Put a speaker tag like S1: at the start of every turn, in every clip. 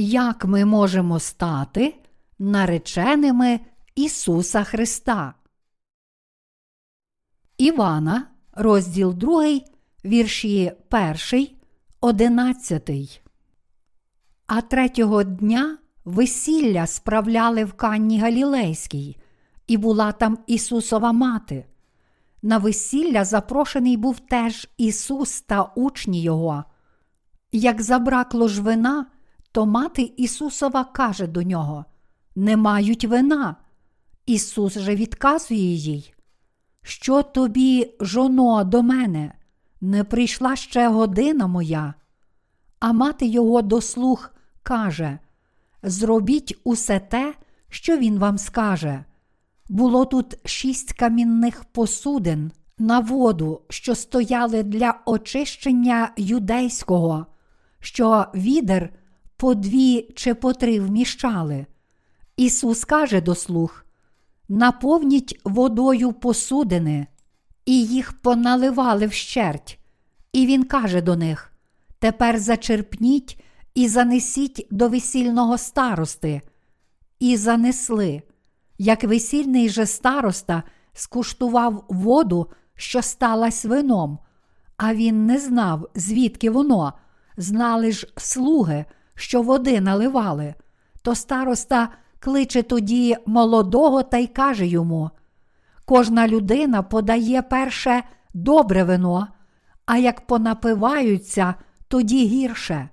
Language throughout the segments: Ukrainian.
S1: Як ми можемо стати нареченими Ісуса Христа? Івана, розділ 2, вірші 1, 11. А третього дня весілля справляли в Канні Галілейській, і була там Ісусова мати. На весілля запрошений був теж Ісус та учні Його. Як забракло ж вина, то мати Ісусова каже до нього: Не мають вина. Ісус же відказує їй, Що тобі, жоно, до мене? Не прийшла ще година моя. А мати його до слух каже: Зробіть усе те, що він вам скаже. Було тут шість камінних посудин на воду, що стояли для очищення юдейського, що відер по дві чи по три вміщали. Ісус каже до слух: наповніть водою посудини, і їх поналивали вщерть. І він каже до них: Тепер зачерпніть і занесіть до весільного старости. І занесли, як весільний же староста скуштував воду, що сталась вином, а він не знав, звідки воно, знали ж слуги, що води наливали. То староста кличе тоді молодого та й каже йому: Кожна людина подає перше добре вино, а як понапиваються, тоді гірше.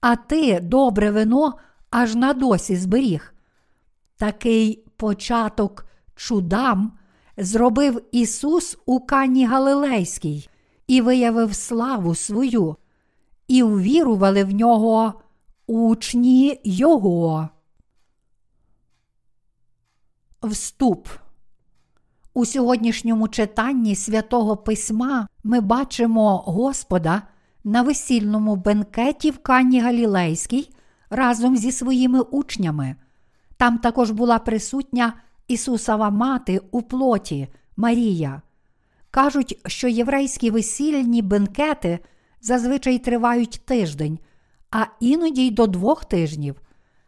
S1: А ти добре вино аж на досі зберіг. Такий початок чудам зробив Ісус у Кані Галилейській і виявив славу свою, і увірували в нього учні Його. Вступ. У сьогоднішньому читанні святого Письма ми бачимо Господа на весільному бенкеті в Кані Галілейській разом зі своїми учнями. Там також була присутня Ісусова мати у плоті Марія. Кажуть, що єврейські весільні бенкети зазвичай тривають тиждень, а іноді й до двох тижнів.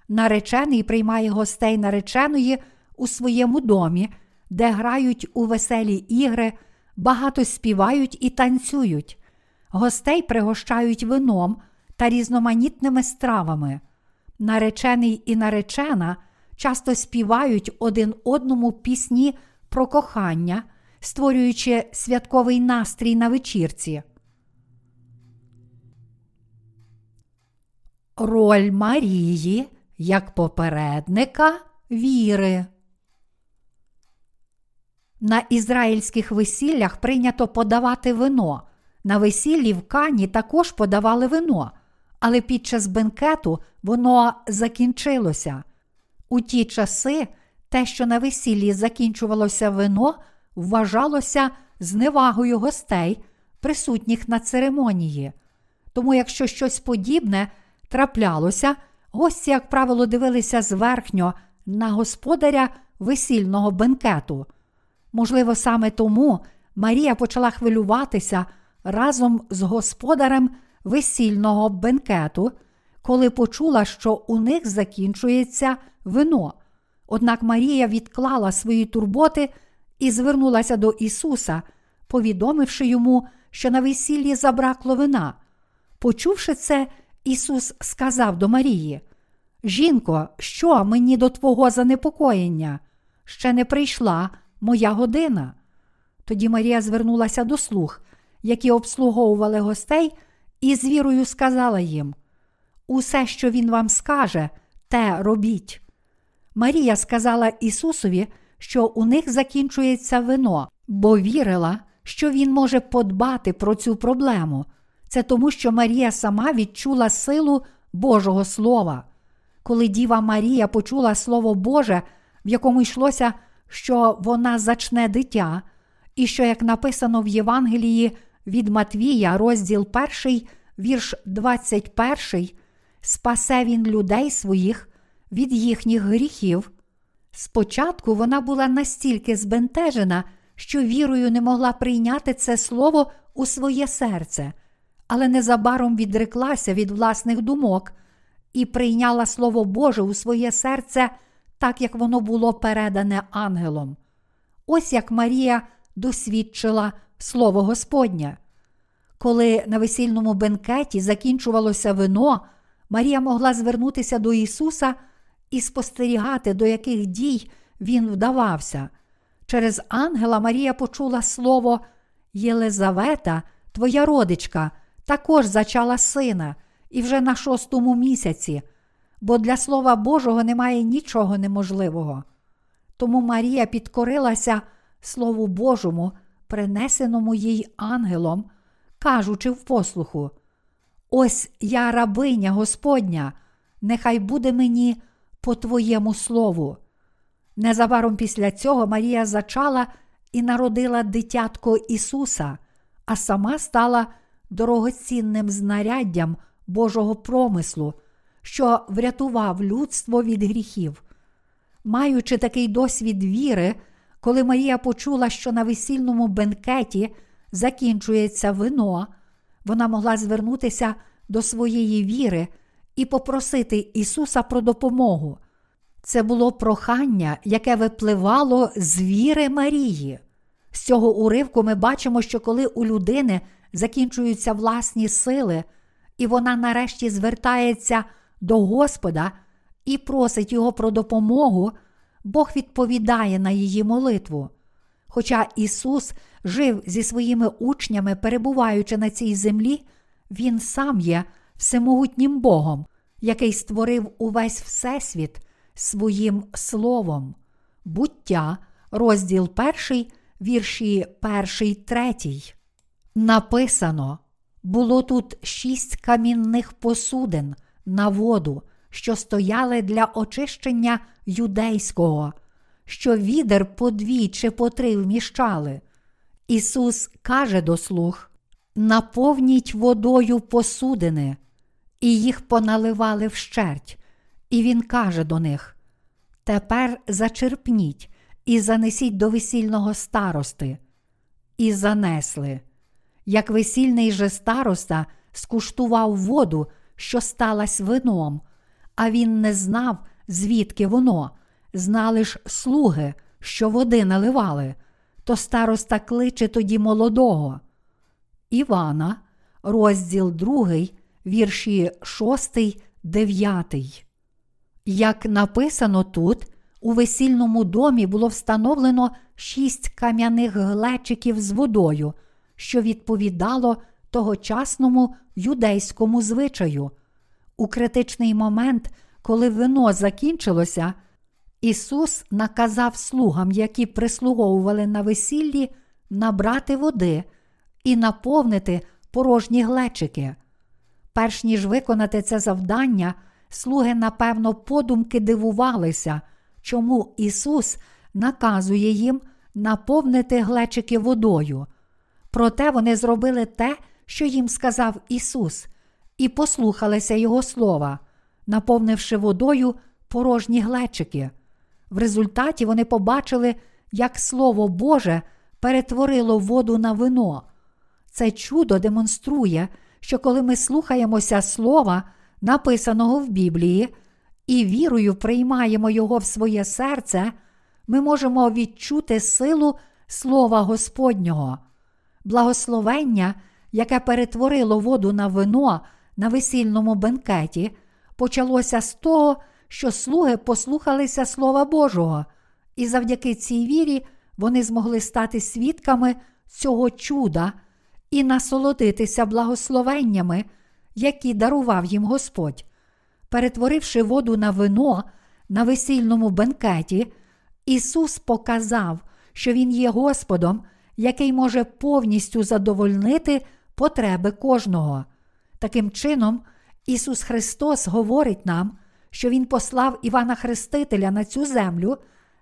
S1: Наречений приймає гостей нареченої у своєму домі, де грають у веселі ігри, багато співають і танцюють. Гостей пригощають вином та різноманітними стравами. Наречений і наречена часто співають один одному пісні про кохання, створюючи святковий настрій на вечірці. Роль Марії як попередника віри. На ізраїльських весіллях прийнято подавати вино. На весіллі в Кані також подавали вино, але під час бенкету воно закінчилося. У ті часи те, що на весіллі закінчувалося вино, вважалося зневагою гостей, присутніх на церемонії. Тому, якщо щось подібне траплялося, гості, як правило, дивилися зверхньо на господаря весільного бенкету. Можливо, саме тому Марія почала хвилюватися разом з господарем весільного бенкету, коли почула, що у них закінчується вино. Однак Марія відклала свої турботи і звернулася до Ісуса, повідомивши йому, що на весіллі забракло вина. Почувши це, Ісус сказав до Марії: Жінко, що мені до твого занепокоєння? Ще не прийшла моя година. Тоді Марія звернулася до слуг, які обслуговували гостей, і з вірою сказала їм: Усе, що він вам скаже, те робіть. Марія сказала Ісусові, що у них закінчується вино, бо вірила, що Він може подбати про цю проблему. Це тому, що Марія сама відчула силу Божого Слова. Коли Діва Марія почула Слово Боже, в якому йшлося, що вона зачне дитя, і що, як написано в Євангелії від Матвія, розділ 1, вірш 21, спасе він людей своїх від їхніх гріхів. Спочатку вона була настільки збентежена, що вірою не могла прийняти це слово у своє серце, але незабаром відреклася від власних думок і прийняла Слово Боже у своє серце, так як воно було передане ангелом. Ось як Марія досвідчила Слово Господнє. Коли на весільному бенкеті закінчувалося вино, Марія могла звернутися до Ісуса і спостерігати, до яких дій він вдавався. Через ангела Марія почула слово Єлизавета, твоя родичка, також зачала сина, і вже на шостому місяці, бо для Слова Божого немає нічого неможливого. Тому Марія підкорилася Слову Божому, принесеному їй ангелом, кажучи в послуху: Ось я рабиня Господня, нехай буде мені по Твоєму слову. Незабаром після цього Марія зачала і народила дитятко Ісуса, а сама стала дорогоцінним знаряддям Божого промислу, що врятував людство від гріхів. Маючи такий досвід віри, коли Марія почула, що на весільному бенкеті закінчується вино, вона могла звернутися до своєї віри і попросити Ісуса про допомогу. Це було прохання, яке випливало з віри Марії. З цього уривку ми бачимо, що коли у людини закінчуються власні сили, і вона нарешті звертається до Господа і просить Його про допомогу, Бог відповідає на її молитву. Хоча Ісус жив зі своїми учнями, перебуваючи на цій землі, Він сам є всемогутнім Богом, який створив увесь Всесвіт своїм словом. Буття, розділ перший, вірші перший, третій. Написано: було тут шість камінних посудин на воду, що стояли для очищення юдейського, що відер по дві чи по три вміщали. Ісус каже до слуг: наповніть водою посудини, і їх поналивали вщерть. І він каже до них: Тепер зачерпніть і занесіть до весільного старости. І занесли. Як весільний же староста скуштував воду, що сталась вином, а він не знав, звідки воно, знали ж слуги, що води наливали, то староста кличе тоді молодого. Івана, розділ 2, вірші 6, 9. Як написано тут, у весільному домі було встановлено шість кам'яних глечиків з водою, що відповідало тогочасному юдейському звичаю. У критичний момент, коли вино закінчилося, Ісус наказав слугам, які прислуговували на весіллі, набрати води і наповнити порожні глечики. Перш ніж виконати це завдання, слуги, напевно, подумки дивувалися, чому Ісус наказує їм наповнити глечики водою. Проте вони зробили те, що їм сказав Ісус, і послухалися Його слова, наповнивши водою порожні глечики. В результаті вони побачили, як Слово Боже перетворило воду на вино. Це чудо демонструє, що коли ми слухаємося слова, написаного в Біблії, і вірою приймаємо його в своє серце, ми можемо відчути силу Слова Господнього, благословення, яке перетворило воду на вино на весільному бенкеті, почалося з того, що слуги послухалися Слова Божого, і завдяки цій вірі вони змогли стати свідками цього чуда і насолодитися благословеннями, які дарував їм Господь. Перетворивши воду на вино на весільному бенкеті, Ісус показав, що Він є Господом, який може повністю задовольнити потреби кожного. Таким чином, Ісус Христос говорить нам, що Він послав Івана Хрестителя на цю землю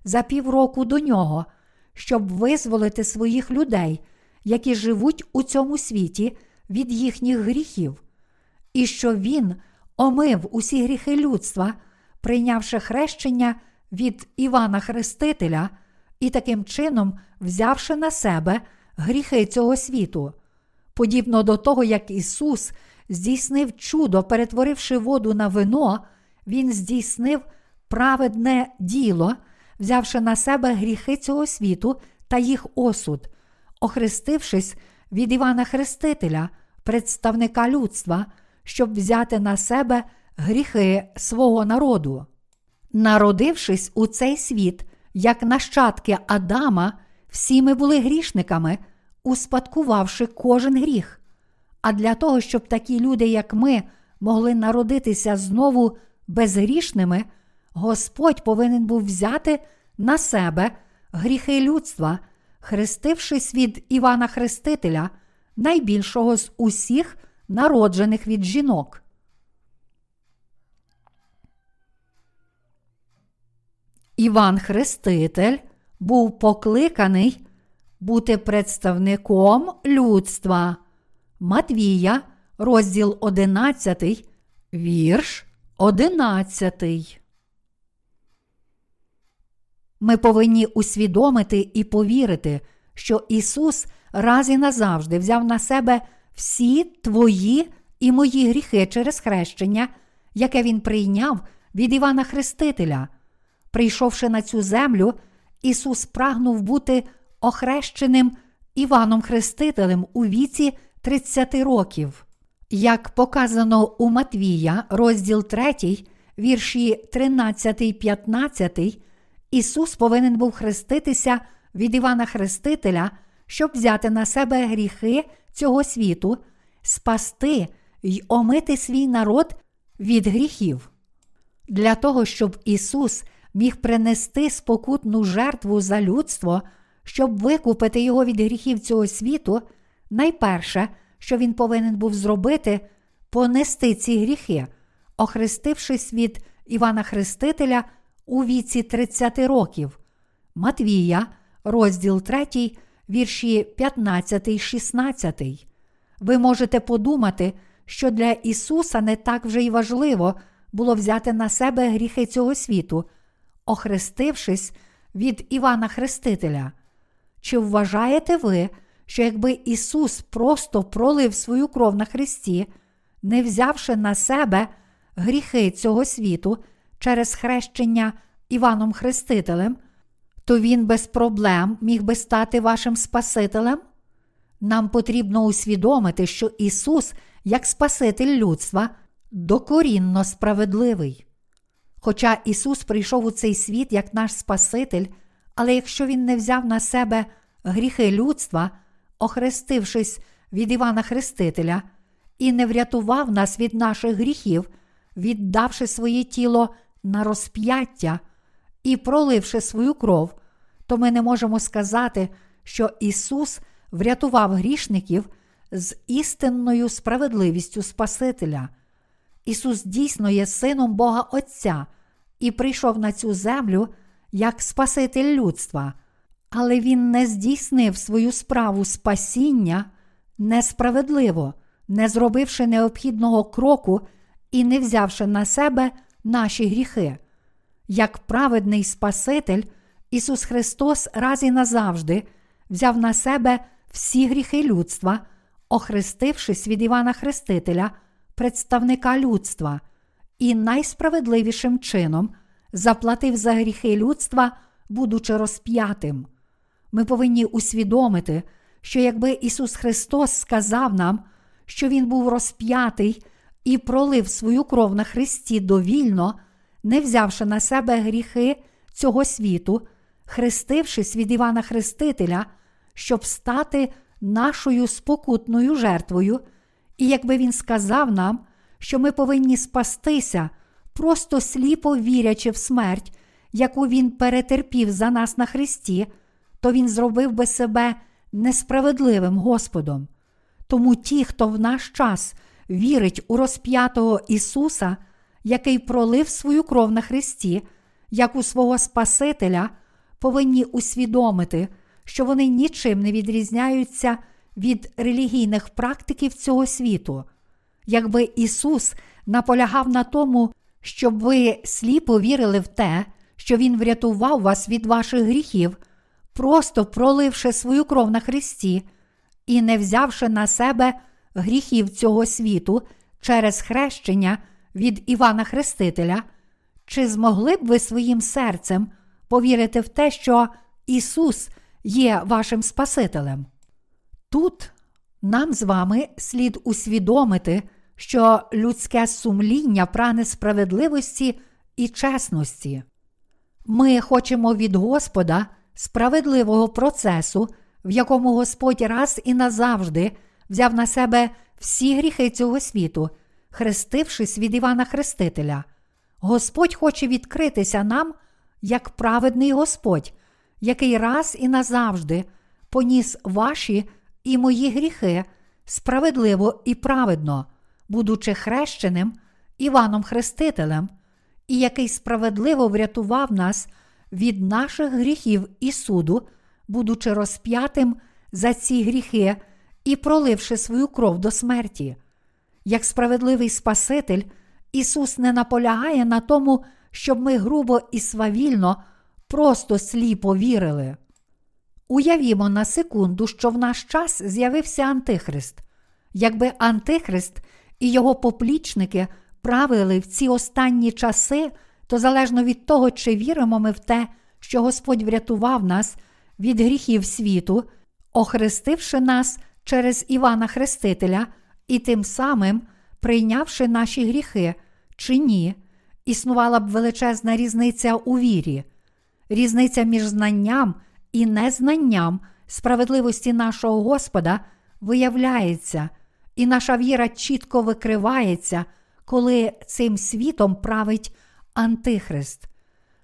S1: за півроку до нього, щоб визволити своїх людей, які живуть у цьому світі від їхніх гріхів, і що Він омив усі гріхи людства, прийнявши хрещення від Івана Хрестителя і таким чином взявши на себе гріхи цього світу. Подібно до того, як Ісус здійснив чудо, перетворивши воду на вино, Він здійснив праведне діло, взявши на себе гріхи цього світу та їх осуд, охрестившись від Івана Хрестителя, представника людства, щоб взяти на себе гріхи свого народу. Народившись у цей світ, як нащадки Адама, всі ми були грішниками, успадкувавши кожен гріх. А для того, щоб такі люди, як ми, могли народитися знову безгрішними, Господь повинен був взяти на себе гріхи людства, хрестившись від Івана Хрестителя, найбільшого з усіх народжених від жінок. Іван Хреститель був покликаний бути представником людства. Матвія, розділ 11, вірш 11. Ми повинні усвідомити і повірити, що Ісус раз і назавжди взяв на себе всі твої і мої гріхи через хрещення, яке Він прийняв від Івана Хрестителя. Прийшовши на цю землю, Ісус прагнув бути охрещеним Іваном Хрестителем у віці 30 років. Як показано у Матвія, розділ 3, вірші 13, 15, Ісус повинен був хреститися від Івана Хрестителя, щоб взяти на себе гріхи цього світу, спасти й омити свій народ від гріхів. Для того, щоб Ісус міг принести спокутну жертву за людство, щоб викупити його від гріхів цього світу, найперше, що він повинен був зробити, понести ці гріхи, охрестившись від Івана Хрестителя у віці 30 років. Матвія, розділ 3, вірші 15, 16. Ви можете подумати, що для Ісуса не так вже й важливо було взяти на себе гріхи цього світу, охрестившись від Івана Хрестителя. Чи вважаєте ви, що якби Ісус просто пролив свою кров на Христі, не взявши на себе гріхи цього світу через хрещення Іваном Хрестителем, то Він без проблем міг би стати вашим Спасителем? Нам потрібно усвідомити, що Ісус, як Спаситель людства, докорінно справедливий. Хоча Ісус прийшов у цей світ як наш Спаситель, але якщо Він не взяв на себе гріхи людства, охрестившись від Івана Хрестителя, і не врятував нас від наших гріхів, віддавши своє тіло на розп'яття і проливши свою кров, то ми не можемо сказати, що Ісус врятував грішників з істинною справедливістю Спасителя. Ісус дійсно є Сином Бога Отця і прийшов на цю землю як Спаситель людства, але Він не здійснив свою справу спасіння несправедливо, не зробивши необхідного кроку і не взявши на себе наші гріхи. Як праведний Спаситель, Ісус Христос раз і назавжди взяв на себе всі гріхи людства, охрестившись від Івана Хрестителя, представника людства, і найсправедливішим чином заплатив за гріхи людства, будучи розп'ятим. Ми повинні усвідомити, що якби Ісус Христос сказав нам, що Він був розп'ятий і пролив свою кров на Христі довільно, не взявши на себе гріхи цього світу, хрестившись від Івана Хрестителя, щоб стати нашою спокутною жертвою, і якби Він сказав нам, що ми повинні спастися, просто сліпо вірячи в смерть, яку Він перетерпів за нас на Христі, то Він зробив би себе несправедливим Господом. Тому ті, хто в наш час вірить у розп'ятого Ісуса, який пролив свою кров на Христі, як у свого Спасителя, повинні усвідомити, що вони нічим не відрізняються від релігійних практиків цього світу. Якби Ісус наполягав на тому, щоб ви сліпо вірили в те, що Він врятував вас від ваших гріхів, просто проливши свою кров на Христі і не взявши на себе гріхів цього світу через хрещення від Івана Хрестителя, чи змогли б ви своїм серцем повірити в те, що Ісус є вашим Спасителем? Тут нам з вами слід усвідомити, що людське сумління прагне справедливості і чесності. Ми хочемо від Господа справедливого процесу, в якому Господь раз і назавжди взяв на себе всі гріхи цього світу, хрестившись від Івана Хрестителя. Господь хоче відкритися нам як праведний Господь, який раз і назавжди поніс ваші і мої гріхи справедливо і праведно, будучи хрещеним Іваном Хрестителем, і який справедливо врятував нас від наших гріхів і суду, будучи розп'ятим за ці гріхи і проливши свою кров до смерті. Як справедливий Спаситель, Ісус не наполягає на тому, щоб ми грубо і свавільно, просто сліпо вірили. Уявімо на секунду, що в наш час з'явився Антихрист. Якби Антихрист і його поплічники правили в ці останні часи, то залежно від того, чи віримо ми в те, що Господь врятував нас від гріхів світу, охрестивши нас через Івана Хрестителя і тим самим прийнявши наші гріхи, чи ні, існувала б величезна різниця у вірі, різниця між знанням і незнанням справедливості нашого Господа виявляється, і наша віра чітко викривається, коли цим світом править Антихрист.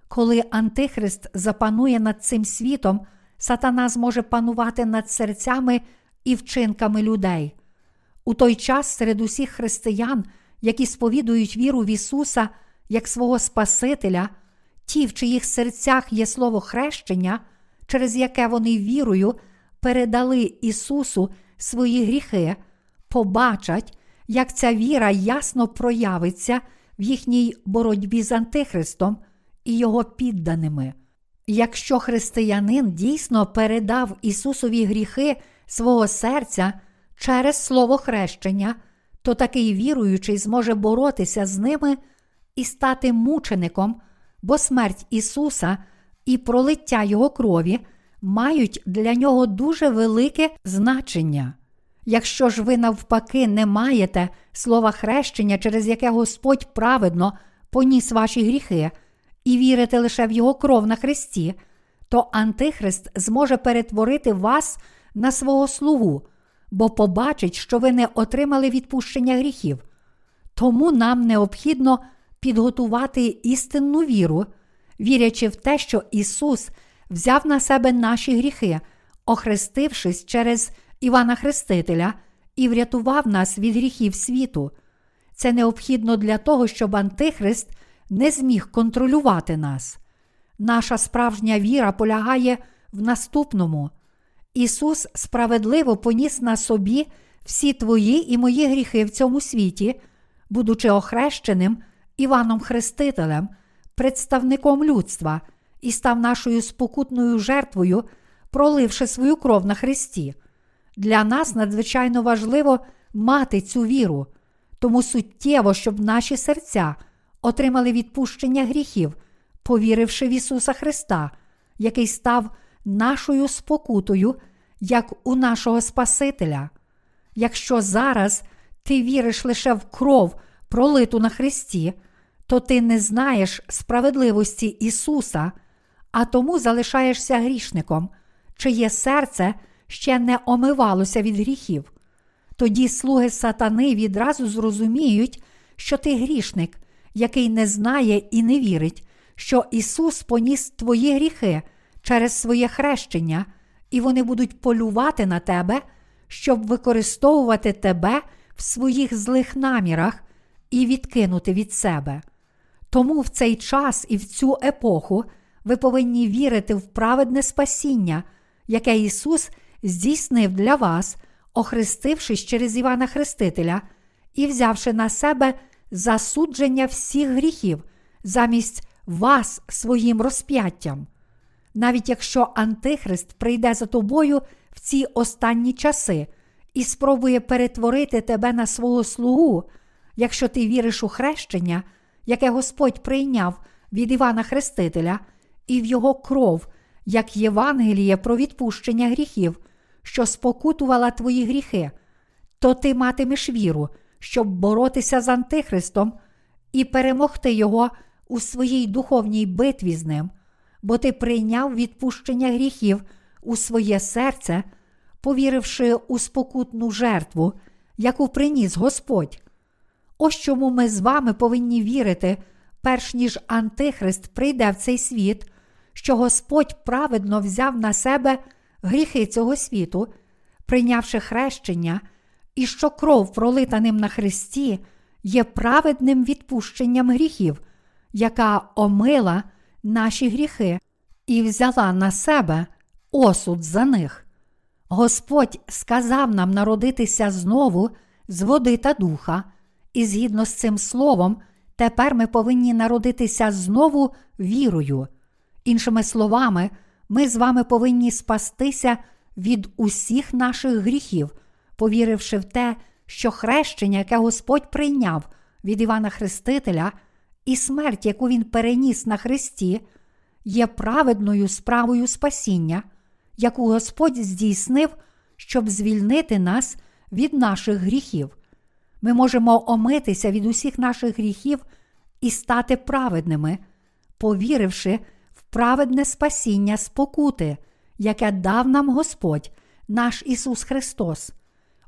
S1: Коли Антихрист запанує над цим світом, сатана зможе панувати над серцями і вчинками людей. У той час серед усіх християн, які сповідують віру в Ісуса як свого Спасителя, ті, в чиїх серцях є слово хрещення, через яке вони вірою передали Ісусу свої гріхи, побачать, як ця віра ясно проявиться в їхній боротьбі з Антихристом і його підданими. Якщо християнин дійсно передав Ісусові гріхи свого серця через слово хрещення, то такий віруючий зможе боротися з ними і стати мучеником, бо смерть Ісуса і пролиття Його крові мають для нього дуже велике значення. Якщо ж ви навпаки не маєте слова хрещення, через яке Господь праведно поніс ваші гріхи, і вірите лише в Його кров на Христі, то Антихрист зможе перетворити вас на свого слугу, бо побачить, що ви не отримали відпущення гріхів. Тому нам необхідно підготувати істинну віру, вірячи в те, що Ісус взяв на себе наші гріхи, охрестившись через Івана Хрестителя і врятував нас від гріхів світу. Це необхідно для того, щоб Антихрист не зміг контролювати нас. Наша справжня віра полягає в наступному. Ісус справедливо поніс на собі всі твої і мої гріхи в цьому світі, будучи охрещеним Іваном Хрестителем, представником людства, і став нашою спокутною жертвою, проливши свою кров на Христі. Для нас надзвичайно важливо мати цю віру, тому суттєво, щоб наші серця отримали відпущення гріхів, повіривши в Ісуса Христа, який став нашою спокутою, як у нашого Спасителя. Якщо зараз ти віриш лише в кров, пролиту на Христі, то ти не знаєш справедливості Ісуса, а тому залишаєшся грішником, чиє серце ще не омивалося від гріхів. Тоді слуги сатани відразу зрозуміють, що ти грішник, який не знає і не вірить, що Ісус поніс твої гріхи через своє хрещення, і вони будуть полювати на тебе, щоб використовувати тебе в своїх злих намірах і відкинути від себе. Тому в цей час і в цю епоху ви повинні вірити в праведне спасіння, яке Ісус здійснив для вас, охрестившись через Івана Хрестителя і взявши на себе засудження всіх гріхів замість вас своїм розп'яттям. Навіть якщо Антихрист прийде за тобою в ці останні часи і спробує перетворити тебе на свого слугу, якщо ти віриш у хрещення, яке Господь прийняв від Івана Хрестителя, і в його кров, як Євангеліє про відпущення гріхів, що спокутувала твої гріхи, то ти матимеш віру, щоб боротися з Антихристом і перемогти його у своїй духовній битві з ним, бо ти прийняв відпущення гріхів у своє серце, повіривши у спокутну жертву, яку приніс Господь. Ось чому ми з вами повинні вірити, перш ніж Антихрист прийде в цей світ, що Господь праведно взяв на себе гріхи цього світу, прийнявши хрещення, і що кров, пролита ним на Христі, є праведним відпущенням гріхів, яка омила наші гріхи і взяла на себе осуд за них. Господь сказав нам народитися знову з води та духа, і згідно з цим словом, тепер ми повинні народитися знову вірою. Іншими словами, ми з вами повинні спастися від усіх наших гріхів, повіривши в те, що хрещення, яке Господь прийняв від Івана Хрестителя, і смерть, яку Він переніс на Христі, є праведною справою спасіння, яку Господь здійснив, щоб звільнити нас від наших гріхів. Ми можемо омитися від усіх наших гріхів і стати праведними, повіривши в праведне спасіння спокути, яке дав нам Господь, наш Ісус Христос.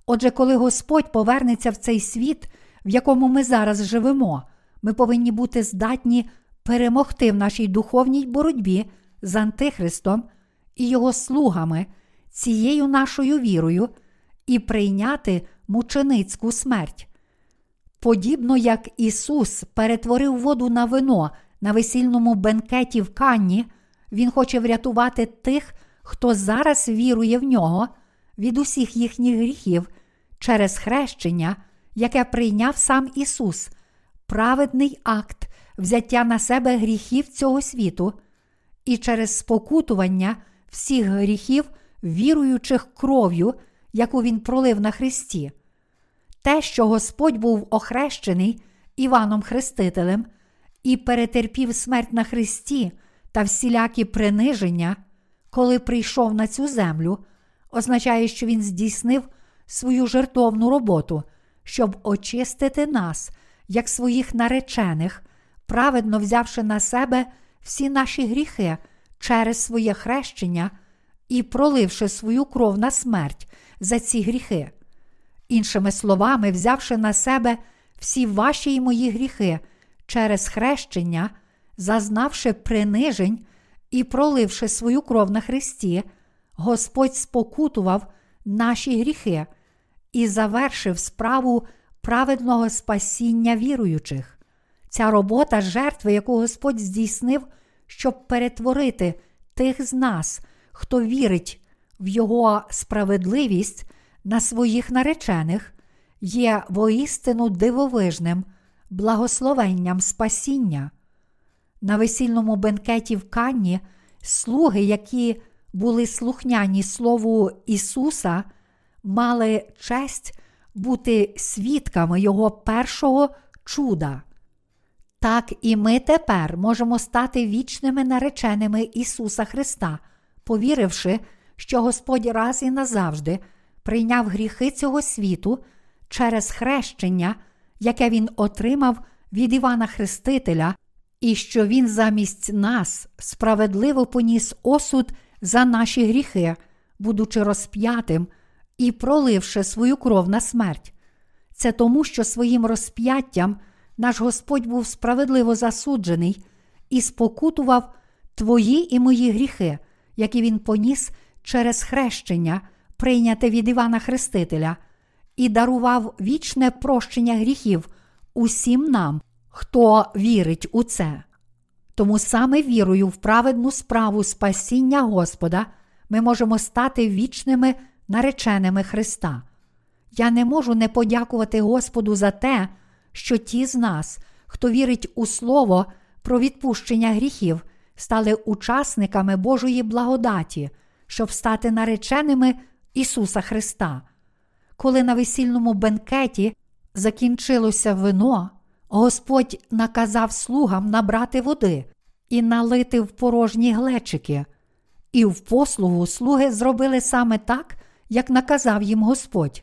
S1: Отже, коли Господь повернеться в цей світ, в якому ми зараз живемо, ми повинні бути здатні перемогти в нашій духовній боротьбі з Антихристом і його слугами, цією нашою вірою і прийняти мученицьку смерть. Подібно як Ісус перетворив воду на вино на весільному бенкеті в Канні, Він хоче врятувати тих, хто зараз вірує в нього від усіх їхніх гріхів через хрещення, яке прийняв сам Ісус, праведний акт взяття на себе гріхів цього світу, і через спокутування всіх гріхів, віруючих кров'ю, яку Він пролив на Христі. Те, що Господь був охрещений Іваном Хрестителем і перетерпів смерть на Христі та всілякі приниження, коли прийшов на цю землю, означає, що Він здійснив свою жертовну роботу, щоб очистити нас, як своїх наречених, праведно взявши на себе всі наші гріхи через своє хрещення і проливши свою кров на смерть за ці гріхи. Іншими словами, взявши на себе всі ваші й мої гріхи через хрещення, зазнавши принижень і проливши свою кров на Христі, Господь спокутував наші гріхи і завершив справу праведного спасіння віруючих. Ця робота жертви, яку Господь здійснив, щоб перетворити тих з нас, хто вірить в Його справедливість на своїх наречених, є воістину дивовижним благословенням спасіння. На весільному бенкеті в Канні слуги, які були слухняні Слову Ісуса, мали честь бути свідками Його першого чуда. Так і ми тепер можемо стати вічними нареченими Ісуса Христа, повіривши, що Господь раз і назавжди прийняв гріхи цього світу через хрещення, яке Він отримав від Івана Хрестителя, і що Він замість нас справедливо поніс осуд за наші гріхи, будучи розп'ятим і проливши свою кров на смерть. Це тому, що своїм розп'яттям наш Господь був справедливо засуджений і спокутував твої і мої гріхи, які Він поніс через хрещення, прийняте від Івана Хрестителя, і дарував вічне прощення гріхів усім нам, хто вірить у це. Тому саме вірою в праведну справу спасіння Господа ми можемо стати вічними нареченими Христа. Я не можу не подякувати Господу за те, що ті з нас, хто вірить у Слово про відпущення гріхів, стали учасниками Божої благодаті, щоб стати нареченими Ісуса Христа. Коли на весільному бенкеті закінчилося вино, Господь наказав слугам набрати води і налити в порожні глечики. І в послугу слуги зробили саме так, як наказав їм Господь.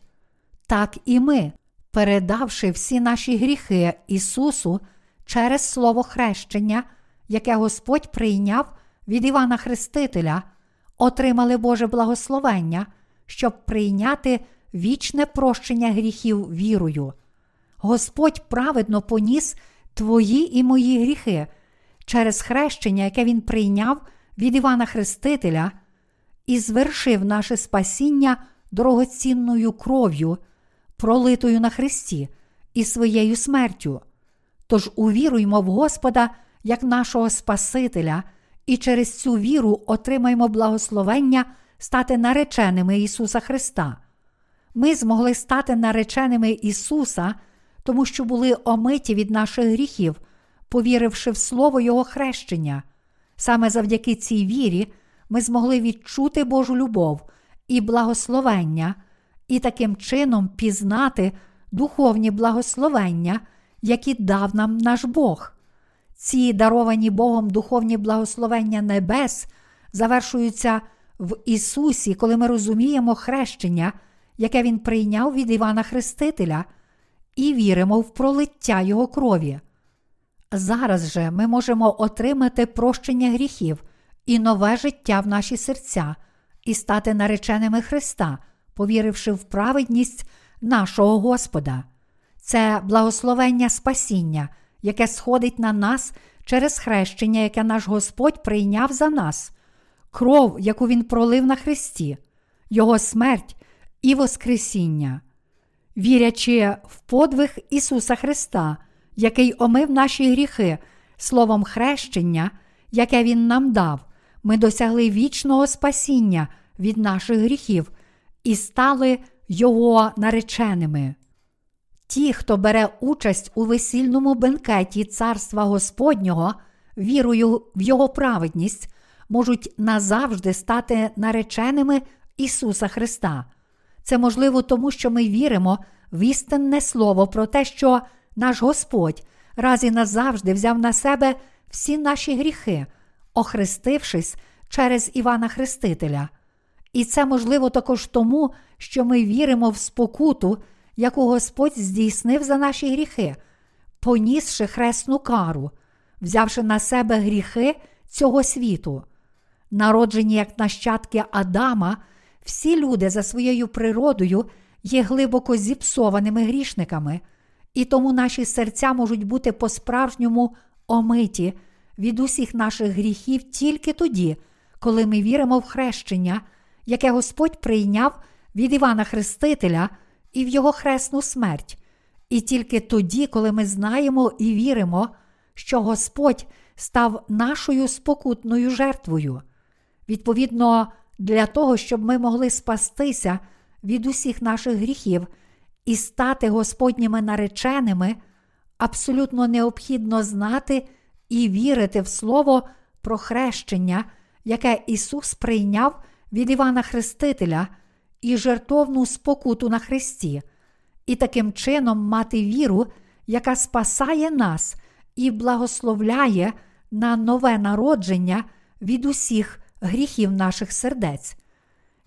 S1: Так і ми, передавши всі наші гріхи Ісусу через Слово хрещення, яке Господь прийняв від Івана Хрестителя, отримали Боже благословення, щоб прийняти вічне прощення гріхів вірою. Господь праведно поніс твої і мої гріхи через хрещення, яке Він прийняв від Івана Хрестителя, і звершив наше спасіння дорогоцінною кров'ю, пролитою на Христі і своєю смертю. Тож увіруймо в Господа як нашого Спасителя, і через цю віру отримаємо благословення стати нареченими Ісуса Христа. Ми змогли стати нареченими Ісуса, тому що були омиті від наших гріхів, повіривши в Слово Його хрещення. Саме завдяки цій вірі ми змогли відчути Божу любов і благословення, і таким чином пізнати духовні благословення, які дав нам наш Бог. Ці даровані Богом духовні благословення небес завершуються в Ісусі, коли ми розуміємо хрещення, яке Він прийняв від Івана Хрестителя, і віримо в пролиття Його крові. Зараз же ми можемо отримати прощення гріхів і нове життя в наші серця і стати нареченими Христа, повіривши в праведність нашого Господа. Це благословення спасіння, яке сходить на нас через хрещення, яке наш Господь прийняв за нас, кров, яку Він пролив на Христі, Його смерть і Воскресіння. Вірячи в подвиг Ісуса Христа, який омив наші гріхи словом хрещення, яке Він нам дав, ми досягли вічного спасіння від наших гріхів і стали Його нареченими. Ті, хто бере участь у весільному бенкеті Царства Господнього, вірою в Його праведність, можуть назавжди стати нареченими Ісуса Христа. Це можливо тому, що ми віримо в істинне слово про те, що наш Господь раз і назавжди взяв на себе всі наші гріхи, охрестившись через Івана Хрестителя. І це можливо також тому, що ми віримо в спокуту, яку Господь здійснив за наші гріхи, понісши хресну кару, взявши на себе гріхи цього світу. Народжені як нащадки Адама, всі люди за своєю природою є глибоко зіпсованими грішниками, і тому наші серця можуть бути по-справжньому омиті від усіх наших гріхів тільки тоді, коли ми віримо в хрещення, яке Господь прийняв від Івана Хрестителя і в Його хресну смерть, і тільки тоді, коли ми знаємо і віримо, що Господь став нашою спокутною жертвою. Відповідно, для того, щоб ми могли спастися від усіх наших гріхів і стати Господніми нареченими, абсолютно необхідно знати і вірити в Слово про хрещення, яке Ісус прийняв від Івана Хрестителя і жертовну спокуту на Христі, і таким чином мати віру, яка спасає нас і благословляє на нове народження від усіх гріхів наших сердець.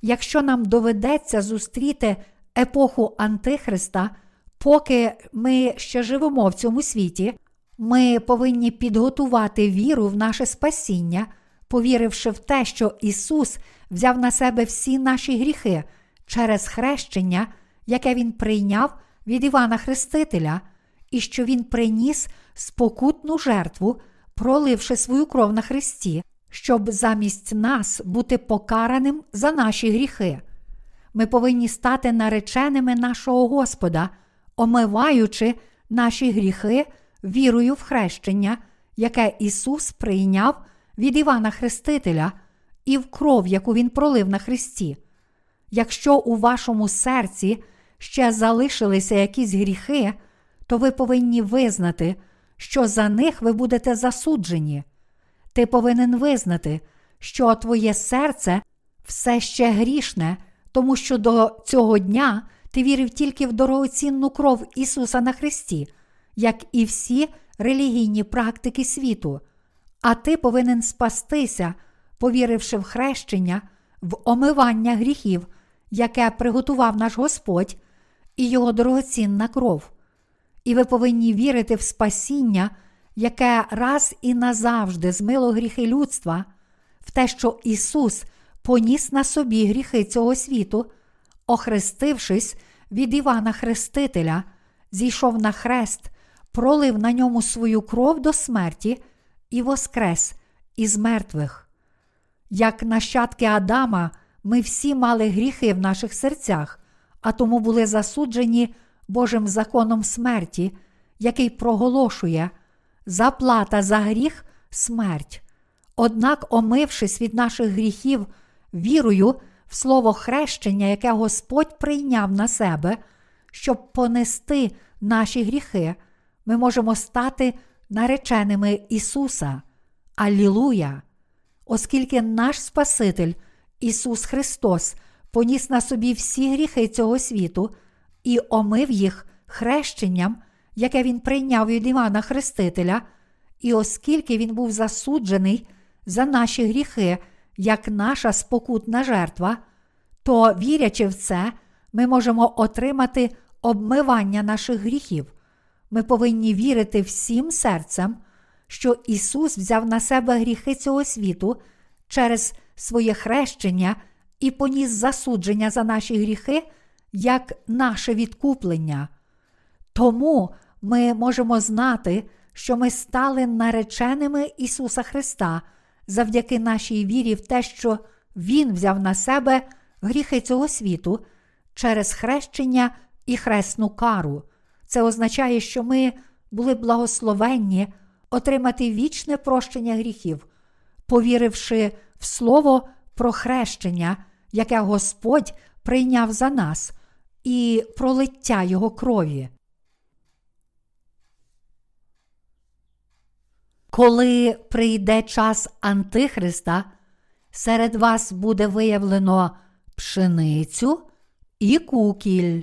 S1: Якщо нам доведеться зустріти епоху Антихриста, поки ми ще живемо в цьому світі, ми повинні підготувати віру в наше спасіння, повіривши в те, що Ісус взяв на себе всі наші гріхи через хрещення, яке Він прийняв від Івана Хрестителя, і що Він приніс спокутну жертву, проливши свою кров на Христі, щоб замість нас бути покараним за наші гріхи. Ми повинні стати нареченими нашого Господа, омиваючи наші гріхи вірою в хрещення, яке Ісус прийняв від Івана Хрестителя і в кров, яку Він пролив на Христі. Якщо у вашому серці ще залишилися якісь гріхи, то ви повинні визнати, що за них ви будете засуджені. Ти повинен визнати, що твоє серце все ще грішне, тому що до цього дня ти вірив тільки в дорогоцінну кров Ісуса на Христі, як і всі релігійні практики світу, а ти повинен спастися, повіривши в хрещення, в омивання гріхів, яке приготував наш Господь і Його дорогоцінна кров. І ви повинні вірити в спасіння, яке раз і назавжди змило гріхи людства, в те, що Ісус поніс на собі гріхи цього світу, охрестившись від Івана Хрестителя, зійшов на хрест, пролив на ньому свою кров до смерті і воскрес із мертвих. Як нащадки Адама, ми всі мали гріхи в наших серцях, а тому були засуджені Божим законом смерті, який проголошує заплата за гріх смерть. Однак, омившись від наших гріхів вірою в слово хрещення, яке Господь прийняв на себе, щоб понести наші гріхи, ми можемо стати нареченими Ісуса. Аллілуя! Оскільки наш Спаситель, Ісус Христос, поніс на собі всі гріхи цього світу і омив їх хрещенням, яке Він прийняв від Івана Хрестителя, і оскільки Він був засуджений за наші гріхи, як наша спокутна жертва, то, вірячи в це, ми можемо отримати обмивання наших гріхів. Ми повинні вірити всім серцем, що Ісус взяв на себе гріхи цього світу через своє хрещення і поніс засудження за наші гріхи як наше відкуплення. Тому ми можемо знати, що ми стали нареченими Ісуса Христа завдяки нашій вірі в те, що Він взяв на себе гріхи цього світу через хрещення і хресну кару. Це означає, що ми були благословенні отримати вічне прощення гріхів, повіривши в слово про хрещення, яке Господь прийняв за нас, і пролиття Його крові. Коли прийде час Антихриста, серед вас буде виявлено пшеницю і кукіль.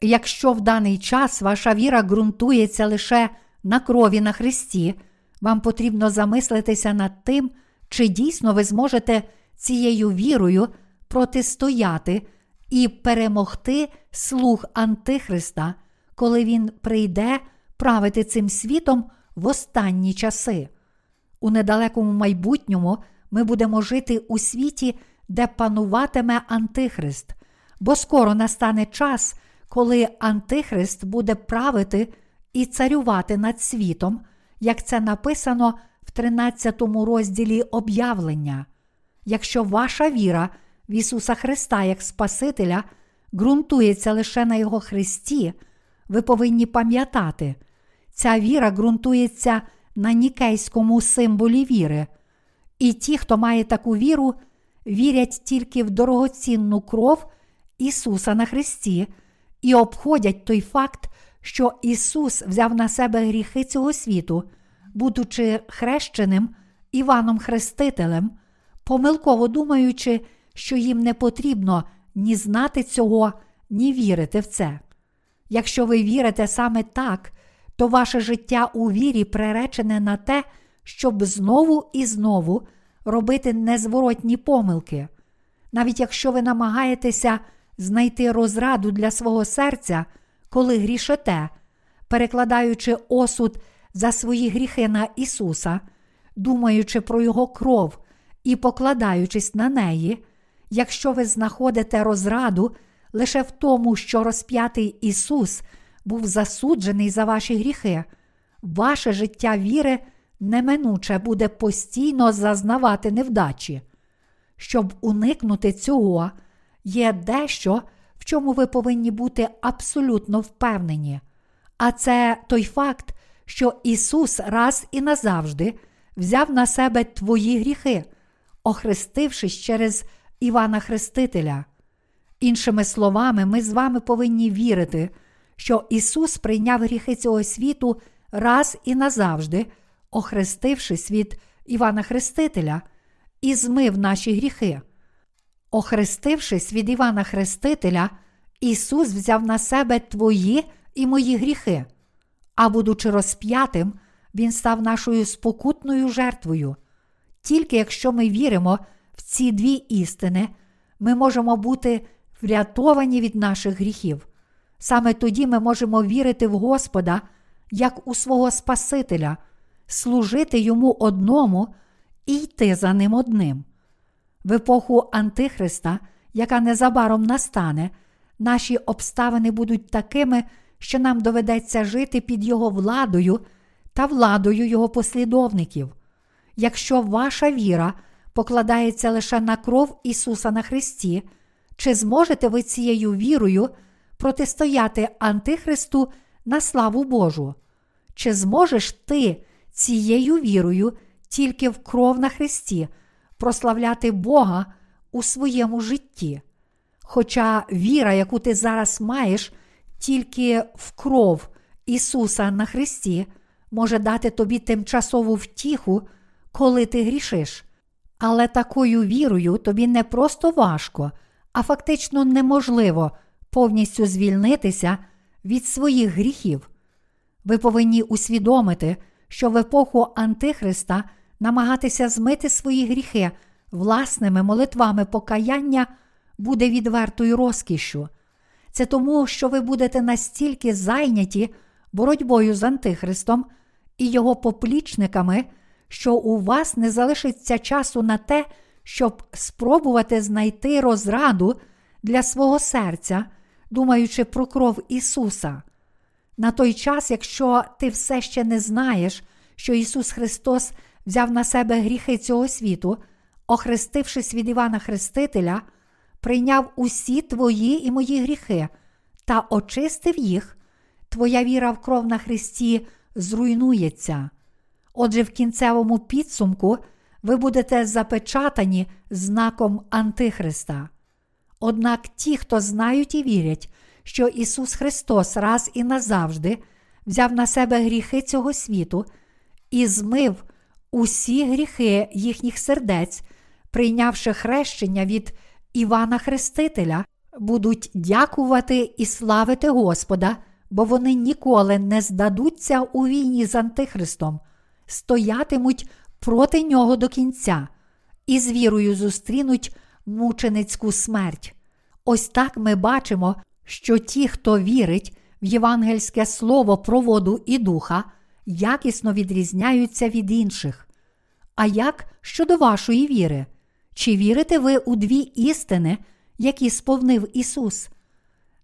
S1: Якщо в даний час ваша віра ґрунтується лише на крові на Христі, вам потрібно замислитися над тим, чи дійсно ви зможете цією вірою протистояти і перемогти слух Антихриста, коли він прийде правити цим світом в останні часи. У недалекому майбутньому ми будемо жити у світі, де пануватиме Антихрист, бо скоро настане час, коли Антихрист буде правити і царювати над світом, як це написано в 13 розділі об'явлення. Якщо ваша віра в Ісуса Христа як Спасителя ґрунтується лише на Його Христі, ви повинні пам'ятати, ця віра ґрунтується на нікейському символі віри. І ті, хто має таку віру, вірять тільки в дорогоцінну кров Ісуса на Христі і обходять той факт, що Ісус взяв на себе гріхи цього світу, будучи хрещеним Іваном Хрестителем, помилково думаючи, що їм не потрібно ні знати цього, ні вірити в це. Якщо ви вірите саме так, то ваше життя у вірі приречене на те, щоб знову і знову робити незворотні помилки. Навіть якщо ви намагаєтеся знайти розраду для свого серця, коли грішите, перекладаючи осуд за свої гріхи на Ісуса, думаючи про Його кров і покладаючись на неї, якщо ви знаходите розраду лише в тому, що розп'ятий Ісус був засуджений за ваші гріхи, ваше життя віри неминуче буде постійно зазнавати невдачі. Щоб уникнути цього, є дещо, в чому ви повинні бути абсолютно впевнені. А це той факт, що Ісус раз і назавжди взяв на себе твої гріхи, охрестившись через Івана Хрестителя. Іншими словами, ми з вами повинні вірити, що Ісус прийняв гріхи цього світу раз і назавжди, охрестившись від Івана Хрестителя, і змив наші гріхи. Охрестившись від Івана Хрестителя, Ісус взяв на себе твої і мої гріхи, а будучи розп'ятим, Він став нашою спокутною жертвою. Тільки якщо ми віримо в ці дві істини, ми можемо бути врятовані від наших гріхів. Саме тоді ми можемо вірити в Господа як у свого Спасителя, служити йому одному і йти за ним одним. В епоху Антихриста, яка незабаром настане, наші обставини будуть такими, що нам доведеться жити під Його владою та владою Його послідовників. Якщо ваша віра покладається лише на кров Ісуса на Христі, чи зможете ви цією вірою протистояти Антихристу на славу Божу? Чи зможеш ти цією вірою тільки в кров на Христі прославляти Бога у своєму житті? Хоча віра, яку ти зараз маєш, тільки в кров Ісуса на Христі, може дати тобі тимчасову втіху, коли ти грішиш. Але такою вірою тобі не просто важко, а фактично неможливо повністю звільнитися від своїх гріхів. Ви повинні усвідомити, що в епоху Антихриста намагатися змити свої гріхи власними молитвами покаяння буде відвертою розкішшю. Це тому, що ви будете настільки зайняті боротьбою з Антихристом і його поплічниками, що у вас не залишиться часу на те, щоб спробувати знайти розраду для свого серця, думаючи про кров Ісуса. На той час, якщо ти все ще не знаєш, що Ісус Христос взяв на себе гріхи цього світу, охрестившись від Івана Хрестителя, прийняв усі твої і мої гріхи та очистив їх, твоя віра в кров на Христі зруйнується. Отже, в кінцевому підсумку ви будете запечатані знаком Антихриста. Однак ті, хто знають і вірять, що Ісус Христос раз і назавжди взяв на себе гріхи цього світу і змив усі гріхи їхніх сердець, прийнявши хрещення від Івана Хрестителя, будуть дякувати і славити Господа, бо вони ніколи не здадуться у війні з Антихристом, стоятимуть проти нього до кінця і з вірою зустрінуть мученицьку смерть. Ось так ми бачимо, що ті, хто вірить в євангельське слово про воду і духа, якісно відрізняються від інших. А як щодо вашої віри? Чи вірите ви у дві істини, які сповнив Ісус?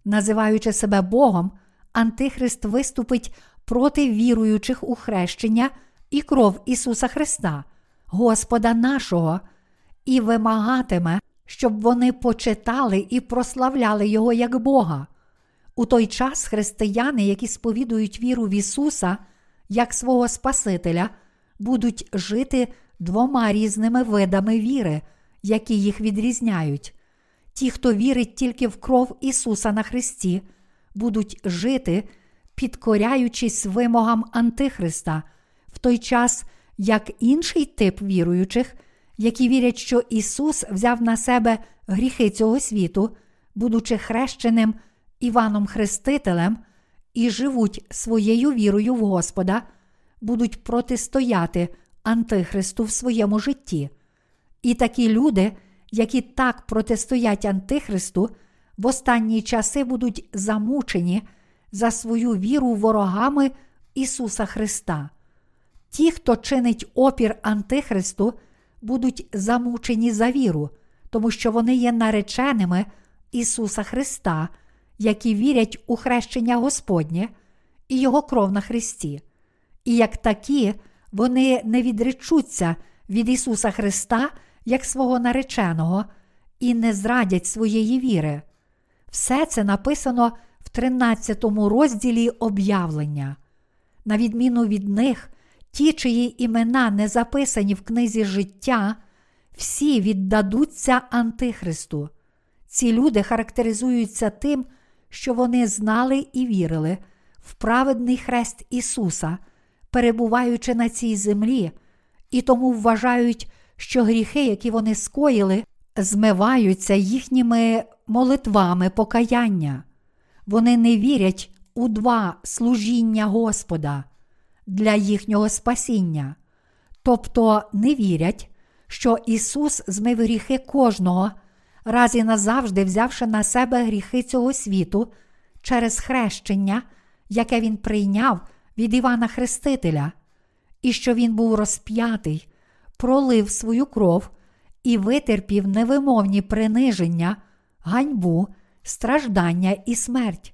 S1: Називаючи себе Богом, Антихрист виступить проти віруючих у хрещення і кров Ісуса Христа, Господа нашого, і вимагатиме, щоб вони почитали і прославляли Його як Бога. У той час християни, які сповідують віру в Ісуса як свого Спасителя, будуть жити двома різними видами віри, які їх відрізняють. Ті, хто вірить тільки в кров Ісуса на Христі, будуть жити, підкоряючись вимогам Антихриста, в той час як інший тип віруючих, які вірять, що Ісус взяв на себе гріхи цього світу, будучи хрещеним Іваном Хрестителем, і живуть своєю вірою в Господа, будуть протистояти Антихристу в своєму житті. І такі люди, які так протистоять Антихристу, в останні часи будуть замучені за свою віру ворогами Ісуса Христа. Ті, хто чинить опір Антихристу, будуть замучені за віру, тому що вони є нареченими Ісуса Христа, які вірять у хрещення Господнє і Його кров на Христі. І як такі, вони не відречуться від Ісуса Христа як свого нареченого і не зрадять своєї віри. Все це написано в 13 розділі об'явлення. На відміну від них, ті, чиї імена не записані в книзі життя, всі віддадуться Антихристу. Ці люди характеризуються тим, що вони знали і вірили в праведний хрест Ісуса, перебуваючи на цій землі, і тому вважають, що гріхи, які вони скоїли, змиваються їхніми молитвами покаяння. Вони не вірять у два служіння Господа для їхнього спасіння, тобто не вірять, що Ісус змив гріхи кожного, раз і назавжди взявши на себе гріхи цього світу через хрещення, яке Він прийняв від Івана Хрестителя, і що Він був розп'ятий, пролив свою кров і витерпів невимовні приниження, ганьбу, страждання і смерть.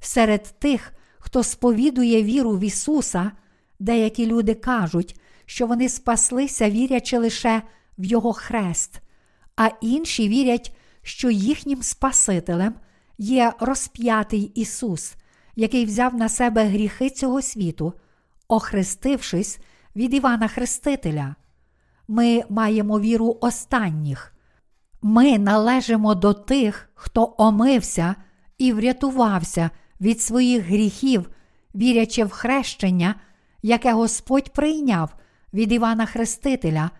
S1: Серед тих, хто сповідує віру в Ісуса, деякі люди кажуть, що вони спаслися, вірячи лише в Його хрест, а інші вірять, що їхнім Спасителем є розп'ятий Ісус, який взяв на себе гріхи цього світу, охрестившись від Івана Хрестителя. Ми маємо віру останніх. Ми належимо до тих, хто омився і врятувався від своїх гріхів, вірячи в хрещення, яке Господь прийняв від Івана Хрестителя,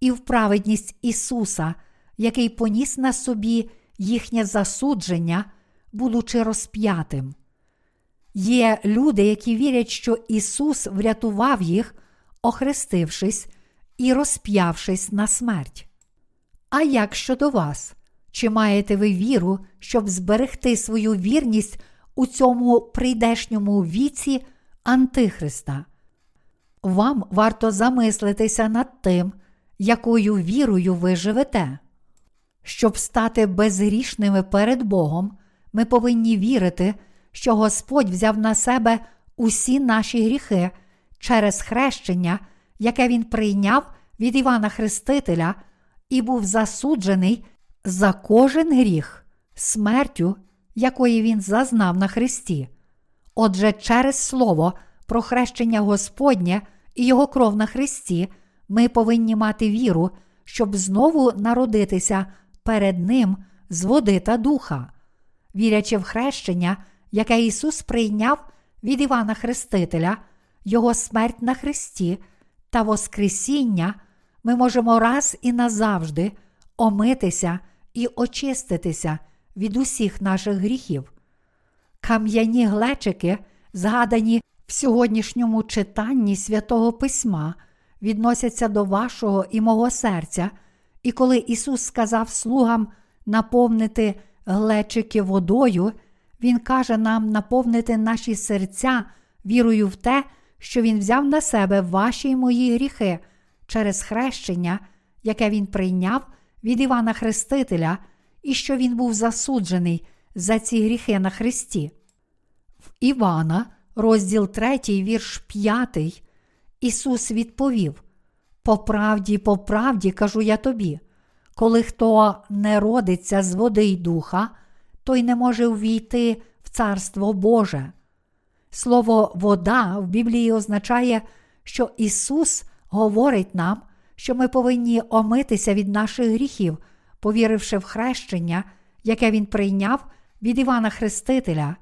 S1: і в праведність Ісуса, який поніс на собі їхнє засудження, будучи розп'ятим. Є люди, які вірять, що Ісус врятував їх, охрестившись і розп'явшись на смерть. А як щодо вас? Чи маєте ви віру, щоб зберегти свою вірність у цьому прийдешньому віці Антихриста? Вам варто замислитися над тим, якою вірою ви живете. Щоб стати безгрішними перед Богом, ми повинні вірити, що Господь взяв на себе усі наші гріхи через хрещення, яке Він прийняв від Івана Хрестителя і був засуджений за кожен гріх, смертю, якої він зазнав на Христі. Отже, через Слово про хрещення Господнє і Його кров на Христі, ми повинні мати віру, щоб знову народитися перед Ним з води та духа, вірячи в хрещення, яке Ісус прийняв від Івана Хрестителя, Його смерть на Христі та Воскресіння, ми можемо раз і назавжди омитися і очиститися від усіх наших гріхів. Кам'яні глечики, згадані в сьогоднішньому читанні святого Письма, відносяться до вашого і мого серця, і коли Ісус сказав слугам наповнити глечики водою, Він каже нам наповнити наші серця вірою в те, що Він взяв на себе ваші й мої гріхи через хрещення, яке Він прийняв від Івана Хрестителя, і що Він був засуджений за ці гріхи на Христі. В Івана, розділ 3, вірш 5, Ісус відповів: По правді, по правді кажу я тобі, коли хто не родиться з води й духа, той не може увійти в Царство Боже. Слово вода в Біблії означає, що Ісус говорить нам, що ми повинні омитися від наших гріхів, повіривши в хрещення, яке Він прийняв від Івана Хрестителя.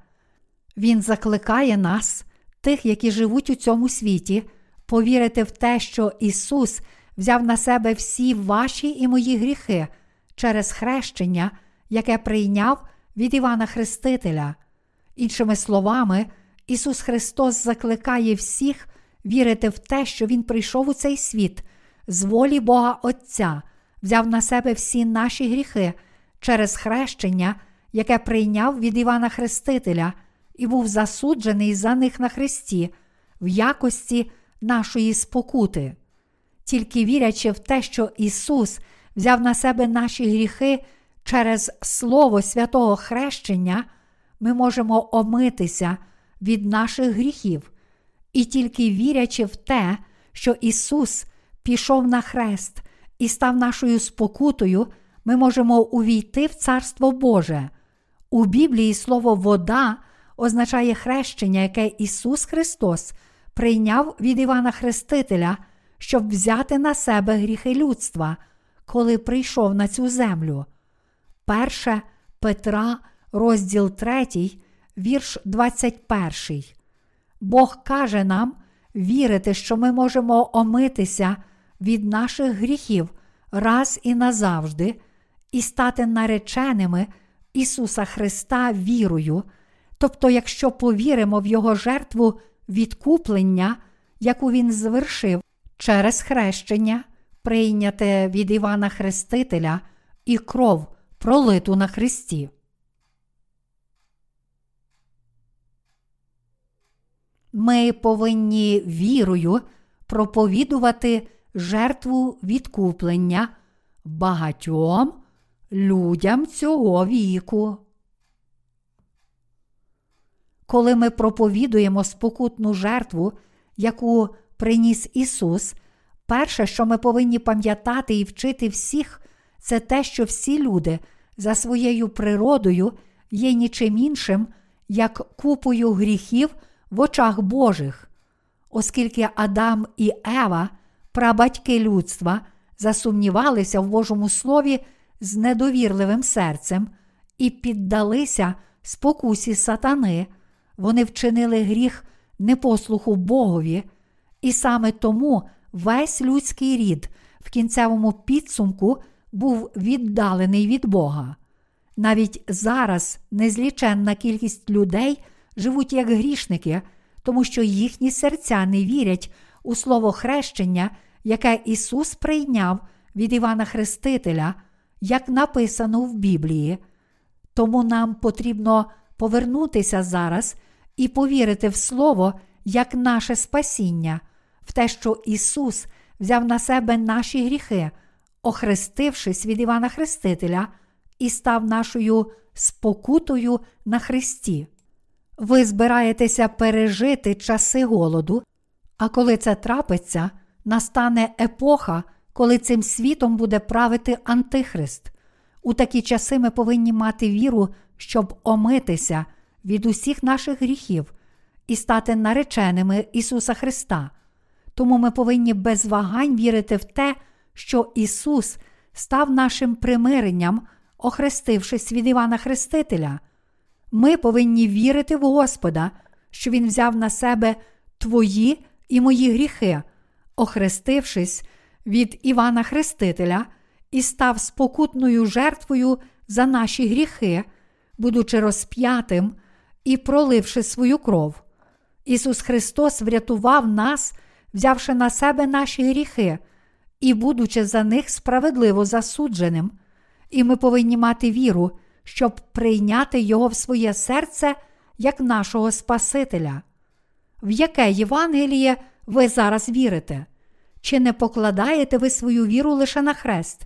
S1: Він закликає нас, тих, які живуть у цьому світі, повірити в те, що Ісус взяв на себе всі ваші і мої гріхи через хрещення, яке прийняв від Івана Хрестителя. Іншими словами, Ісус Христос закликає всіх вірити в те, що Він прийшов у цей світ з волі Бога Отця, взяв на себе всі наші гріхи через хрещення, яке прийняв від Івана Хрестителя, і був засуджений за них на Христі в якості нашої спокути. Тільки вірячи в те, що Ісус взяв на себе наші гріхи через Слово святого хрещення, ми можемо омитися від наших гріхів. І тільки вірячи в те, що Ісус пішов на хрест і став нашою спокутою, ми можемо увійти в Царство Боже. У Біблії слово вода означає хрещення, яке Ісус Христос прийняв від Івана Хрестителя, щоб взяти на себе гріхи людства, коли прийшов на цю землю. Перше Петра, розділ 3, вірш 21. Бог каже нам вірити, що ми можемо омитися від наших гріхів раз і назавжди, і стати нареченими Ісуса Христа вірою, тобто, якщо повіримо в Його жертву відкуплення, яку Він звершив через хрещення, прийняте від Івана Хрестителя і кров, пролиту на Христі. Ми повинні вірою проповідувати жертву відкуплення багатьом людям цього віку. Коли ми проповідуємо спокутну жертву, яку приніс Ісус, перше, що ми повинні пам'ятати і вчити всіх, це те, що всі люди за своєю природою є нічим іншим, як купою гріхів в очах Божих, оскільки Адам і Ева, прабатьки людства, засумнівалися в Божому Слові з недовірливим серцем і піддалися спокусі сатани, вони вчинили гріх непослуху Богові, і саме тому весь людський рід в кінцевому підсумку був віддалений від Бога. Навіть зараз незліченна кількість людей живуть як грішники, тому що їхні серця не вірять у слово хрещення, яке Ісус прийняв від Івана Хрестителя, як написано в Біблії. Тому нам потрібно повернутися зараз і повірити в Слово як наше спасіння, в те, що Ісус взяв на себе наші гріхи, охрестившись від Івана Хрестителя, і став нашою спокутою на Христі. Ви збираєтеся пережити часи голоду, а коли це трапиться, настане епоха, коли цим світом буде правити Антихрист. У такі часи ми повинні мати віру, щоб омитися від усіх наших гріхів і стати нареченими Ісуса Христа. Тому ми повинні без вагань вірити в те, що Ісус став нашим примиренням, охрестившись від Івана Хрестителя. Ми повинні вірити в Господа, що Він взяв на себе твої і мої гріхи, охрестившись від Івана Хрестителя і став спокутною жертвою за наші гріхи, будучи розп'ятим і проливши свою кров. Ісус Христос врятував нас, взявши на себе наші гріхи і, будучи за них справедливо засудженим, і ми повинні мати віру, щоб прийняти Його в своє серце як нашого Спасителя. В яке Євангеліє ви зараз вірите? Чи не покладаєте ви свою віру лише на хрест?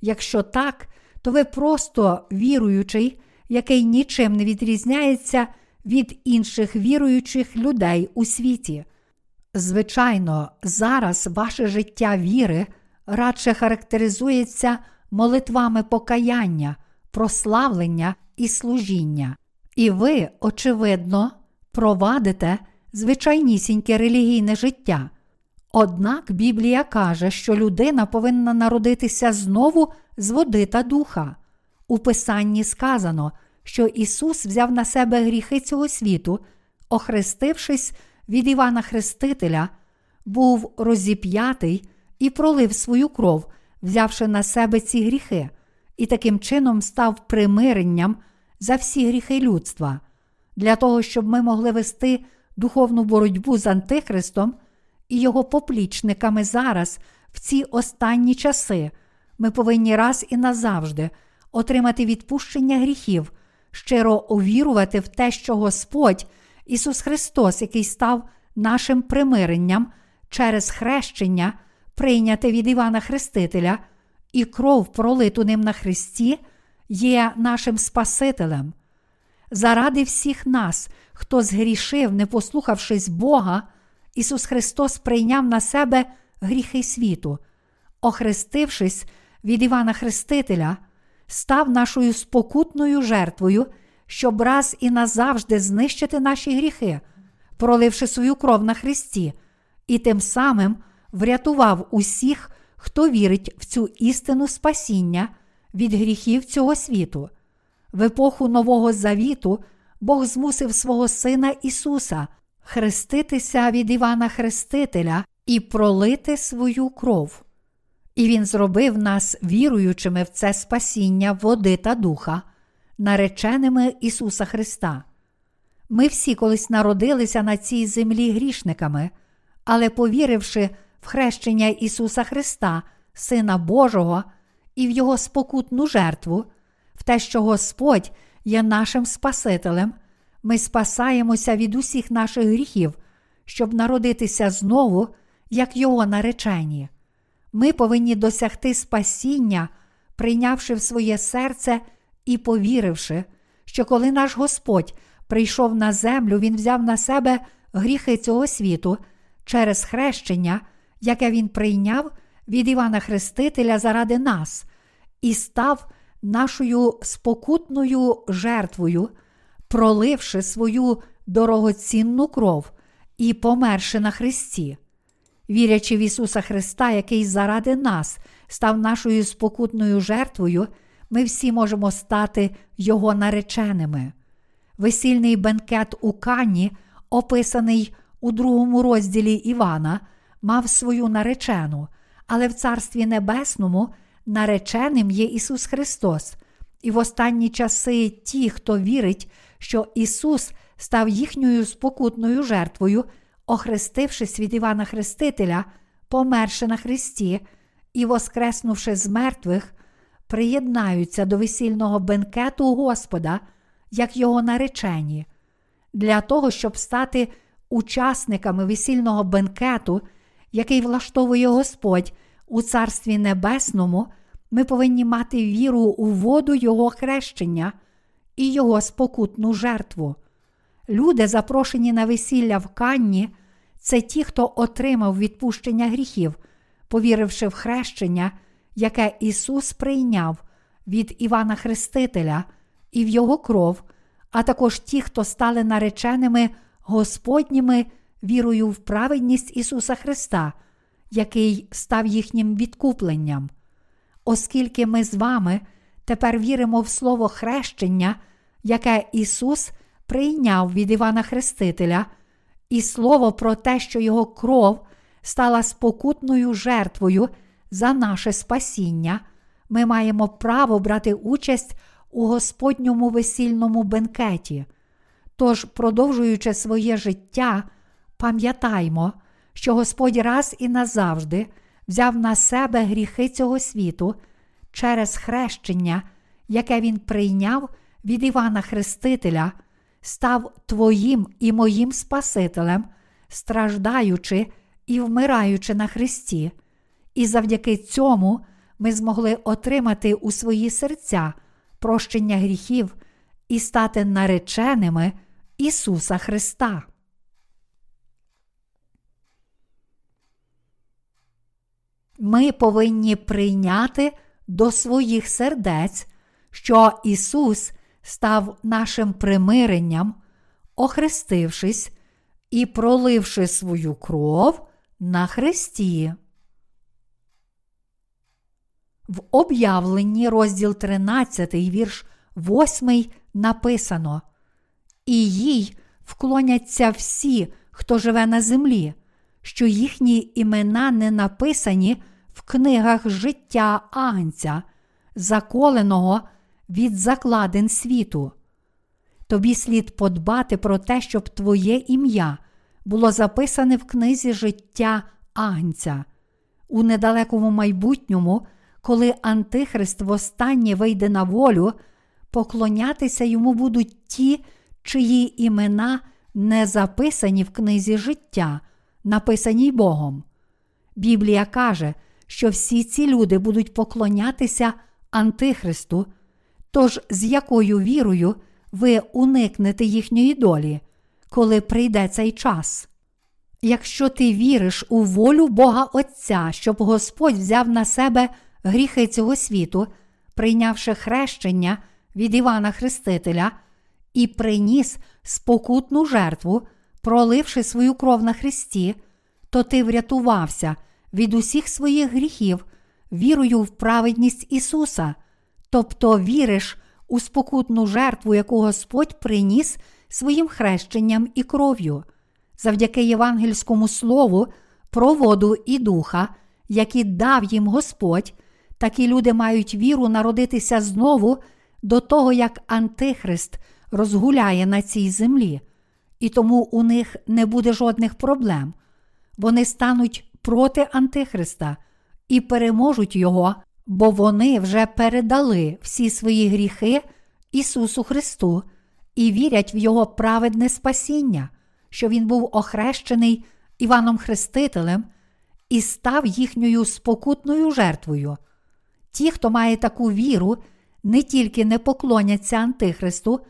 S1: Якщо так, то ви просто віруючий, який нічим не відрізняється від інших віруючих людей у світі. Звичайно, зараз ваше життя віри радше характеризується молитвами покаяння, прославлення і служіння. І ви, очевидно, провадите звичайнісіньке релігійне життя. Однак Біблія каже, що людина повинна народитися знову з води та духа. У Писанні сказано, що Ісус взяв на себе гріхи цього світу, охрестившись від Івана Хрестителя, був розіп'ятий і пролив свою кров, взявши на себе ці гріхи, і таким чином став примиренням за всі гріхи людства, для того, щоб ми могли вести духовну боротьбу з Антихристом і його поплічниками зараз, в ці останні часи, ми повинні раз і назавжди отримати відпущення гріхів, щиро увірувати в те, що Господь, Ісус Христос, який став нашим примиренням через хрещення, прийняте від Івана Хрестителя, і кров, пролиту ним на Христі, є нашим Спасителем. Заради всіх нас, хто згрішив, не послухавшись Бога, Ісус Христос прийняв на себе гріхи світу, охрестившись від Івана Хрестителя, став нашою спокутною жертвою, щоб раз і назавжди знищити наші гріхи, проливши свою кров на Христі, і тим самим врятував усіх, хто вірить в цю істину спасіння від гріхів цього світу. В епоху Нового Завіту Бог змусив свого Сина Ісуса хреститися від Івана Хрестителя і пролити свою кров. І Він зробив нас віруючими в це спасіння води та духа, нареченими Ісуса Христа. Ми всі колись народилися на цій землі грішниками, але повіривши в хрещення Ісуса Христа, Сина Божого, і в Його спокутну жертву, те, що Господь є нашим Спасителем, ми спасаємося від усіх наших гріхів, щоб народитися знову, як Його наречені. Ми повинні досягти спасіння, прийнявши в своє серце і повіривши, що коли наш Господь прийшов на землю, Він взяв на себе гріхи цього світу через хрещення, яке Він прийняв від Івана Хрестителя заради нас, і став нашою спокутною жертвою, проливши свою дорогоцінну кров і померши на Христі. Вірячи в Ісуса Христа, який заради нас став нашою спокутною жертвою, ми всі можемо стати Його нареченими. Весільний бенкет у Кані, описаний у другому розділі Івана, мав свою наречену, але в Царстві Небесному нареченим є Ісус Христос, і в останні часи ті, хто вірить, що Ісус став їхньою спокутною жертвою, охрестившись від Івана Хрестителя, померши на Христі і, воскреснувши з мертвих, приєднаються до весільного бенкету Господа, як його наречені. Для того, щоб стати учасниками весільного бенкету, який влаштовує Господь у Царстві Небесному, ми повинні мати віру у воду Його хрещення і Його спокутну жертву. Люди, запрошені на весілля в Канні, це ті, хто отримав відпущення гріхів, повіривши в хрещення, яке Ісус прийняв від Івана Хрестителя і в Його кров, а також ті, хто стали нареченими Господніми вірою в праведність Ісуса Христа, який став їхнім відкупленням. Оскільки ми з вами тепер віримо в Слово хрещення, яке Ісус прийняв від Івана Хрестителя, і слово про те, що Його кров стала спокутною жертвою за наше спасіння, ми маємо право брати участь у Господньому весільному бенкеті. Тож, продовжуючи своє життя, пам'ятаймо, що Господь раз і назавжди взяв на себе гріхи цього світу через хрещення, яке Він прийняв від Івана Хрестителя, став Твоїм і моїм Спасителем, страждаючи і вмираючи на Христі. І завдяки цьому ми змогли отримати у свої серця прощення гріхів і стати нареченими Ісуса Христа. Ми повинні прийняти до своїх сердець, що Ісус став нашим примиренням, охрестившись і проливши свою кров на Христі. В об'явленні розділ 13, вірш 8 написано: І їй вклоняться всі, хто живе на землі, що їхні імена не написані в книгах життя Агнця, заколеного від закладин світу. Тобі слід подбати про те, щоб твоє ім'я було записане в книзі життя Агнця. У недалекому майбутньому, коли Антихрист востаннє вийде на волю, поклонятися йому будуть ті, чиї імена не записані в книзі життя, написаній Богом. Біблія каже, що всі ці люди будуть поклонятися Антихристу, тож з якою вірою ви уникнете їхньої долі, коли прийде цей час. Якщо ти віриш у волю Бога Отця, щоб Господь взяв на себе гріхи цього світу, прийнявши хрещення від Івана Хрестителя, і приніс спокутну жертву, проливши свою кров на Христі, то ти врятувався від усіх своїх гріхів, вірою в праведність Ісуса, тобто віриш у спокутну жертву, яку Господь приніс своїм хрещенням і кров'ю, завдяки євангельському слову про воду і духа, які дав їм Господь, такі люди мають віру народитися знову до того, як Антихрист розгуляє на цій землі, і тому у них не буде жодних проблем. Вони стануть проти Антихриста і переможуть його, бо вони вже передали всі свої гріхи Ісусу Христу і вірять в Його праведне спасіння, що Він був охрещений Іваном Хрестителем і став їхньою спокутною жертвою. Ті, хто має таку віру, не тільки не поклоняться Антихристу,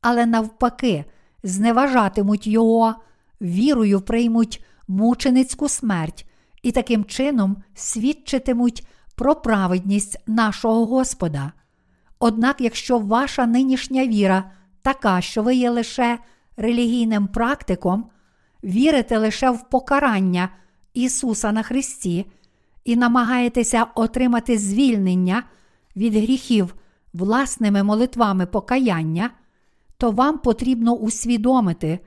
S1: але навпаки, зневажатимуть його, вірою приймуть мученицьку смерть і таким чином свідчитимуть про праведність нашого Господа. Однак, якщо ваша нинішня віра така, що ви є лише релігійним практиком, вірите лише в покарання Ісуса на Христі і намагаєтеся отримати звільнення від гріхів власними молитвами покаяння, то вам потрібно усвідомити,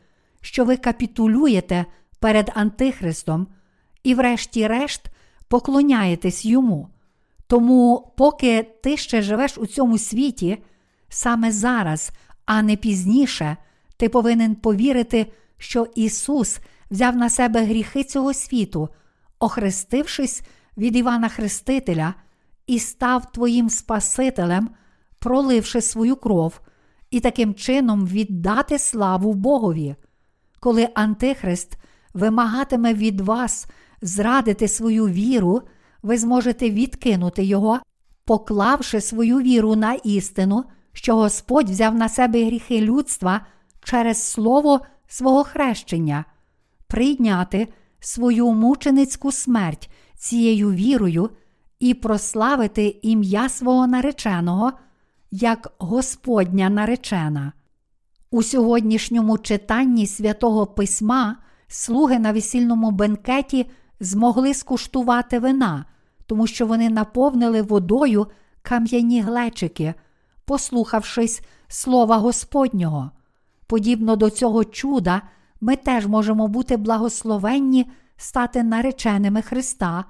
S1: що ви капітулюєте перед Антихристом і, врешті-решт, поклоняєтесь йому. Тому, поки ти ще живеш у цьому світі, саме зараз, а не пізніше, ти повинен повірити, що Ісус взяв на себе гріхи цього світу, охрестившись від Івана Хрестителя, і став твоїм Спасителем, проливши свою кров, і таким чином віддати славу Богові. Коли Антихрист вимагатиме від вас зрадити свою віру, ви зможете відкинути його, поклавши свою віру на істину, що Господь взяв на себе гріхи людства через слово свого хрещення, прийняти свою мученицьку смерть цією вірою і прославити ім'я свого нареченого як Господня наречена. У сьогоднішньому читанні святого Письма слуги на весільному бенкеті змогли скуштувати вина, тому що вони наповнили водою кам'яні глечики, послухавшись слова Господнього. Подібно до цього чуда, ми теж можемо бути благословенні стати нареченими Христа,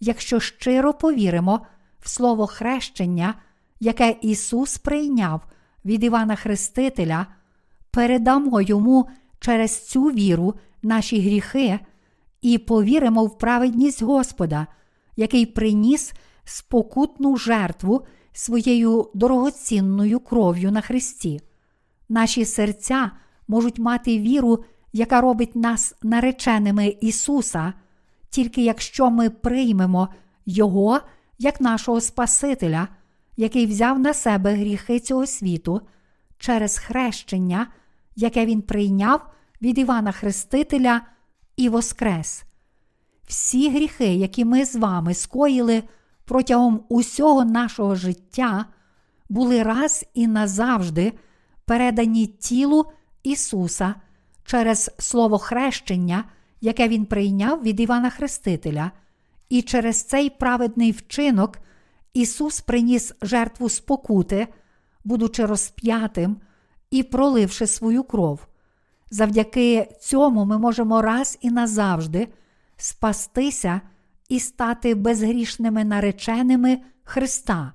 S1: якщо щиро повіримо в Слово хрещення, яке Ісус прийняв від Івана Хрестителя, передамо йому через цю віру наші гріхи і повіримо в праведність Господа, який приніс спокутну жертву своєю дорогоцінною кров'ю на Христі. Наші серця можуть мати віру, яка робить нас нареченими Ісуса, тільки якщо ми приймемо Його як нашого Спасителя, який взяв на себе гріхи цього світу через хрещення, яке Він прийняв від Івана Хрестителя і Воскрес. Всі гріхи, які ми з вами скоїли протягом усього нашого життя, були раз і назавжди передані тілу Ісуса через Слово хрещення, яке Він прийняв від Івана Хрестителя, і через цей праведний вчинок Ісус приніс жертву спокути, будучи розп'ятим і проливши свою кров. Завдяки цьому ми можемо раз і назавжди спастися і стати безгрішними нареченими Христа,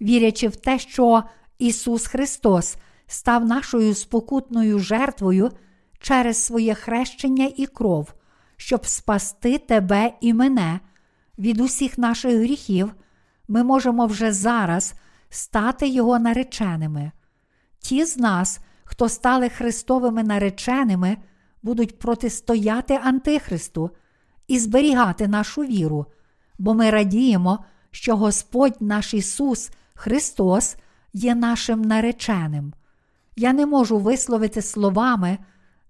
S1: вірячи в те, що Ісус Христос став нашою спокутною жертвою через своє хрещення і кров, щоб спасти тебе і мене від усіх наших гріхів, ми можемо вже зараз стати Його нареченими. Ті з нас, хто стали Христовими нареченими, будуть протистояти Антихристу і зберігати нашу віру, бо ми радіємо, що Господь наш Ісус Христос є нашим нареченим. Я не можу висловити словами,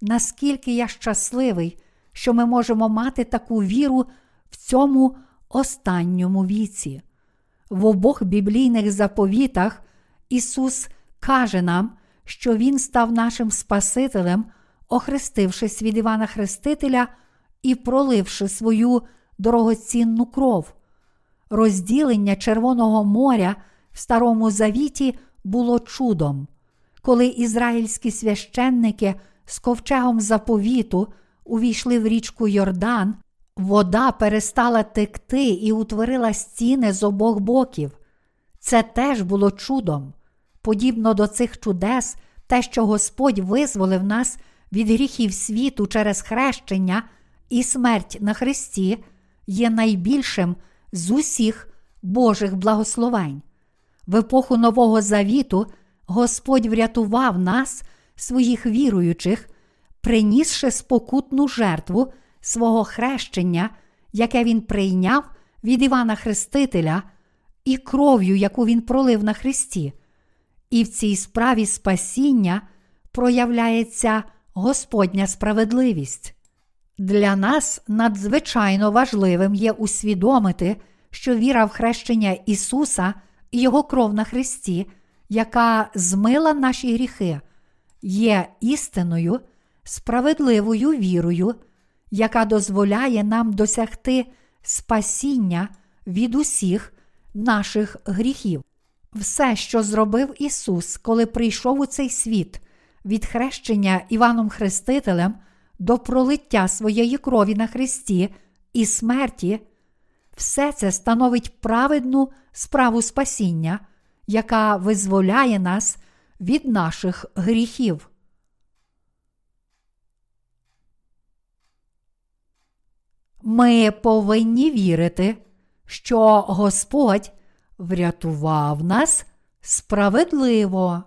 S1: наскільки я щасливий, що ми можемо мати таку віру в цьому останньому віці. В обох біблійних заповітах Ісус каже нам, що Він став нашим Спасителем, охрестившись від Івана Хрестителя і проливши свою дорогоцінну кров. Розділення Червоного моря в Старому Завіті було чудом. Коли ізраїльські священники з ковчегом заповіту увійшли в річку Йордан, вода перестала текти і утворила стіни з обох боків. Це теж було чудом. Подібно до цих чудес, те, що Господь визволив нас від гріхів світу через хрещення і смерть на Христі, є найбільшим з усіх Божих благословень. В епоху Нового Завіту Господь врятував нас, своїх віруючих, принісши спокутну жертву свого хрещення, яке Він прийняв від Івана Хрестителя, і кров'ю, яку Він пролив на Христі. І в цій справі спасіння проявляється Господня справедливість. Для нас надзвичайно важливим є усвідомити, що віра в хрещення Ісуса і Його кров на Христі, яка змила наші гріхи, є істинною, справедливою вірою, яка дозволяє нам досягти спасіння від усіх наших гріхів. Все, що зробив Ісус, коли прийшов у цей світ, від хрещення Іваном Хрестителем до пролиття своєї крові на Христі і смерті, все це становить праведну справу спасіння, яка визволяє нас від наших гріхів. Ми повинні вірити, що Господь врятував нас справедливо.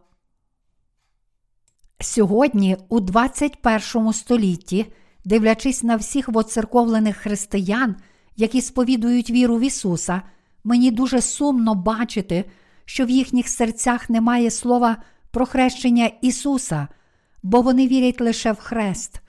S1: Сьогодні, у 21 столітті, дивлячись на всіх воцерковлених християн, які сповідують віру в Ісуса, мені дуже сумно бачити, що в їхніх серцях немає слова про хрещення Ісуса, бо вони вірять лише в хрест.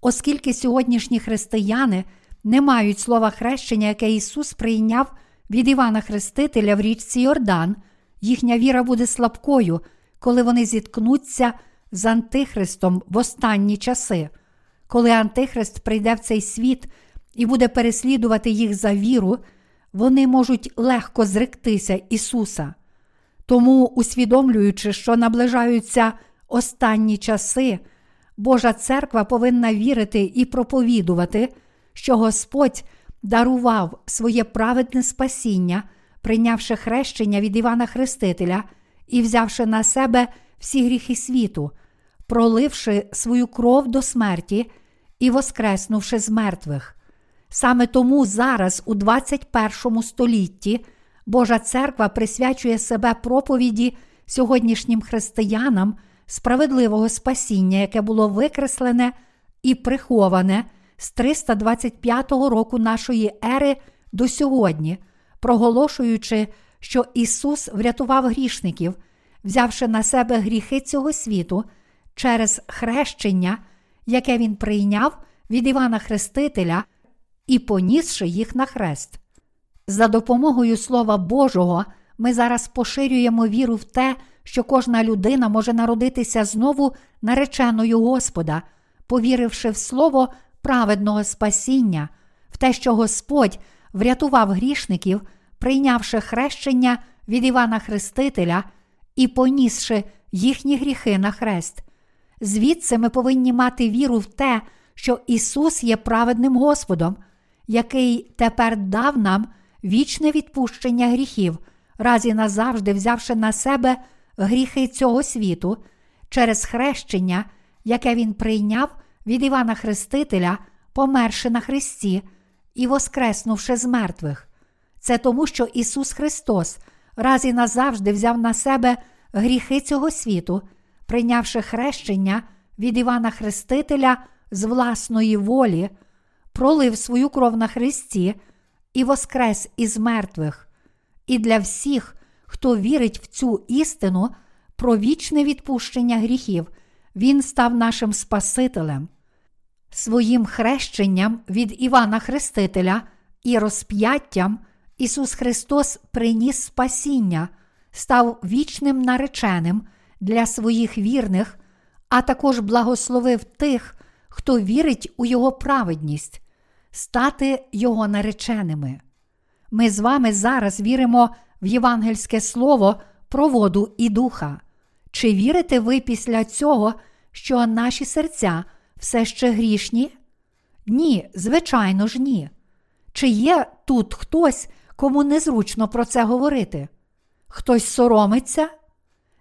S1: Оскільки сьогоднішні християни не мають слова хрещення, яке Ісус прийняв від Івана Хрестителя в річці Йордан, їхня віра буде слабкою, коли вони зіткнуться з Антихристом в останні часи, коли Антихрист прийде в цей світ і буде переслідувати їх за віру, вони можуть легко зректися Ісуса. Тому, усвідомлюючи, що наближаються останні часи, Божа церква повинна вірити і проповідувати, що Господь дарував своє праведне спасіння, прийнявши хрещення від Івана Хрестителя і взявши на себе всі гріхи світу, проливши свою кров до смерті і воскреснувши з мертвих. Саме тому зараз, у 21 столітті, Божа церква присвячує себе проповіді сьогоднішнім християнам справедливого спасіння, яке було викреслене і приховане з 325 року нашої ери до сьогодні, проголошуючи, що Ісус врятував грішників, взявши на себе гріхи цього світу через хрещення, яке Він прийняв від Івана Хрестителя і понісши їх на хрест. За допомогою Слова Божого ми зараз поширюємо віру в те, що кожна людина може народитися знову нареченою Господа, повіривши в Слово праведного спасіння, в те, що Господь врятував грішників, прийнявши хрещення від Івана Хрестителя і понісши їхні гріхи на хрест. Звідси ми повинні мати віру в те, що Ісус є праведним Господом, який тепер дав нам вічне відпущення гріхів, разі назавжди взявши на себе гріхи цього світу через хрещення, яке Він прийняв від Івана Хрестителя, померши на Христі і воскреснувши з мертвих. Це тому, що Ісус Христос раз і назавжди взяв на себе гріхи цього світу, прийнявши хрещення від Івана Хрестителя з власної волі, пролив свою кров на Христі і воскрес із мертвих. І для всіх, хто вірить в цю істину про вічне відпущення гріхів, Він став нашим Спасителем. Своїм хрещенням від Івана Хрестителя і розп'яттям Ісус Христос приніс спасіння, став вічним нареченим для своїх вірних, а також благословив тих, хто вірить у Його праведність, стати Його нареченими. Ми з вами зараз віримо в євангельське слово про воду і духа. Чи вірите ви після цього, що наші серця все ще грішні? Ні, звичайно ж, ні. Чи є тут хтось, кому незручно про це говорити? Хтось соромиться?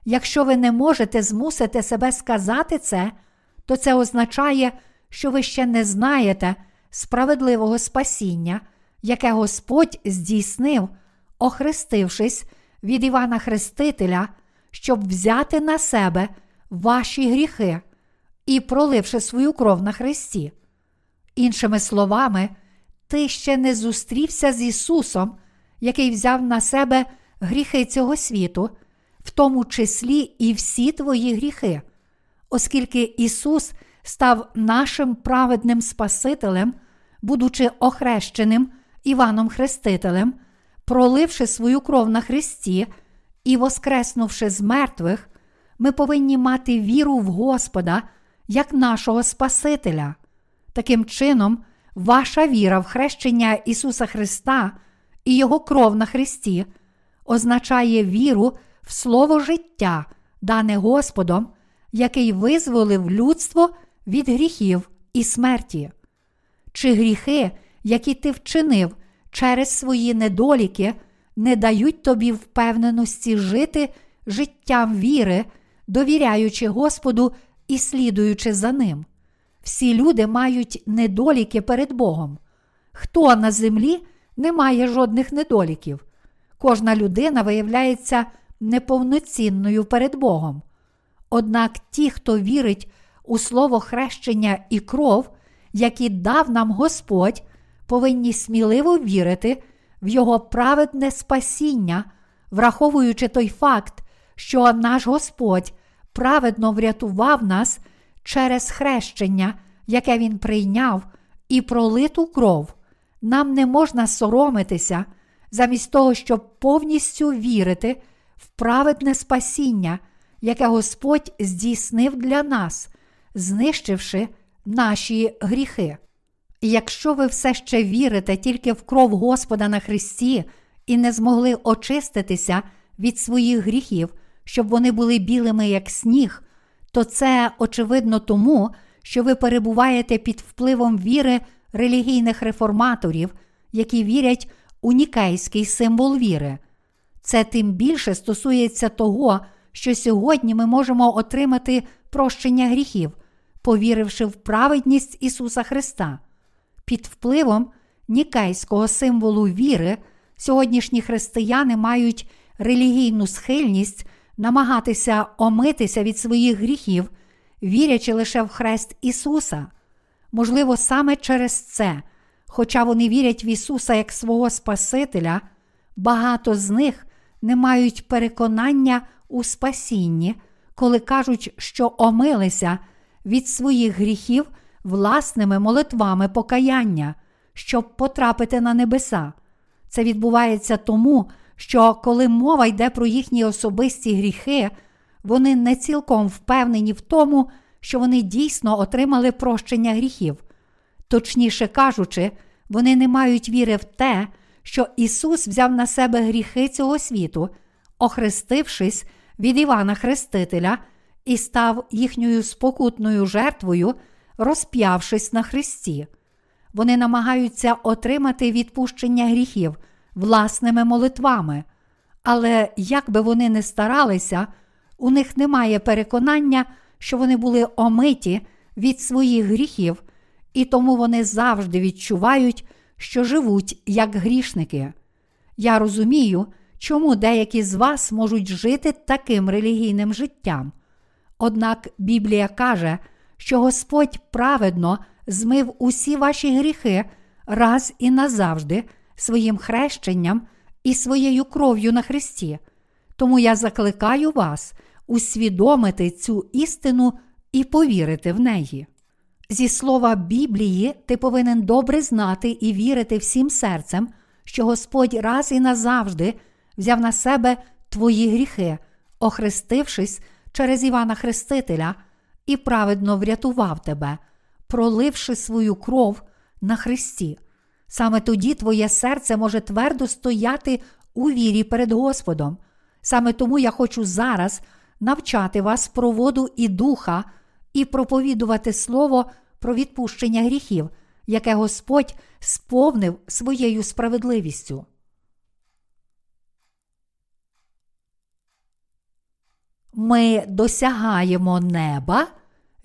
S1: Якщо ви не можете змусити себе сказати це, то це означає, що ви ще не знаєте справедливого спасіння, яке Господь здійснив, охрестившись від Івана Хрестителя, щоб взяти на себе ваші гріхи і проливши свою кров на Христі. Іншими словами, ти ще не зустрівся з Ісусом, який взяв на себе гріхи цього світу, в тому числі і всі твої гріхи, оскільки Ісус став нашим праведним Спасителем, будучи охрещеним Іваном Хрестителем, проливши свою кров на Христі і воскреснувши з мертвих, ми повинні мати віру в Господа як нашого Спасителя. Таким чином, ваша віра в хрещення Ісуса Христа і Його кров на Христі означає віру в Слово життя, дане Господом, який визволив людство від гріхів і смерті. Чи гріхи, які ти вчинив через свої недоліки, не дають тобі впевненості жити життям віри, довіряючи Господу і слідуючи за ним. Всі люди мають недоліки перед Богом. Хто на землі не має жодних недоліків? Кожна людина виявляється неповноцінною перед Богом. Однак ті, хто вірить у слово хрещення і кров, які дав нам Господь, повинні сміливо вірити в Його праведне спасіння, враховуючи той факт, що наш Господь праведно врятував нас через хрещення, яке Він прийняв, і пролиту кров. Нам не можна соромитися, замість того, щоб повністю вірити в праведне спасіння, яке Господь здійснив для нас, знищивши наші гріхи. Якщо ви все ще вірите тільки в кров Господа на Христі і не змогли очиститися від своїх гріхів, щоб вони були білими, як сніг, то це очевидно тому, що ви перебуваєте під впливом віри релігійних реформаторів, які вірять у нікейський символ віри. Це тим більше стосується того, що сьогодні ми можемо отримати прощення гріхів, повіривши в праведність Ісуса Христа. Під впливом нікейського символу віри сьогоднішні християни мають релігійну схильність намагатися омитися від своїх гріхів, вірячи лише в хрест Ісуса. Можливо, саме через це, хоча вони вірять в Ісуса як свого Спасителя, багато з них не мають переконання у спасінні, коли кажуть, що омилися від своїх гріхів власними молитвами покаяння, щоб потрапити на небеса. Це відбувається тому, що коли мова йде про їхні особисті гріхи, вони не цілком впевнені в тому, що вони дійсно отримали прощення гріхів. Точніше кажучи, вони не мають віри в те, що Ісус взяв на себе гріхи цього світу, охрестившись від Івана Хрестителя і став їхньою спокутною жертвою, розп'явшись на Христі. Вони намагаються отримати відпущення гріхів власними молитвами, але як би вони не старалися, у них немає переконання, що вони були омиті від своїх гріхів, і тому вони завжди відчувають, що живуть як грішники. Я розумію, чому деякі з вас можуть жити таким релігійним життям. Однак Біблія каже, що Господь праведно змив усі ваші гріхи раз і назавжди своїм хрещенням і своєю кров'ю на Христі. Тому я закликаю вас усвідомити цю істину і повірити в неї. Зі слова Біблії, ти повинен добре знати і вірити всім серцем, що Господь раз і назавжди взяв на себе твої гріхи, охрестившись через Івана Хрестителя, і праведно врятував тебе, проливши свою кров на Христі. Саме тоді твоє серце може твердо стояти у вірі перед Господом. Саме тому я хочу зараз навчати вас про воду і духа і проповідувати Слово про відпущення гріхів, яке Господь сповнив своєю справедливістю. Ми досягаємо неба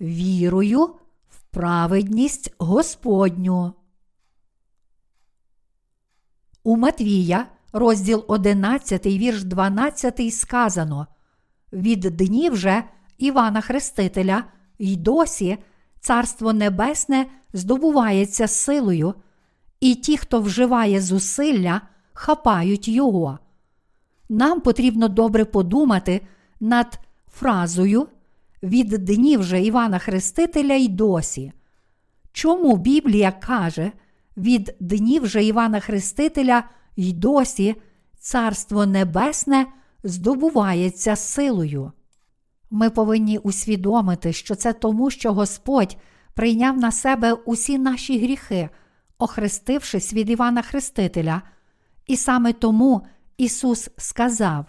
S1: вірою в праведність Господню. У Матвія, розділ 11, вірш 12, сказано від днів же Івана Хрестителя й досі Царство Небесне здобувається силою, і ті, хто вживає зусилля, хапають його. Нам потрібно добре подумати над фразою від днів же Івана Хрестителя й досі. Чому Біблія каже від днів же Івана Хрестителя й досі Царство Небесне здобувається силою? Ми повинні усвідомити, що це тому, що Господь прийняв на себе усі наші гріхи, охрестившись від Івана Хрестителя, і саме тому Ісус сказав: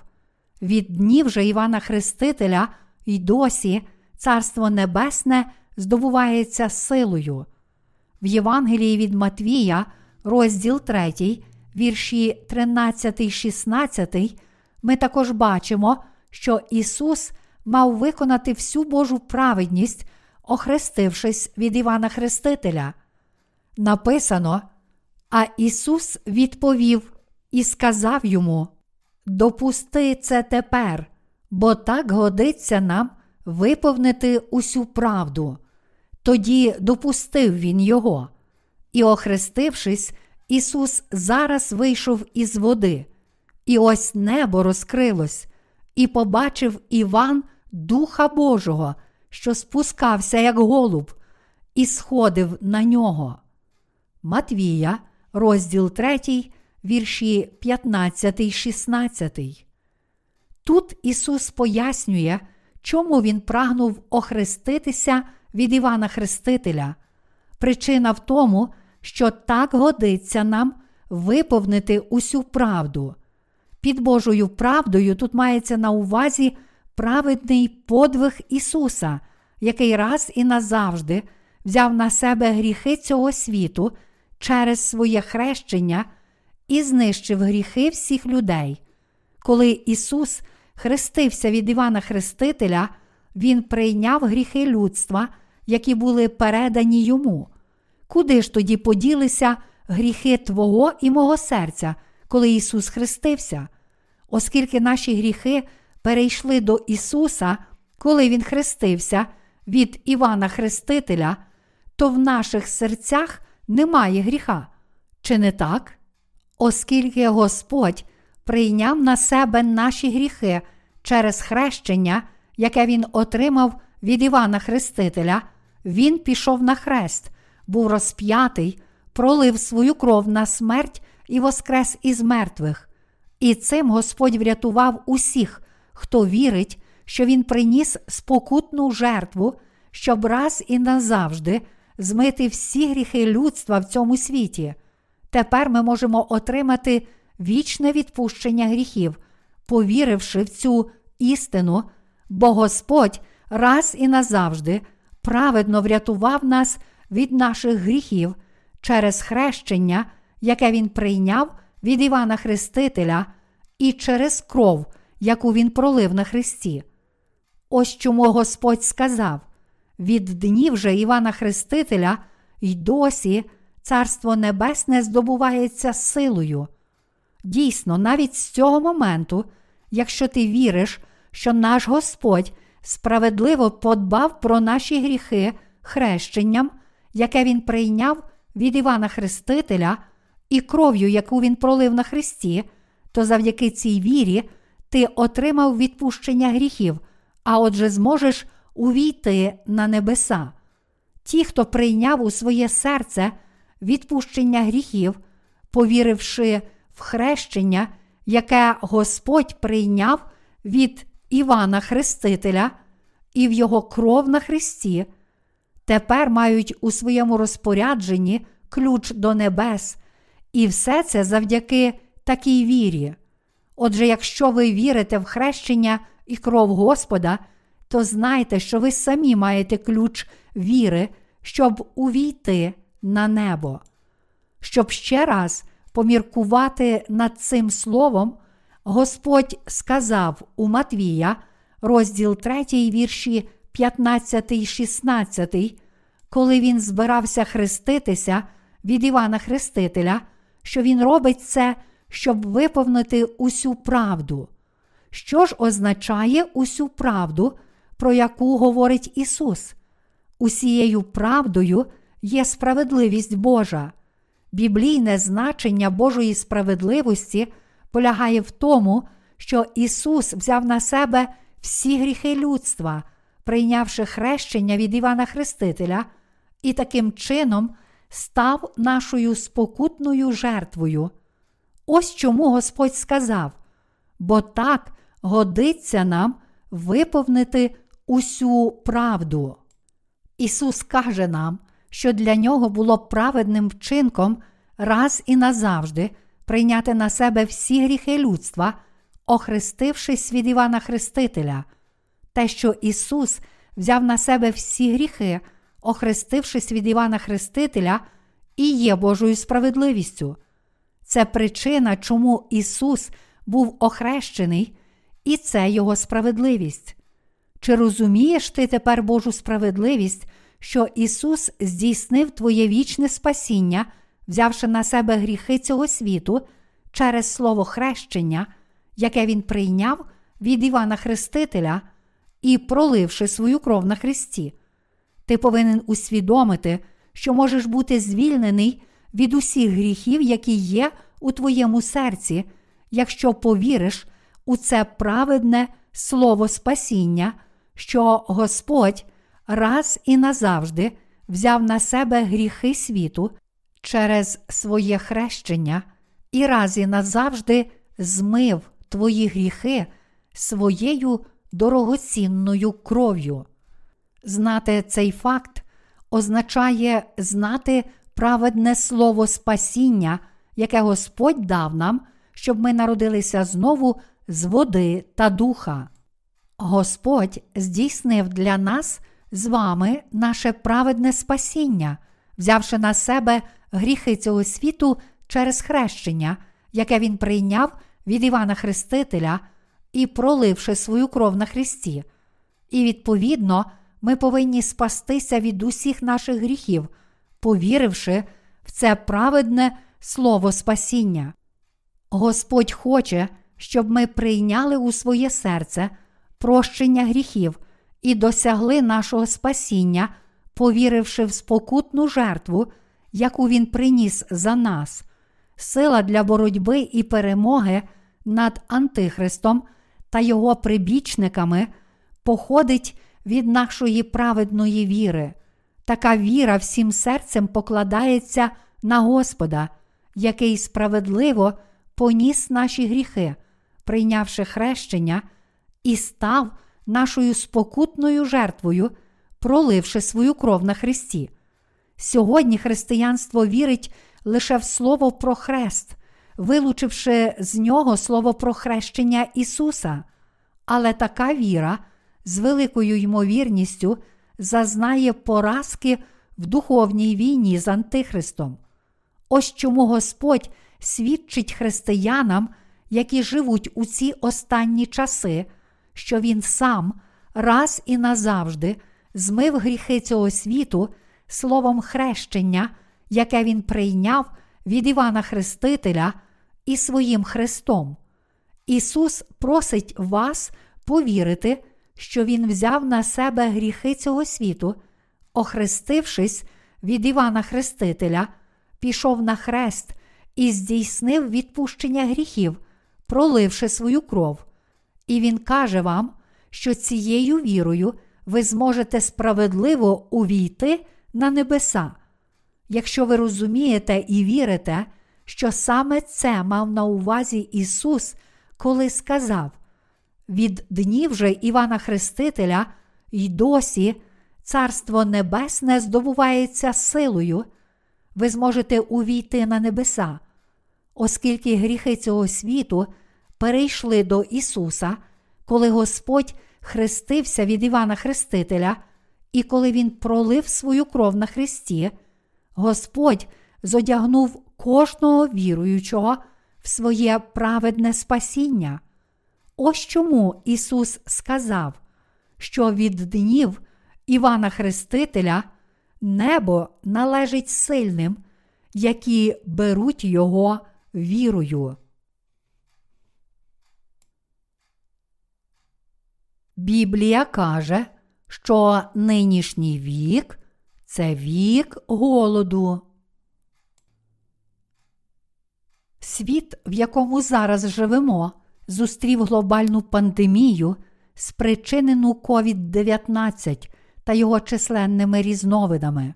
S1: від днів же Івана Хрестителя й досі Царство Небесне здобувається силою. В Євангелії від Матвія, розділ 3, вірші 13, 16, ми також бачимо, що Ісус мав виконати всю Божу праведність, охрестившись від Івана Хрестителя. Написано, а Ісус відповів і сказав йому: Допусти це тепер, бо так годиться нам виповнити усю правду. Тоді допустив він його. І, охрестившись, Ісус зараз вийшов із води, і ось небо розкрилось, і побачив Іван Духа Божого, що спускався, як голуб, і сходив на нього. Матвія, розділ 3, вірші 15, 16. Тут Ісус пояснює, чому Він прагнув охреститися від Івана Хрестителя. Причина в тому, що так годиться нам виповнити усю правду. Під Божою правдою тут мається на увазі праведний подвиг Ісуса, який раз і назавжди взяв на себе гріхи цього світу через своє хрещення і знищив гріхи всіх людей. Коли Ісус хрестився від Івана Хрестителя, Він прийняв гріхи людства, які були передані йому. Куди ж тоді поділися гріхи Твого і мого серця, коли Ісус хрестився? Оскільки наші гріхи перейшли до Ісуса, коли Він хрестився від Івана Хрестителя, то в наших серцях немає гріха. Чи не так? Оскільки Господь прийняв на себе наші гріхи через хрещення, яке Він отримав від Івана Хрестителя, Він пішов на хрест, був розп'ятий, пролив свою кров на смерть і воскрес із мертвих. І цим Господь врятував усіх, хто вірить, що Він приніс спокутну жертву, щоб раз і назавжди змити всі гріхи людства в цьому світі. Тепер ми можемо отримати вічне відпущення гріхів, повіривши в цю істину, бо Господь раз і назавжди праведно врятував нас від наших гріхів через хрещення, яке Він прийняв від Івана Хрестителя, і через кров, яку Він пролив на Христі. Ось чому Господь сказав: від днів же Івана Хрестителя й досі Царство Небесне здобувається силою. Дійсно, навіть з цього моменту, якщо ти віриш, що наш Господь справедливо подбав про наші гріхи хрещенням, яке Він прийняв від Івана Хрестителя, і кров'ю, яку Він пролив на Христі, то завдяки цій вірі ти отримав відпущення гріхів, а отже, зможеш увійти на небеса. Ті, хто прийняв у своє серце відпущення гріхів, повіривши в хрещення, яке Господь прийняв від Івана Хрестителя і в його кров на Христі, тепер мають у своєму розпорядженні ключ до небес, і все це завдяки такій вірі. Отже, якщо ви вірите в хрещення і кров Господа, то знайте, що ви самі маєте ключ віри, щоб увійти на небо. Щоб ще раз поміркувати над цим словом, Господь сказав у Матвія, розділ 3, вірші 15, 16, коли він збирався хреститися від Івана Хрестителя, що він робить це, щоб виповнити усю правду. Що ж означає усю правду, про яку говорить Ісус? Усією правдою є справедливість Божа. Біблійне значення Божої справедливості полягає в тому, що Ісус взяв на себе всі гріхи людства, прийнявши хрещення від Івана Хрестителя, і таким чином став нашою спокутною жертвою. Ось чому Господь сказав: бо так годиться нам виповнити усю правду. Ісус каже нам, що для нього було праведним вчинком раз і назавжди прийняти на себе всі гріхи людства, охрестившись від Івана Хрестителя, те, що Ісус взяв на себе всі гріхи, охрестившись від Івана Хрестителя, і є Божою справедливістю. Це причина, чому Ісус був охрещений, і це Його справедливість. Чи розумієш ти тепер Божу справедливість, що Ісус здійснив твоє вічне спасіння, взявши на себе гріхи цього світу через слово хрещення, яке Він прийняв від Івана Хрестителя і проливши свою кров на Христі? Ти повинен усвідомити, що можеш бути звільнений від усіх гріхів, які є у твоєму серці, якщо повіриш у це праведне слово спасіння, що Господь раз і назавжди взяв на себе гріхи світу через своє хрещення і раз і назавжди змив твої гріхи своєю дорогоцінною кров'ю. Знати цей факт означає знати праведне слово спасіння, яке Господь дав нам, щоб ми народилися знову з води та духа. Господь здійснив для нас з вами наше праведне спасіння, взявши на себе гріхи цього світу через хрещення, яке Він прийняв від Івана Хрестителя і проливши свою кров на Христі. І, відповідно, ми повинні спастися від усіх наших гріхів, повіривши в це праведне слово спасіння. Господь хоче, щоб ми прийняли у своє серце прощення гріхів і досягли нашого спасіння, повіривши в спокутну жертву, яку Він приніс за нас, сила для боротьби і перемоги над Антихристом та його прибічниками походить від нашої праведної віри. Така віра всім серцем покладається на Господа, який справедливо поніс наші гріхи, прийнявши хрещення, і став нашою спокутною жертвою, проливши свою кров на Христі. Сьогодні християнство вірить лише в Слово про хрест, вилучивши з нього слово про хрещення Ісуса. Але така віра з великою ймовірністю зазнає поразки в духовній війні з Антихристом. Ось чому Господь свідчить християнам, які живуть у ці останні часи, що Він сам раз і назавжди змив гріхи цього світу словом хрещення, яке Він прийняв від Івана Хрестителя і своїм Христом. Ісус просить вас повірити, що Він взяв на себе гріхи цього світу, охрестившись від Івана Хрестителя, пішов на хрест і здійснив відпущення гріхів, проливши свою кров. І Він каже вам, що цією вірою ви зможете справедливо увійти на небеса. Якщо ви розумієте і вірите, що саме це мав на увазі Ісус, коли сказав: від днів же Івана Хрестителя й досі Царство Небесне здобувається силою, ви зможете увійти на небеса, оскільки гріхи цього світу перейшли до Ісуса, коли Господь хрестився від Івана Хрестителя, і коли Він пролив свою кров на Христі, Господь зодягнув кожного віруючого в своє праведне спасіння. Ось чому Ісус сказав, що від днів Івана Хрестителя небо належить сильним, які беруть його вірою. Біблія каже, що нинішній вік це вік голоду. Світ, в якому зараз живемо, зустрів глобальну пандемію, спричинену COVID-19 та його численними різновидами.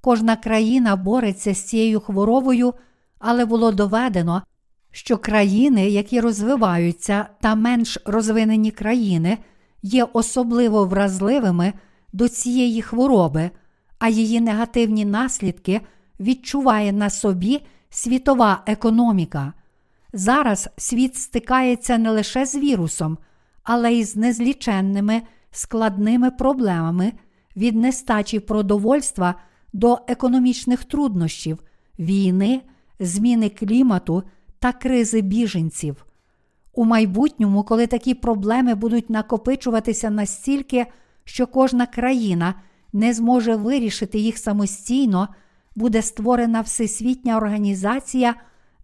S1: Кожна країна бореться з цією хворобою, але було доведено, що країни, які розвиваються, та менш розвинені країни, є особливо вразливими до цієї хвороби, а її негативні наслідки відчуває на собі світова економіка. Зараз світ стикається не лише з вірусом, але й з незліченними складними проблемами від нестачі продовольства до економічних труднощів, війни, зміни клімату та кризи біженців. У майбутньому, коли такі проблеми будуть накопичуватися настільки, що кожна країна не зможе вирішити їх самостійно, буде створена Всесвітня організація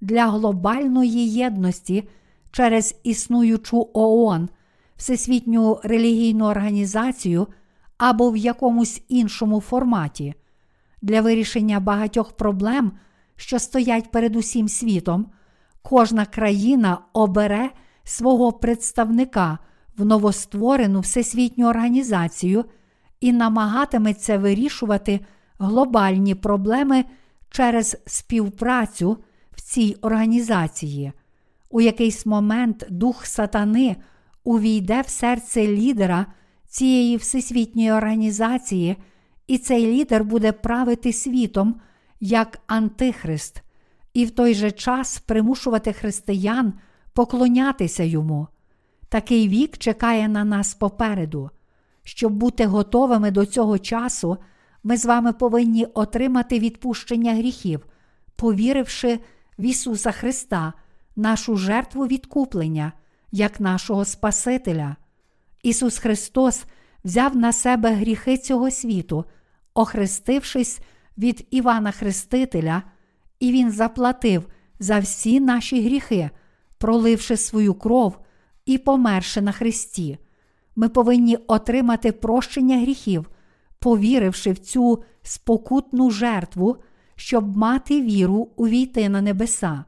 S1: для глобальної єдності через існуючу ООН, Всесвітню релігійну організацію або в якомусь іншому форматі. Для вирішення багатьох проблем, що стоять перед усім світом, кожна країна обере свого представника в новостворену всесвітню організацію і намагатиметься вирішувати глобальні проблеми через співпрацю в цій організації. У якийсь момент дух сатани увійде в серце лідера цієї всесвітньої організації, і цей лідер буде правити світом як антихрист, і в той же час примушувати християн поклонятися йому. Такий вік чекає на нас попереду. Щоб бути готовими до цього часу, ми з вами повинні отримати відпущення гріхів, повіривши в Ісуса Христа, нашу жертву відкуплення, як нашого Спасителя. Ісус Христос взяв на себе гріхи цього світу, охрестившись від Івана Хрестителя, і Він заплатив за всі наші гріхи, проливши свою кров і померши на Христі. Ми повинні отримати прощення гріхів, повіривши в цю спокутну жертву, щоб мати віру увійти на небеса.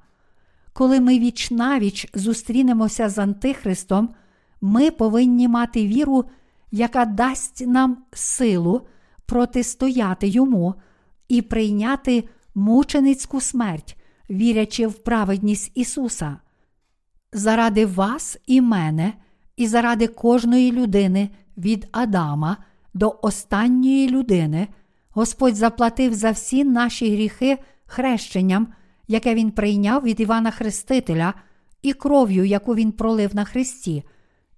S1: Коли ми віч навіч зустрінемося з Антихристом, ми повинні мати віру, яка дасть нам силу протистояти йому і прийняти мученицьку смерть, вірячи в праведність Ісуса. Заради вас і мене, і заради кожної людини від Адама до останньої людини, Господь заплатив за всі наші гріхи хрещенням, яке Він прийняв від Івана Хрестителя, і кров'ю, яку Він пролив на Христі.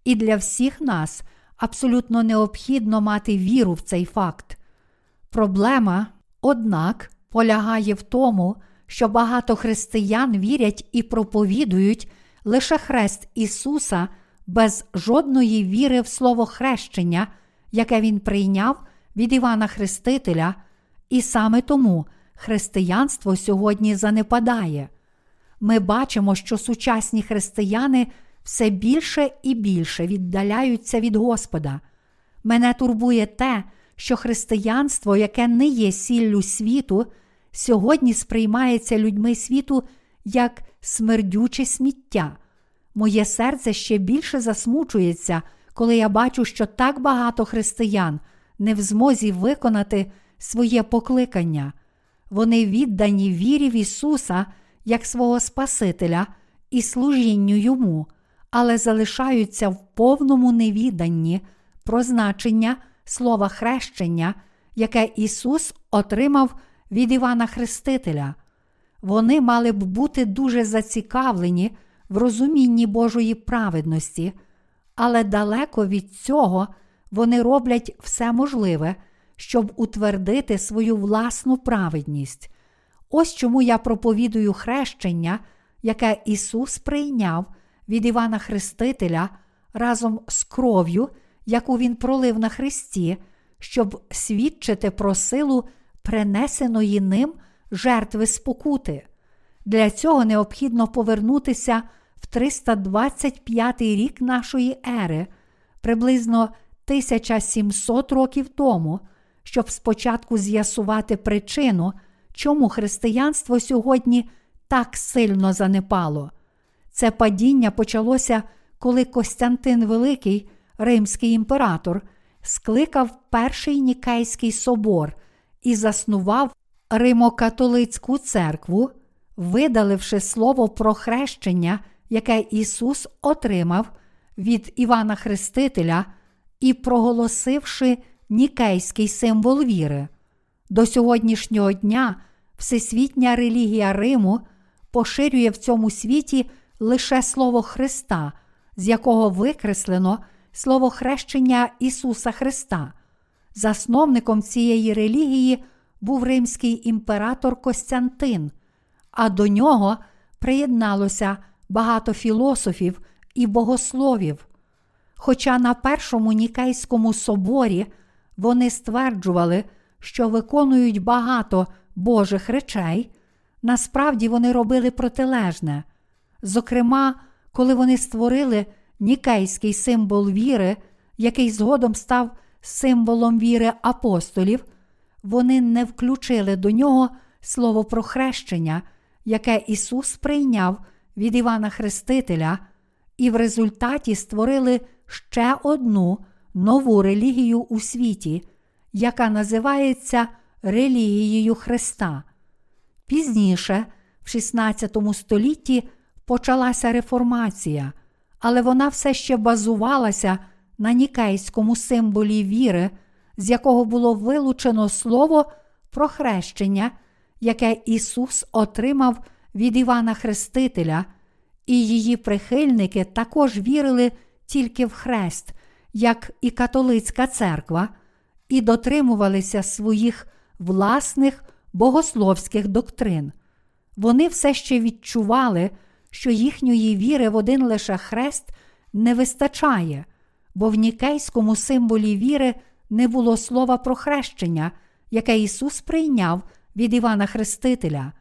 S1: І для всіх нас абсолютно необхідно мати віру в цей факт. Проблема, однак, полягає в тому, що багато християн вірять і проповідують лише хрест Ісуса без жодної віри в Слово хрещення, яке Він прийняв від Івана Хрестителя, і саме тому християнство сьогодні занепадає. Ми бачимо, що сучасні християни все більше і більше віддаляються від Господа. Мене турбує те, що християнство, яке не є сіллю світу, сьогодні сприймається людьми світу як смердюче сміття. Моє серце ще більше засмучується, коли я бачу, що так багато християн не в змозі виконати своє покликання. Вони віддані вірі в Ісуса як свого Спасителя і служінню Йому, але залишаються в повному невіданні про значення слова хрещення, яке Ісус отримав від Івана Хрестителя. Вони мали б бути дуже зацікавлені в розумінні Божої праведності, але далеко від цього вони роблять все можливе, щоб утвердити свою власну праведність. Ось чому я проповідую хрещення, яке Ісус прийняв від Івана Хрестителя разом з кров'ю, яку Він пролив на Христі, щоб свідчити про силу принесеної ним жертви спокути. Для цього необхідно повернутися в 325 рік нашої ери, приблизно 1700 років тому, щоб спочатку з'ясувати причину, чому християнство сьогодні так сильно занепало. Це падіння почалося, коли Костянтин Великий, римський імператор, скликав Перший Нікейський собор і заснував Римокатолицьку церкву, видаливши слово про хрещення, яке Ісус отримав від Івана Хрестителя, і проголосивши нікейський символ віри. До сьогоднішнього дня всесвітня релігія Риму поширює в цьому світі лише Слово Христа, з якого викреслено слово хрещення Ісуса Христа. Засновником цієї релігії був римський імператор Костянтин, а до нього приєдналося багато філософів і богословів. Хоча на Першому Нікейському соборі вони стверджували, що виконують багато Божих речей, насправді вони робили протилежне. Зокрема, коли вони створили нікейський символ віри, який згодом став символом віри апостолів, вони не включили до нього слово про хрещення, яке Ісус прийняв від Івана Хрестителя, і в результаті створили ще одну нову релігію у світі, яка називається релігією Христа. Пізніше, в XVI столітті, почалася реформація, але вона все ще базувалася на нікейському символі віри, з якого було вилучено слово про хрещення, яке Ісус отримав від Івана Хрестителя, і її прихильники також вірили тільки в хрест, як і католицька церква, і дотримувалися своїх власних богословських доктрин. Вони все ще відчували, що їхньої віри в один лише хрест не вистачає, бо в нікейському символі віри не було слова про хрещення, яке Ісус прийняв від Івана Хрестителя.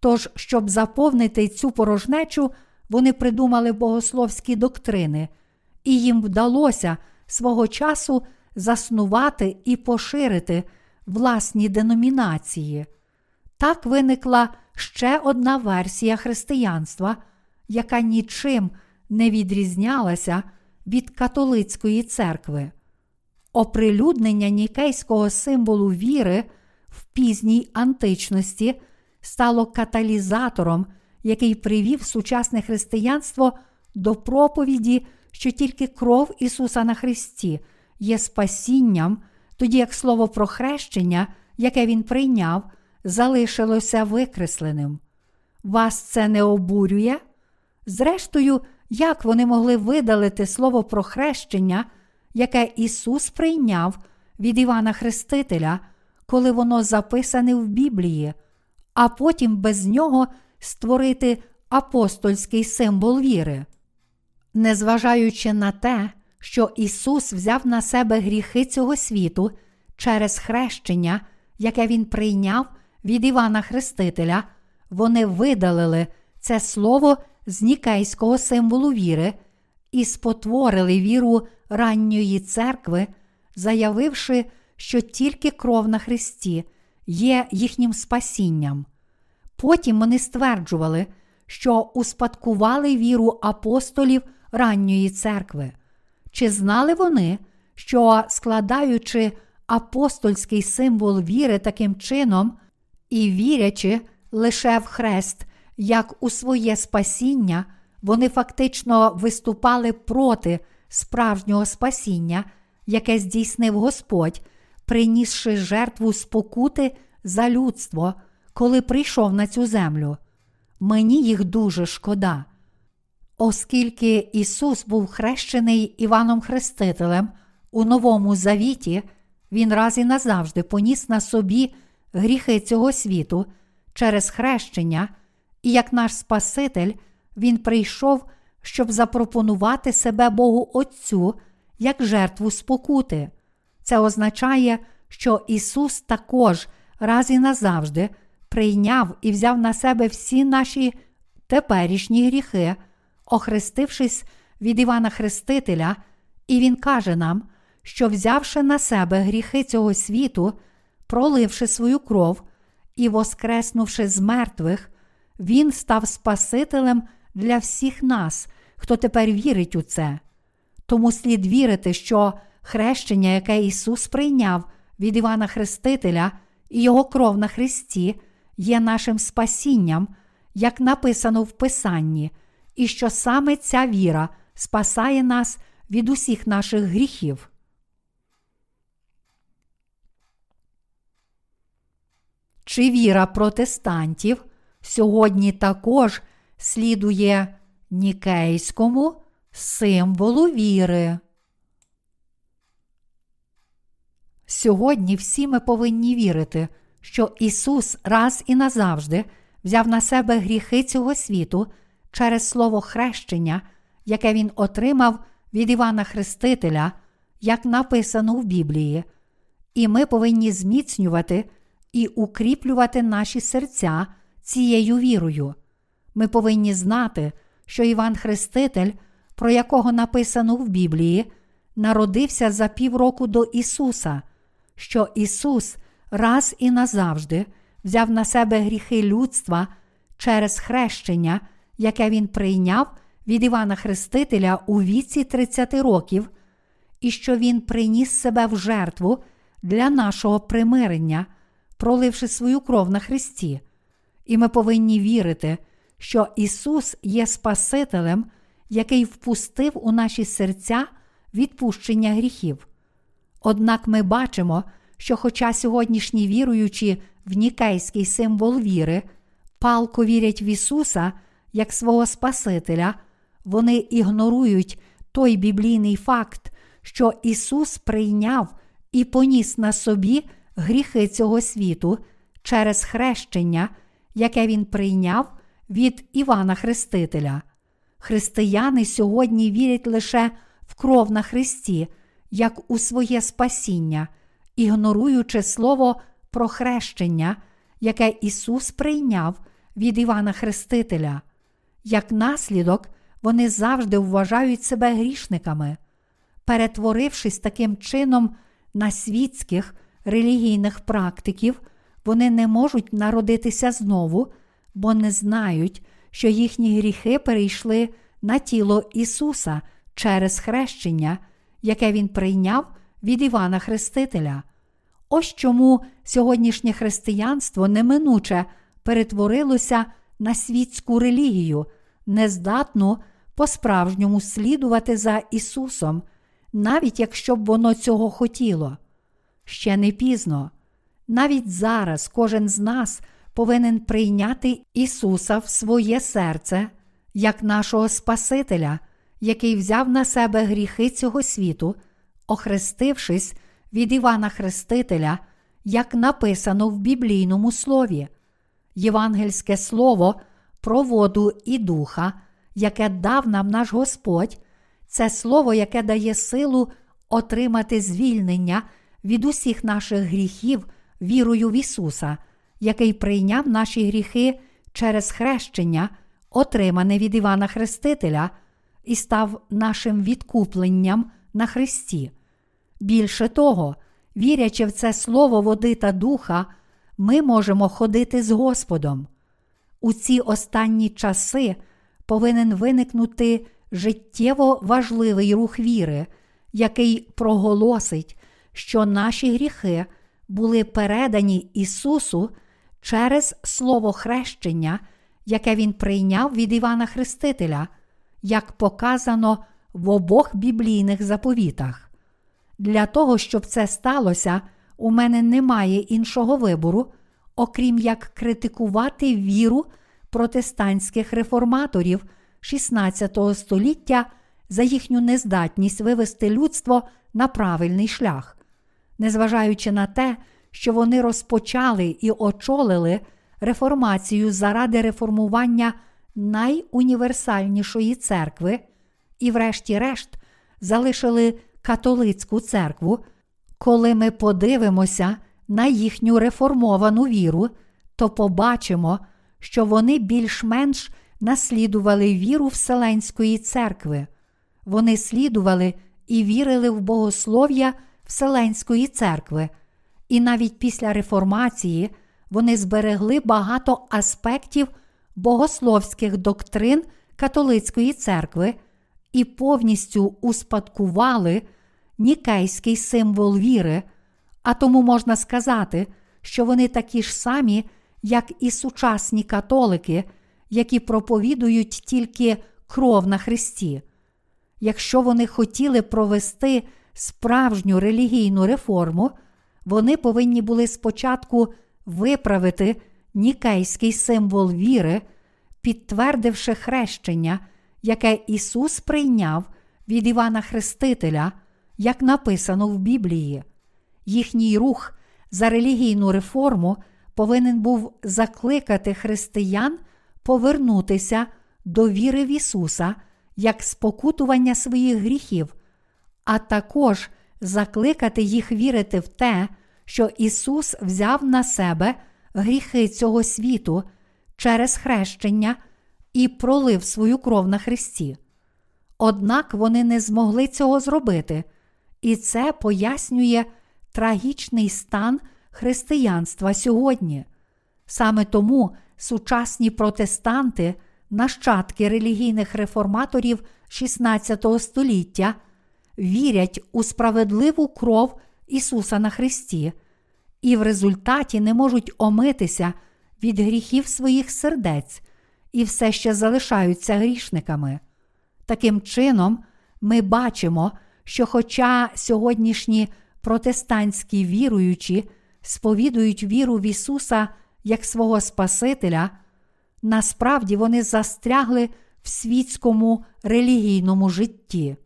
S1: Тож, щоб заповнити цю порожнечу, вони придумали богословські доктрини, і їм вдалося свого часу заснувати і поширити власні деномінації. Так виникла ще одна версія християнства, яка нічим не відрізнялася від католицької церкви. Оприлюднення нікейського символу віри в пізній античності стало каталізатором, який привів сучасне християнство до проповіді, що тільки кров Ісуса на Христі є спасінням, тоді як слово про хрещення, яке Він прийняв, залишилося викресленим. Вас це не обурює? Зрештою, як вони могли видалити слово про хрещення, яке Ісус прийняв від Івана Хрестителя, коли воно записане в Біблії, а потім без нього створити апостольський символ віри? Незважаючи на те, що Ісус взяв на себе гріхи цього світу через хрещення, яке Він прийняв від Івана Хрестителя, вони видалили це слово з нікейського символу віри і спотворили віру ранньої церкви, заявивши, що тільки кров на Христі є їхнім спасінням. Потім вони стверджували, що успадкували віру апостолів ранньої церкви. Чи знали вони, що складаючи апостольський символ віри таким чином і вірячи лише в хрест, як у своє спасіння, вони фактично виступали проти справжнього спасіння, яке здійснив Господь, принісши жертву спокути за людство, коли прийшов на цю землю. Мені їх дуже шкода. Оскільки Ісус був хрещений Іваном Хрестителем у Новому Завіті, Він раз і назавжди поніс на собі гріхи цього світу через хрещення, і як наш Спаситель, Він прийшов, щоб запропонувати себе Богу Отцю як жертву спокути. Це означає, що Ісус також раз і назавжди прийняв і взяв на себе всі наші теперішні гріхи, охрестившись від Івана Хрестителя, і Він каже нам, що, взявши на себе гріхи цього світу, проливши свою кров і воскреснувши з мертвих, Він став Спасителем для всіх нас, хто тепер вірить у це. Тому слід вірити, що хрещення, яке Ісус прийняв від Івана Хрестителя і Його кров на Христі, є нашим спасінням, як написано в Писанні, і що саме ця віра спасає нас від усіх наших гріхів. Чи віра протестантів сьогодні також слідує нікейському символу віри? Сьогодні всі ми повинні вірити, що Ісус раз і назавжди взяв на себе гріхи цього світу через слово хрещення, яке Він отримав від Івана Хрестителя, як написано в Біблії, і ми повинні зміцнювати і укріплювати наші серця цією вірою. Ми повинні знати, що Іван Хреститель, про якого написано в Біблії, народився за півроку до Ісуса, що Ісус раз і назавжди взяв на себе гріхи людства через хрещення, яке Він прийняв від Івана Хрестителя у віці 30 років, і що Він приніс себе в жертву для нашого примирення, проливши свою кров на Христі. І ми повинні вірити, що Ісус є Спасителем, який впустив у наші серця відпущення гріхів. Однак ми бачимо, що, хоча сьогоднішні віруючі в нікейський символ віри, палко вірять в Ісуса як свого Спасителя, вони ігнорують той біблійний факт, що Ісус прийняв і поніс на собі гріхи цього світу через хрещення, яке Він прийняв від Івана Хрестителя. Християни сьогодні вірять лише в кров на Христі, як у своє спасіння, ігноруючи слово про хрещення, яке Ісус прийняв від Івана Хрестителя. Як наслідок, вони завжди вважають себе грішниками, перетворившись таким чином на світських релігійних практиків, вони не можуть народитися знову, бо не знають, що їхні гріхи перейшли на тіло Ісуса через хрещення, яке Він прийняв від Івана Хрестителя. Ось чому сьогоднішнє християнство неминуче перетворилося на світську релігію, нездатну по-справжньому слідувати за Ісусом, навіть якщо б воно цього хотіло. Ще не пізно. Навіть зараз кожен з нас повинен прийняти Ісуса в своє серце як нашого Спасителя, який взяв на себе гріхи цього світу, охрестившись від Івана Хрестителя, як написано в біблійному слові. Євангельське слово про воду і духа, яке дав нам наш Господь, це слово, яке дає силу отримати звільнення від усіх наших гріхів вірою в Ісуса, який прийняв наші гріхи через хрещення, отримане від Івана Хрестителя, і став нашим відкупленням на Христі. Більше того, вірячи в це слово води та духа, ми можемо ходити з Господом. У ці останні часи повинен виникнути життєво важливий рух віри, який проголосить, що наші гріхи були передані Ісусу через Слово хрещення, яке Він прийняв від Івана Хрестителя, як показано в обох біблійних заповітах. Для того, щоб це сталося, у мене немає іншого вибору, окрім як критикувати віру протестантських реформаторів XVI століття за їхню нездатність вивести людство на правильний шлях. незважаючи на те, що вони розпочали і очолили реформацію заради реформування найуніверсальнішої церкви, і, врешті-решт, залишили католицьку церкву, коли ми подивимося на їхню реформовану віру, то побачимо, що вони більш-менш наслідували віру Вселенської церкви. Вони слідували і вірили в богослов'я Вселенської церкви, і навіть після реформації вони зберегли багато аспектів богословських доктрин католицької церкви і повністю успадкували нікейський символ віри, а тому можна сказати, що вони такі ж самі, як і сучасні католики, які проповідують тільки кров на Христі. Якщо вони хотіли провести справжню релігійну реформу, вони повинні були спочатку виправити нікейський символ віри, підтвердивши хрещення, яке Ісус прийняв від Івана Хрестителя, як написано в Біблії. Їхній рух за релігійну реформу повинен був закликати християн повернутися до віри в Ісуса як спокутування своїх гріхів, а також закликати їх вірити в те, що Ісус взяв на себе гріхи цього світу через хрещення і пролив свою кров на Христі. Однак вони не змогли цього зробити, і це пояснює трагічний стан християнства сьогодні. Саме тому сучасні протестанти, нащадки релігійних реформаторів XVI століття, вірять у справедливу кров Ісуса на Христі і в результаті не можуть омитися від гріхів своїх сердець і все ще залишаються грішниками. Таким чином, ми бачимо, що, хоча сьогоднішні протестантські віруючі сповідують віру в Ісуса як свого Спасителя, насправді вони застрягли в світському релігійному житті.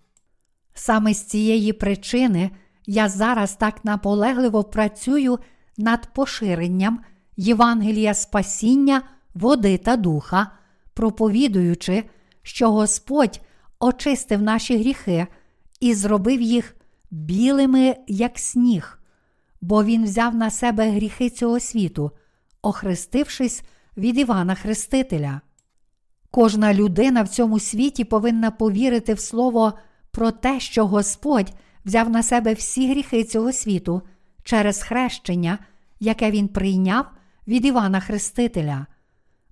S1: Саме з цієї причини я зараз так наполегливо працюю над поширенням Євангелія спасіння, води та духа, проповідуючи, що Господь очистив наші гріхи і зробив їх білими, як сніг, бо Він взяв на себе гріхи цього світу, охрестившись від Івана Хрестителя. Кожна людина в цьому світі повинна повірити в слово про те, що Господь взяв на себе всі гріхи цього світу через хрещення, яке він прийняв від Івана Хрестителя.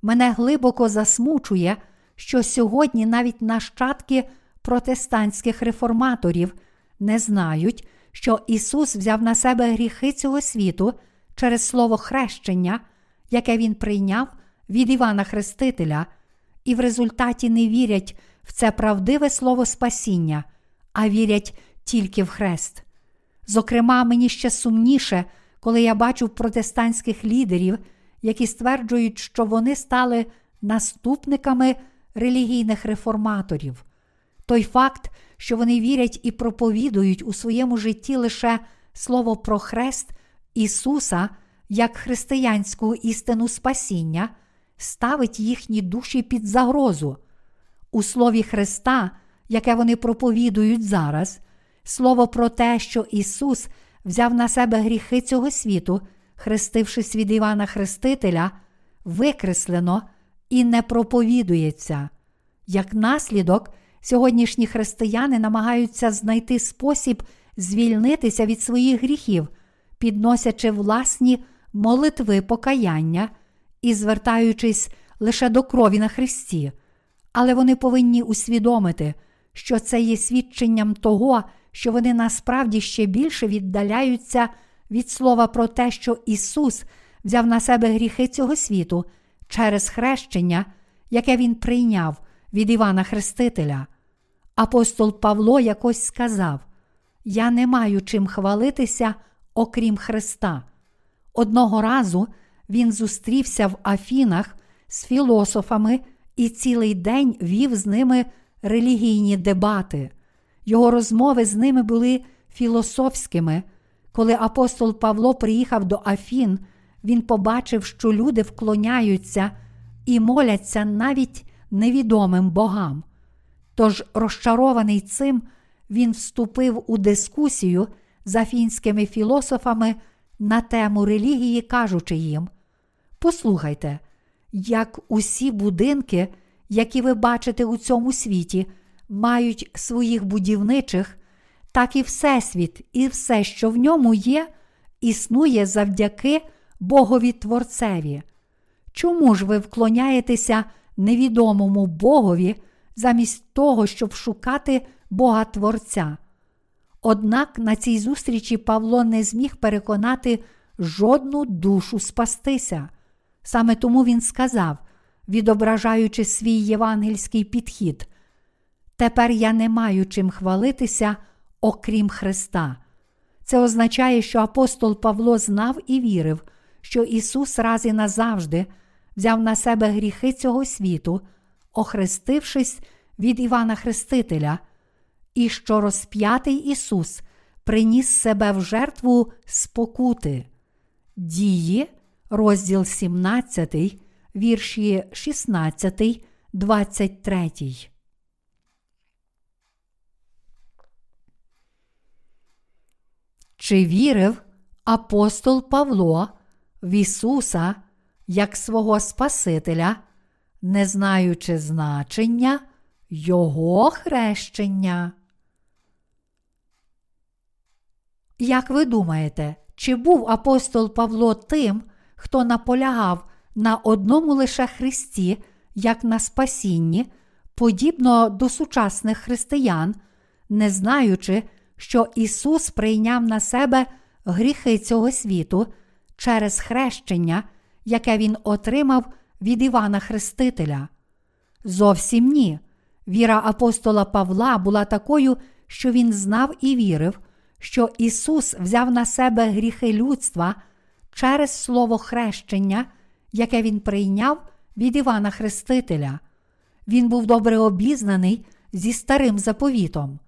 S1: Мене глибоко засмучує, що сьогодні навіть нащадки протестантських реформаторів не знають, що Ісус взяв на себе гріхи цього світу через слово хрещення, яке Він прийняв від Івана Хрестителя, і в результаті не вірять в це правдиве слово спасіння, а вірять тільки в хрест. Зокрема, мені ще сумніше, коли я бачу протестантських лідерів, які стверджують, що вони стали наступниками релігійних реформаторів. Той факт, що вони вірять і проповідують у своєму житті лише слово про хрест Ісуса як християнську істину спасіння, ставить їхні душі під загрозу. У слові Христа, яке вони проповідують зараз, слово про те, що Ісус взяв на себе гріхи цього світу, хрестившись від Івана Хрестителя, викреслено і не проповідується. Як наслідок, сьогоднішні християни намагаються знайти спосіб звільнитися від своїх гріхів, підносячи власні молитви покаяння і звертаючись лише до крові на Христі. Але вони повинні усвідомити, що це є свідченням того, що вони насправді ще більше віддаляються від слова про те, що Ісус взяв на себе гріхи цього світу через хрещення, яке Він прийняв від Івана Хрестителя. Апостол Павло якось сказав: Я не маю чим хвалитися, окрім Христа. Одного разу він зустрівся в Афінах з філософами і цілий день вів з ними релігійні дебати. Його розмови з ними були філософськими, Коли апостол Павло приїхав до Афін, він побачив, що люди вклоняються і моляться навіть невідомим богам. Тож, розчарований цим, він вступив у дискусію з афінськими філософами на тему релігії, кажучи їм: Послухайте, як усі будинки, які ви бачите у цьому світі, мають своїх будівничих, так і Всесвіт, і все, що в ньому є, існує завдяки Богові Творцеві. Чому ж ви вклоняєтеся невідомому Богові замість того, щоб шукати Бога Творця? Однак на цій зустрічі Павло не зміг переконати жодну душу спастися. Саме тому він сказав, відображаючи свій євангельський підхід: Тепер я не маю чим хвалитися, окрім Христа. Це означає, що апостол Павло знав і вірив, що Ісус раз і назавжди взяв на себе гріхи цього світу, охрестившись від Івана Хрестителя, і що розп'ятий Ісус приніс себе в жертву спокути. Дії, розділ 17, вірші 16, 23. Чи вірив апостол Павло в Ісуса як свого Спасителя, не знаючи значення Його хрещення? Як ви думаєте, чи був апостол Павло тим, хто наполягав на одному лише Христі, як на спасінні, подібно до сучасних християн, не знаючи, що Ісус прийняв на себе гріхи цього світу через хрещення, яке Він отримав від Івана Хрестителя? Зовсім ні. Віра апостола Павла була такою, що він знав і вірив, що Ісус взяв на себе гріхи людства через слово хрещення, яке Він прийняв від Івана Хрестителя. Він був добре обізнаний зі старим заповітом.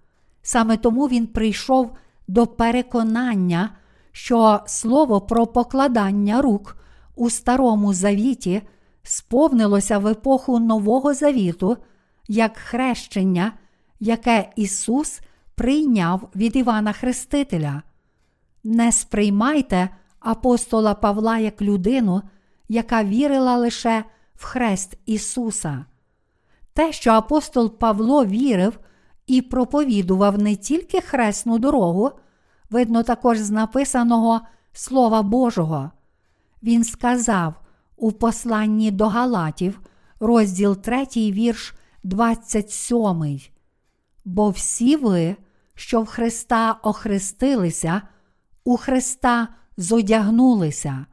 S1: Саме тому він прийшов до переконання, що слово про покладання рук у Старому Завіті сповнилося в епоху Нового Завіту як хрещення, яке Ісус прийняв від Івана Хрестителя. Не сприймайте апостола Павла як людину, яка вірила лише в хрест Ісуса. Те, що апостол Павло вірив і проповідував не тільки хресну дорогу, видно також з написаного Слова Божого. Він сказав у посланні до Галатів, розділ 3, вірш 27. Бо всі ви, що в Христа охрестилися, у Христа зодягнулися.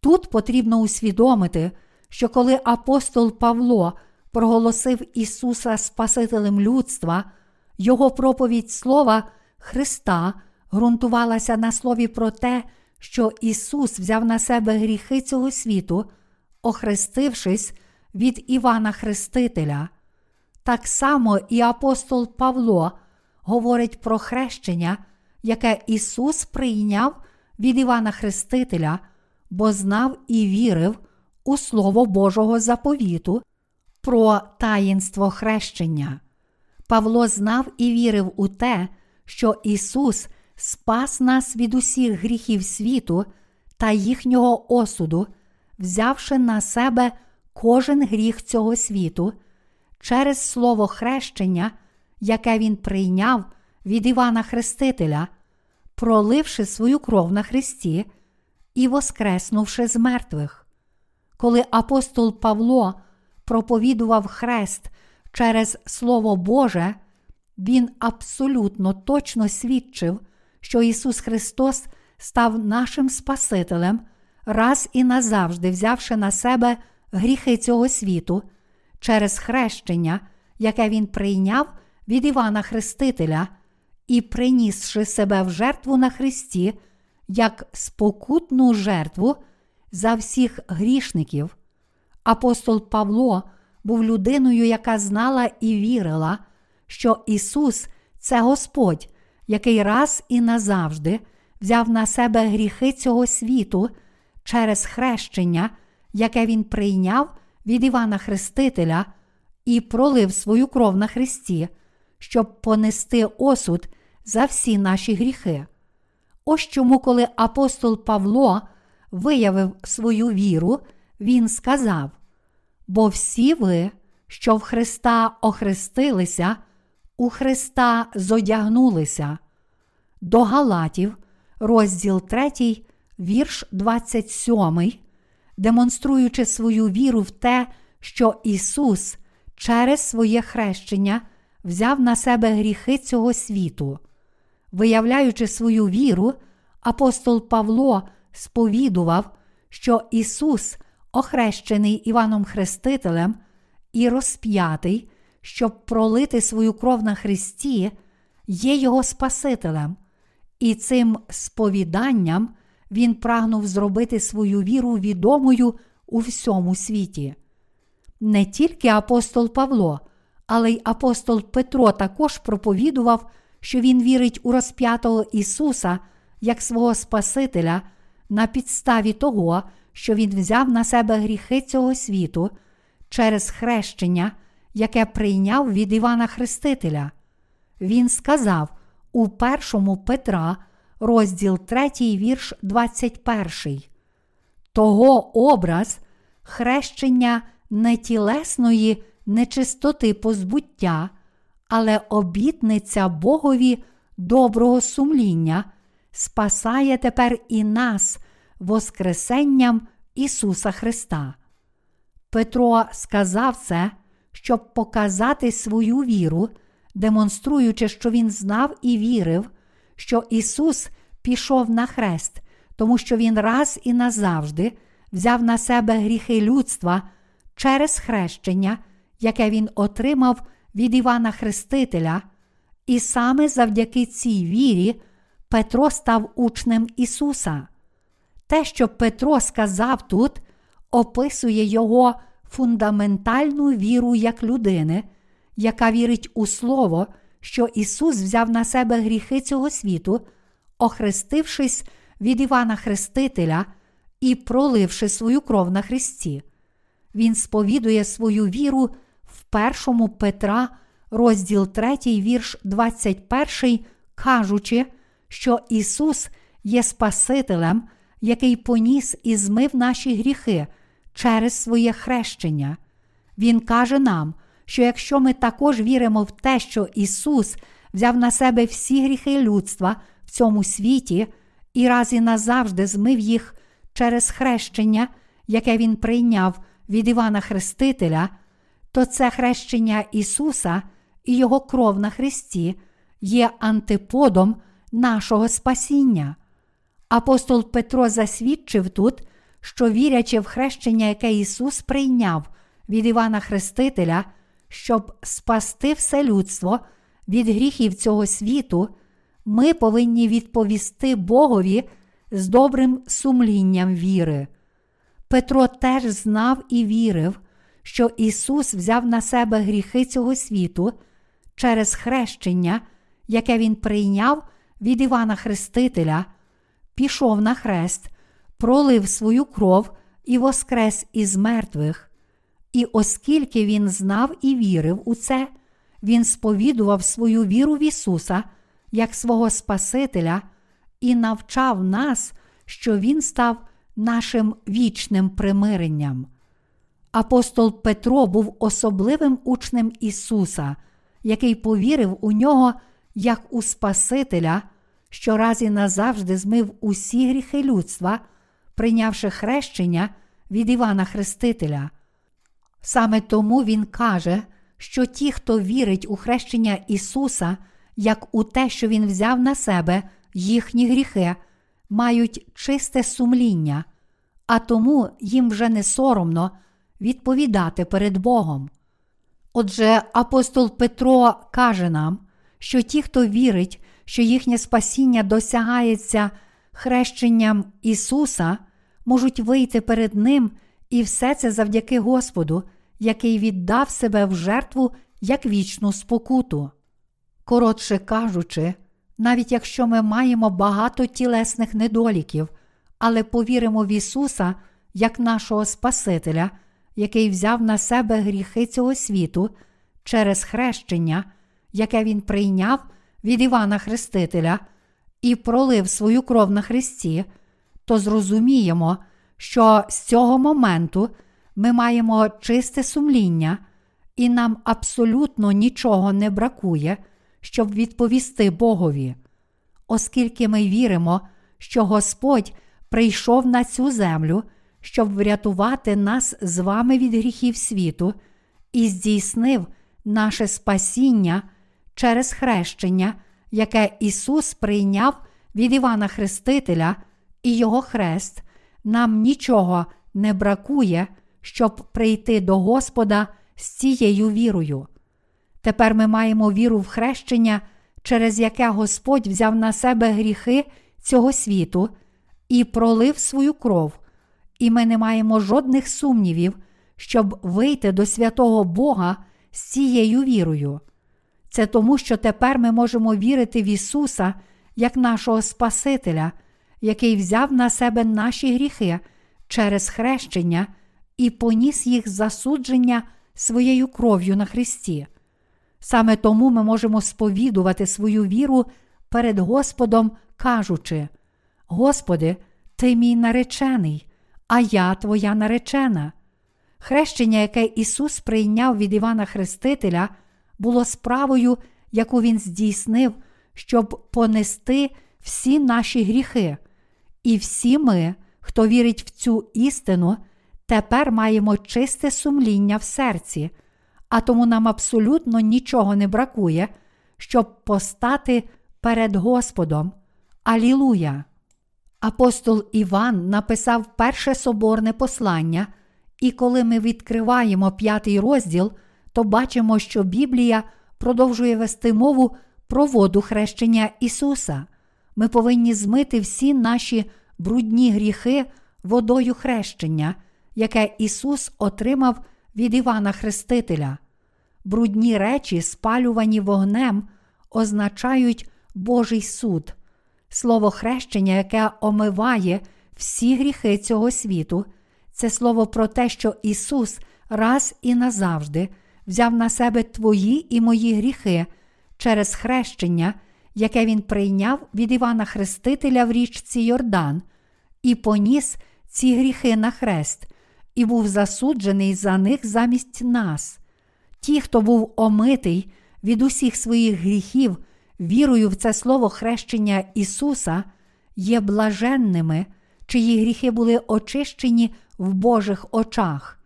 S1: Тут потрібно усвідомити, що коли апостол Павло проголосив Ісуса Спасителем людства, його проповідь Слова Христа ґрунтувалася на слові про те, що Ісус взяв на себе гріхи цього світу, охрестившись від Івана Хрестителя. Так само і апостол Павло говорить про хрещення, яке Ісус прийняв від Івана Хрестителя, бо знав і вірив у Слово Божого заповіту про таїнство хрещення. Павло знав і вірив у те, що Ісус спас нас від усіх гріхів світу та їхнього осуду, взявши на себе кожен гріх цього світу через слово хрещення, яке Він прийняв від Івана Хрестителя, проливши свою кров на Христі і воскреснувши з мертвих. Коли апостол Павло проповідував хрест через Слово Боже, він абсолютно точно свідчив, що Ісус Христос став нашим Спасителем, раз і назавжди взявши на себе гріхи цього світу через хрещення, яке Він прийняв від Івана Хрестителя і принісши себе в жертву на Христі, як спокутну жертву за всіх грішників. Апостол Павло був людиною, яка знала і вірила, що Ісус це Господь, який раз і назавжди взяв на себе гріхи цього світу через хрещення, яке Він прийняв від Івана Хрестителя і пролив свою кров на Христі, щоб понести осуд за всі наші гріхи. Ось чому, коли апостол Павло виявив свою віру, він сказав: Бо всі ви, що в Христа охрестилися, у Христа зодягнулися. До Галатів, розділ 3, вірш 27, демонструючи свою віру в те, що Ісус через своє хрещення взяв на себе гріхи цього світу. Виявляючи свою віру, апостол Павло сповідував, що Ісус, охрещений Іваном Хрестителем і розп'ятий, щоб пролити свою кров на Христі, є Його Спасителем, і цим сповіданням Він прагнув зробити свою віру відомою у всьому світі. Не тільки апостол Павло, але й апостол Петро також проповідував, що він вірить у розп'ятого Ісуса як свого Спасителя на підставі того, що Він взяв на себе гріхи цього світу через хрещення, яке прийняв від Івана Хрестителя. Він сказав у першому Петра, розділ 3, вірш 21. Того образ хрещення не тілесної нечистоти позбуття, але обітниця Богові доброго сумління спасає тепер і нас Воскресенням Ісуса Христа. Петро сказав це, щоб показати свою віру, демонструючи, що він знав і вірив, що Ісус пішов на хрест, тому що Він раз і назавжди взяв на себе гріхи людства через хрещення, яке Він отримав від Івана Хрестителя, і саме завдяки цій вірі Петро став учнем Ісуса. Те, що Петро сказав тут, описує його фундаментальну віру як людини, яка вірить у Слово, що Ісус взяв на себе гріхи цього світу, охрестившись від Івана Хрестителя і проливши свою кров на Христі. Він сповідує свою віру в першому Петра, розділ 3, вірш 21, кажучи, що Ісус є Спасителем, який поніс і змив наші гріхи через своє хрещення. Він каже нам, що якщо ми також віримо в те, що Ісус взяв на себе всі гріхи людства в цьому світі і раз і назавжди змив їх через хрещення, яке Він прийняв від Івана Хрестителя, то це хрещення Ісуса і Його кров на Христі є антиподом нашого спасіння. Апостол Петро засвідчив тут, що вірячи в хрещення, яке Ісус прийняв від Івана Хрестителя, щоб спасти все людство від гріхів цього світу, ми повинні відповісти Богові з добрим сумлінням віри. Петро теж знав і вірив, що Ісус взяв на себе гріхи цього світу через хрещення, яке Він прийняв від Івана Хрестителя, пішов на хрест, пролив свою кров і воскрес із мертвих. І оскільки він знав і вірив у це, він сповідував свою віру в Ісуса як свого Спасителя і навчав нас, що Він став нашим вічним примиренням. Апостол Петро був особливим учнем Ісуса, який повірив у нього як у Спасителя, що раз і назавжди змив усі гріхи людства, прийнявши хрещення від Івана Хрестителя. Саме тому Він каже, що ті, хто вірить у хрещення Ісуса, як у те, що Він взяв на себе їхні гріхи, мають чисте сумління, а тому їм вже не соромно відповідати перед Богом. Отже, апостол Петро каже нам, що ті, хто вірить, що їхнє спасіння досягається хрещенням Ісуса, можуть вийти перед Ним, і все це завдяки Господу, який віддав себе в жертву як вічну спокуту. Коротше кажучи, навіть якщо ми маємо багато тілесних недоліків, але повіримо в Ісуса як нашого Спасителя, який взяв на себе гріхи цього світу через хрещення, яке Він прийняв від Івана Хрестителя і пролив свою кров на Христі, то зрозуміємо, що з цього моменту ми маємо чисте сумління, і нам абсолютно нічого не бракує, щоб відповісти Богові. Оскільки ми віримо, що Господь прийшов на цю землю, щоб врятувати нас з вами від гріхів світу, і здійснив наше спасіння через хрещення, яке Ісус прийняв від Івана Хрестителя і Його хрест, нам нічого не бракує, щоб прийти до Господа з цією вірою. Тепер ми маємо віру в хрещення, через яке Господь взяв на себе гріхи цього світу і пролив свою кров, і ми не маємо жодних сумнівів, щоб вийти до святого Бога з цією вірою. Це тому, що тепер ми можемо вірити в Ісуса як нашого Спасителя, який взяв на себе наші гріхи через хрещення і поніс їх засудження своєю кров'ю на Христі. Саме тому ми можемо сповідувати свою віру перед Господом, кажучи: Господи, Ти мій наречений, а я Твоя наречена. Хрещення, яке Ісус прийняв від Івана Хрестителя, було справою, яку Він здійснив, щоб понести всі наші гріхи. І всі ми, хто вірить в цю істину, тепер маємо чисте сумління в серці, а тому нам абсолютно нічого не бракує, щоб постати перед Господом. Алілуя! Апостол Іван написав перше соборне послання, і коли ми відкриваємо п'ятий розділ, то бачимо, що Біблія продовжує вести мову про воду хрещення Ісуса. Ми повинні змити всі наші брудні гріхи водою хрещення, яке Ісус отримав від Івана Хрестителя. Брудні речі, спалювані вогнем, означають Божий суд. Слово хрещення, яке омиває всі гріхи цього світу, це слово про те, що Ісус раз і назавжди взяв на себе твої і мої гріхи через хрещення, яке Він прийняв від Івана Хрестителя в річці Йордан, і поніс ці гріхи на хрест, і був засуджений за них замість нас. Ті, хто був омитий від усіх своїх гріхів, вірою в це слово хрещення Ісуса, є блаженними, чиї гріхи були очищені в Божих очах.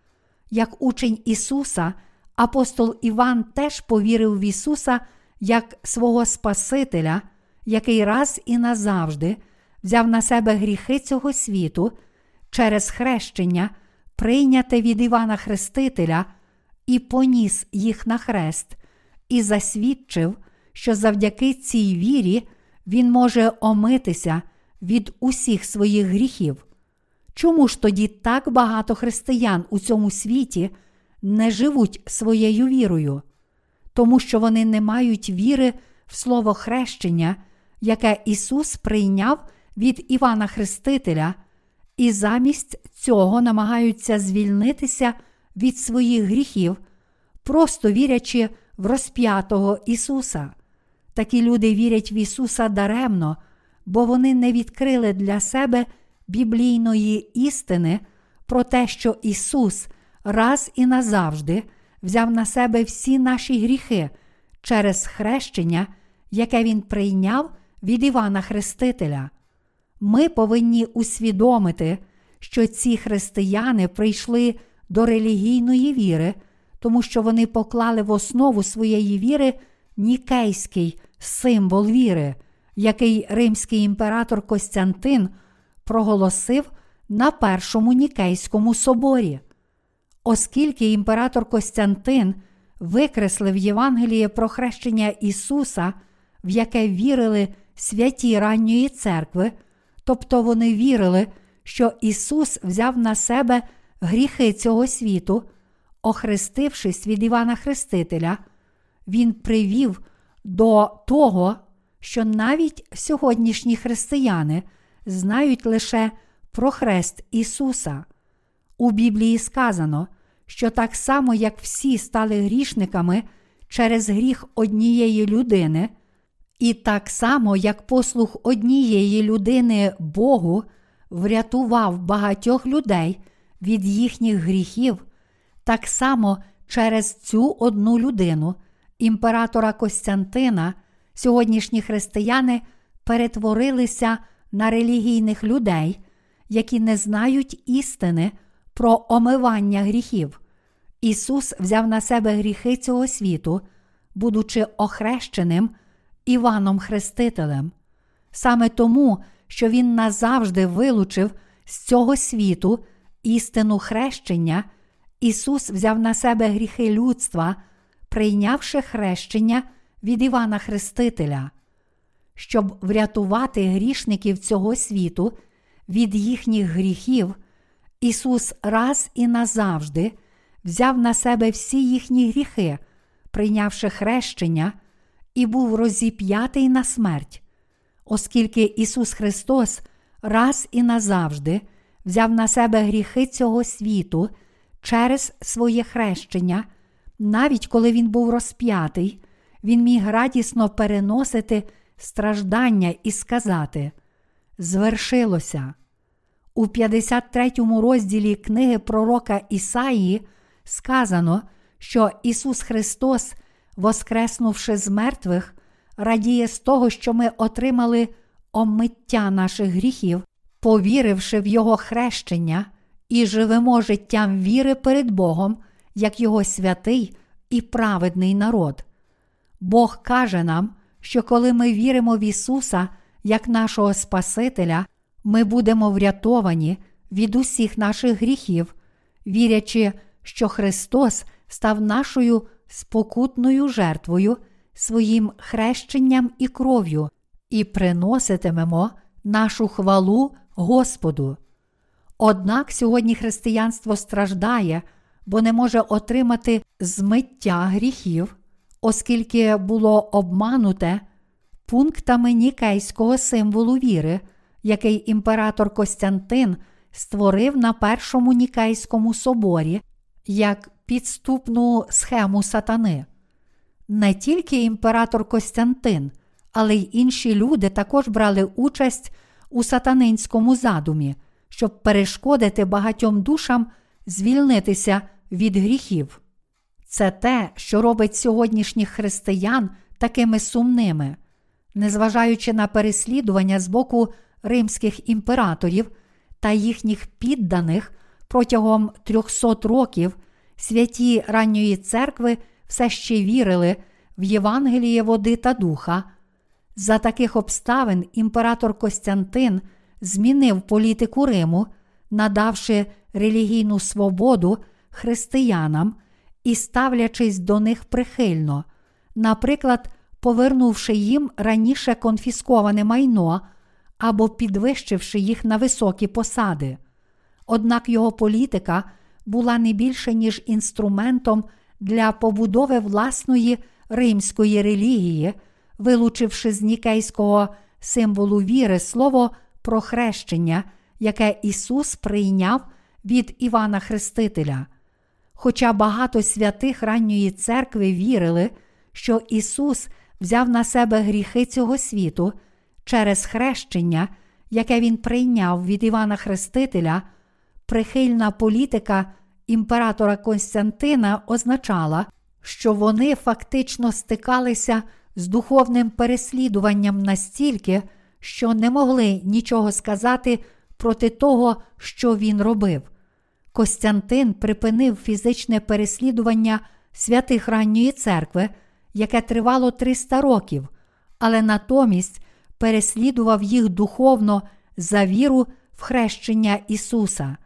S1: Як учень Ісуса, апостол Іван теж повірив в Ісуса як свого Спасителя, який раз і назавжди взяв на себе гріхи цього світу через хрещення, прийняте від Івана Хрестителя, і поніс їх на хрест, і засвідчив, що завдяки цій вірі він може омитися від усіх своїх гріхів. Чому ж тоді так багато християн у цьому світі не живуть своєю вірою? Тому що вони не мають віри в слово хрещення, яке Ісус прийняв від Івана Хрестителя, і замість цього намагаються звільнитися від своїх гріхів, просто вірячи в розп'ятого Ісуса. Такі люди вірять в Ісуса даремно, бо вони не відкрили для себе біблійної істини про те, що Ісус раз і назавжди взяв на себе всі наші гріхи через хрещення, яке Він прийняв від Івана Хрестителя. Ми повинні усвідомити, що ці християни прийшли до релігійної віри, тому що вони поклали в основу своєї віри нікейський символ віри, який римський імператор Костянтин проголосив на Першому Нікейському соборі. Оскільки імператор Костянтин викреслив Євангеліє про хрещення Ісуса, в яке вірили святі ранньої церкви, тобто вони вірили, що Ісус взяв на себе гріхи цього світу, охрестившись від Івана Хрестителя, Він привів до того, що навіть сьогоднішні християни знають лише про хрест Ісуса. У Біблії сказано, що так само, як всі стали грішниками через гріх однієї людини, і так само, як послух однієї людини Богу врятував багатьох людей від їхніх гріхів, так само через цю одну людину, імператора Костянтина, сьогоднішні християни перетворилися на релігійних людей, які не знають істини про омивання гріхів. Ісус взяв на себе гріхи цього світу, будучи охрещеним Іваном Хрестителем. Саме тому, що Він назавжди вилучив з цього світу істину хрещення, Ісус взяв на себе гріхи людства, прийнявши хрещення від Івана Хрестителя. Щоб врятувати грішників цього світу від їхніх гріхів, Ісус раз і назавжди взяв на себе всі їхні гріхи, прийнявши хрещення, і був розіп'ятий на смерть, оскільки Ісус Христос раз і назавжди взяв на себе гріхи цього світу через своє хрещення, навіть коли Він був розп'ятий, Він міг радісно переносити страждання і сказати: Звершилося. У 53 розділі книги пророка Ісаї сказано, що Ісус Христос, воскреснувши з мертвих, радіє з того, що ми отримали омиття наших гріхів, повіривши в Його хрещення і живемо життям віри перед Богом, як Його святий і праведний народ. Бог каже нам, що коли ми віримо в Ісуса як нашого Спасителя, ми будемо врятовані від усіх наших гріхів, вірячи, що Христос став нашою спокутною жертвою, своїм хрещенням і кров'ю, і приноситимемо нашу хвалу Господу. Однак сьогодні християнство страждає, бо не може отримати змиття гріхів, оскільки було обмануте пунктами нікейського символу віри, який імператор Костянтин створив на Першому Нікейському соборі як підступну схему сатани. Не тільки імператор Костянтин, але й інші люди також брали участь у сатанинському задумі, щоб перешкодити багатьом душам звільнитися від гріхів. Це те, що робить сьогоднішніх християн такими сумними, незважаючи на переслідування з боку римських імператорів та їхніх підданих протягом 300 років, святі ранньої церкви все ще вірили в Євангеліє води та духа. За таких обставин імператор Костянтин змінив політику Риму, надавши релігійну свободу християнам і ставлячись до них прихильно, наприклад, повернувши їм раніше конфісковане майно або підвищивши їх на високі посади. Однак його політика була не більше, ніж інструментом для побудови власної римської релігії, вилучивши з нікейського символу віри слово про хрещення, яке Ісус прийняв від Івана Хрестителя. Хоча багато святих ранньої церкви вірили, що Ісус взяв на себе гріхи цього світу через хрещення, яке Він прийняв від Івана Хрестителя, прихильна політика імператора Константина означала, що вони фактично стикалися з духовним переслідуванням настільки, що не могли нічого сказати проти того, що він робив. Костянтин припинив фізичне переслідування святих ранньої церкви, яке тривало 300 років, але натомість переслідував їх духовно за віру в хрещення Ісуса.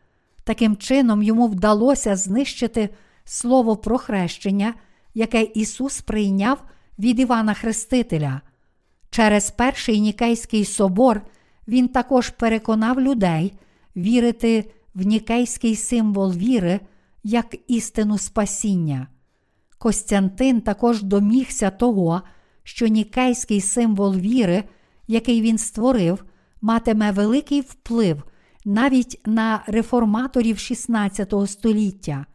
S1: Таким чином, йому вдалося знищити слово про хрещення, яке Ісус прийняв від Івана Хрестителя. Через перший Нікейський собор він також переконав людей вірити в нікейський символ віри як істину спасіння. Костянтин також домігся того, що нікейський символ віри, який він створив, матиме великий вплив навіть на реформаторів 16 століття,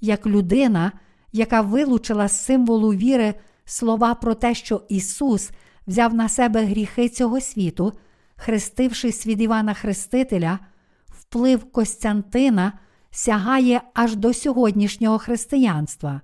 S1: як людина, яка вилучила з символу віри слова про те, що Ісус взяв на себе гріхи цього світу, хрестившись від Івана Хрестителя, вплив Костянтина сягає аж до сьогоднішнього християнства.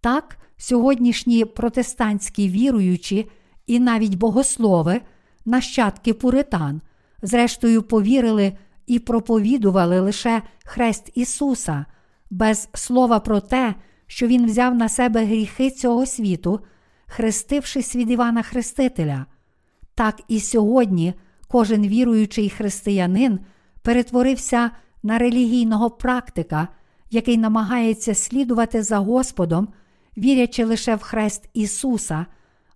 S1: Так, сьогоднішні протестантські віруючі і навіть богослови, нащадки пуритан, зрештою повірили і проповідували лише хрест Ісуса, без слова про те, що Він взяв на себе гріхи цього світу, хрестившись від Івана Хрестителя. Так і сьогодні кожен віруючий християнин перетворився на релігійного практика, який намагається слідувати за Господом, вірячи лише в хрест Ісуса,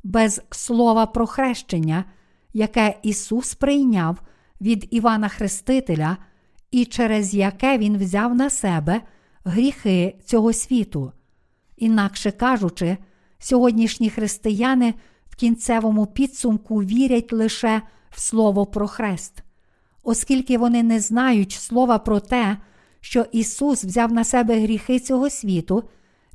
S1: без слова про хрещення, яке Ісус прийняв від Івана Хрестителя і через яке Він взяв на себе гріхи цього світу. Інакше кажучи, сьогоднішні християни в кінцевому підсумку вірять лише в Слово про хрест, оскільки вони не знають слова про те, що Ісус взяв на себе гріхи цього світу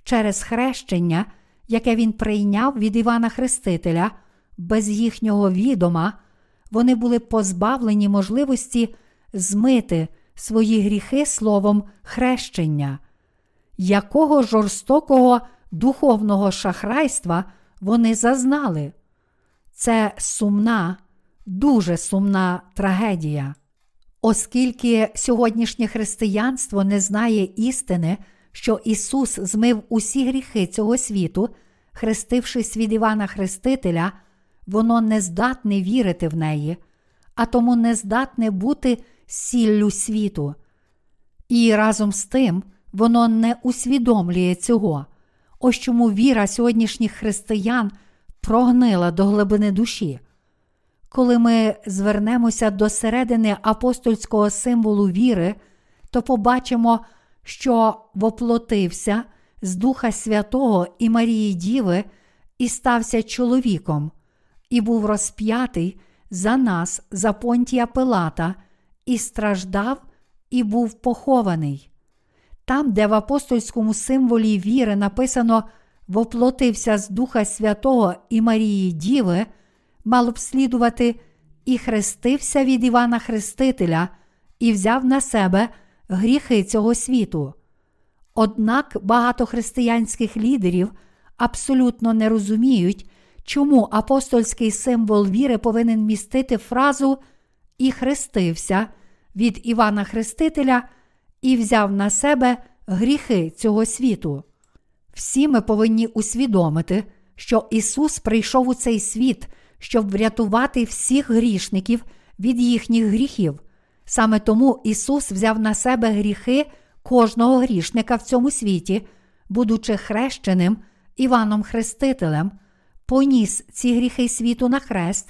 S1: через хрещення, яке Він прийняв від Івана Хрестителя, без їхнього відома, вони були позбавлені можливості змити свої гріхи словом хрещення. Якого жорстокого духовного шахрайства вони зазнали? Це сумна, дуже сумна трагедія. Оскільки сьогоднішнє християнство не знає істини, що Ісус змив усі гріхи цього світу, хрестившись від Івана Хрестителя, воно не здатне вірити в неї, а тому не здатне бути сіллю світу. І разом з тим воно не усвідомлює цього. Ось чому віра сьогоднішніх християн прогнила до глибини душі. Коли ми звернемося до середини апостольського символу віри, то побачимо, що воплотився з Духа Святого і Марії Діви і стався чоловіком, і був розп'ятий за нас, за понтія Пилата, і страждав, і був похований. Там, де в апостольському символі віри написано воплотився з Духа Святого і Марії Діви, мало б слідувати і хрестився від Івана Хрестителя і взяв на себе гріхи цього світу. Однак багато християнських лідерів абсолютно не розуміють, чому апостольський символ віри повинен містити фразу і хрестився від Івана Хрестителя і взяв на себе гріхи цього світу. Всі ми повинні усвідомити, що Ісус прийшов у цей світ, щоб врятувати всіх грішників від їхніх гріхів. Саме тому Ісус взяв на себе гріхи кожного грішника в цьому світі, будучи хрещеним Іваном Хрестителем, поніс ці гріхи світу на хрест,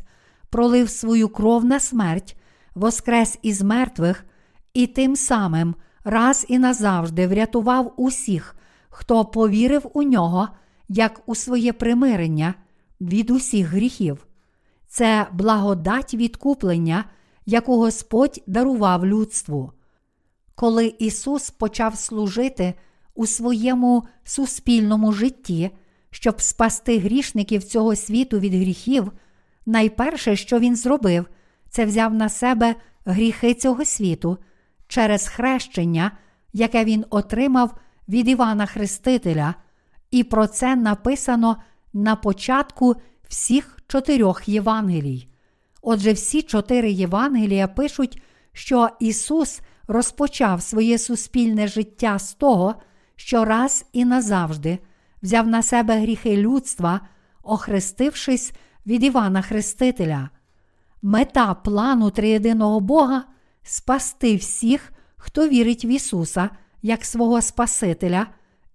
S1: пролив свою кров на смерть, воскрес із мертвих і тим самим раз і назавжди врятував усіх, хто повірив у нього, як у своє примирення від усіх гріхів. Це благодать відкуплення, яку Господь дарував людству. Коли Ісус почав служити у своєму суспільному житті, щоб спасти грішників цього світу від гріхів, найперше, що Він зробив, це взяв на себе гріхи цього світу через хрещення, яке він отримав від Івана Хрестителя, і про це написано на початку всіх чотирьох Євангелій. Отже, всі чотири Євангелія пишуть, що Ісус розпочав своє суспільне життя з того, що раз і назавжди взяв на себе гріхи людства, охрестившись від Івана Хрестителя. Мета плану триєдиного Бога спасти всіх, хто вірить в Ісуса як свого Спасителя,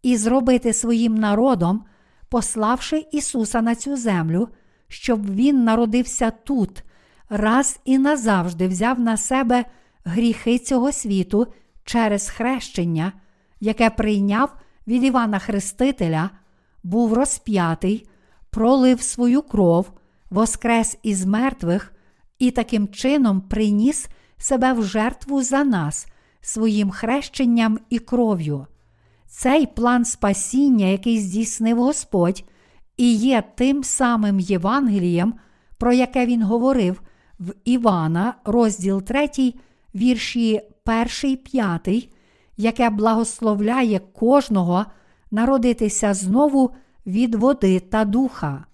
S1: і зробити своїм народом, пославши Ісуса на цю землю, щоб Він народився тут, раз і назавжди взяв на себе гріхи цього світу через хрещення, яке прийняв від Івана Хрестителя, був розп'ятий, пролив свою кров, воскрес із мертвих і таким чином приніс себе в жертву за нас своїм хрещенням і кров'ю. Цей план спасіння, який здійснив Господь, і є тим самим Євангелієм, про яке він говорив в Івана, розділ 3, вірші 1, 5, яке благословляє кожного народитися знову від води та духа.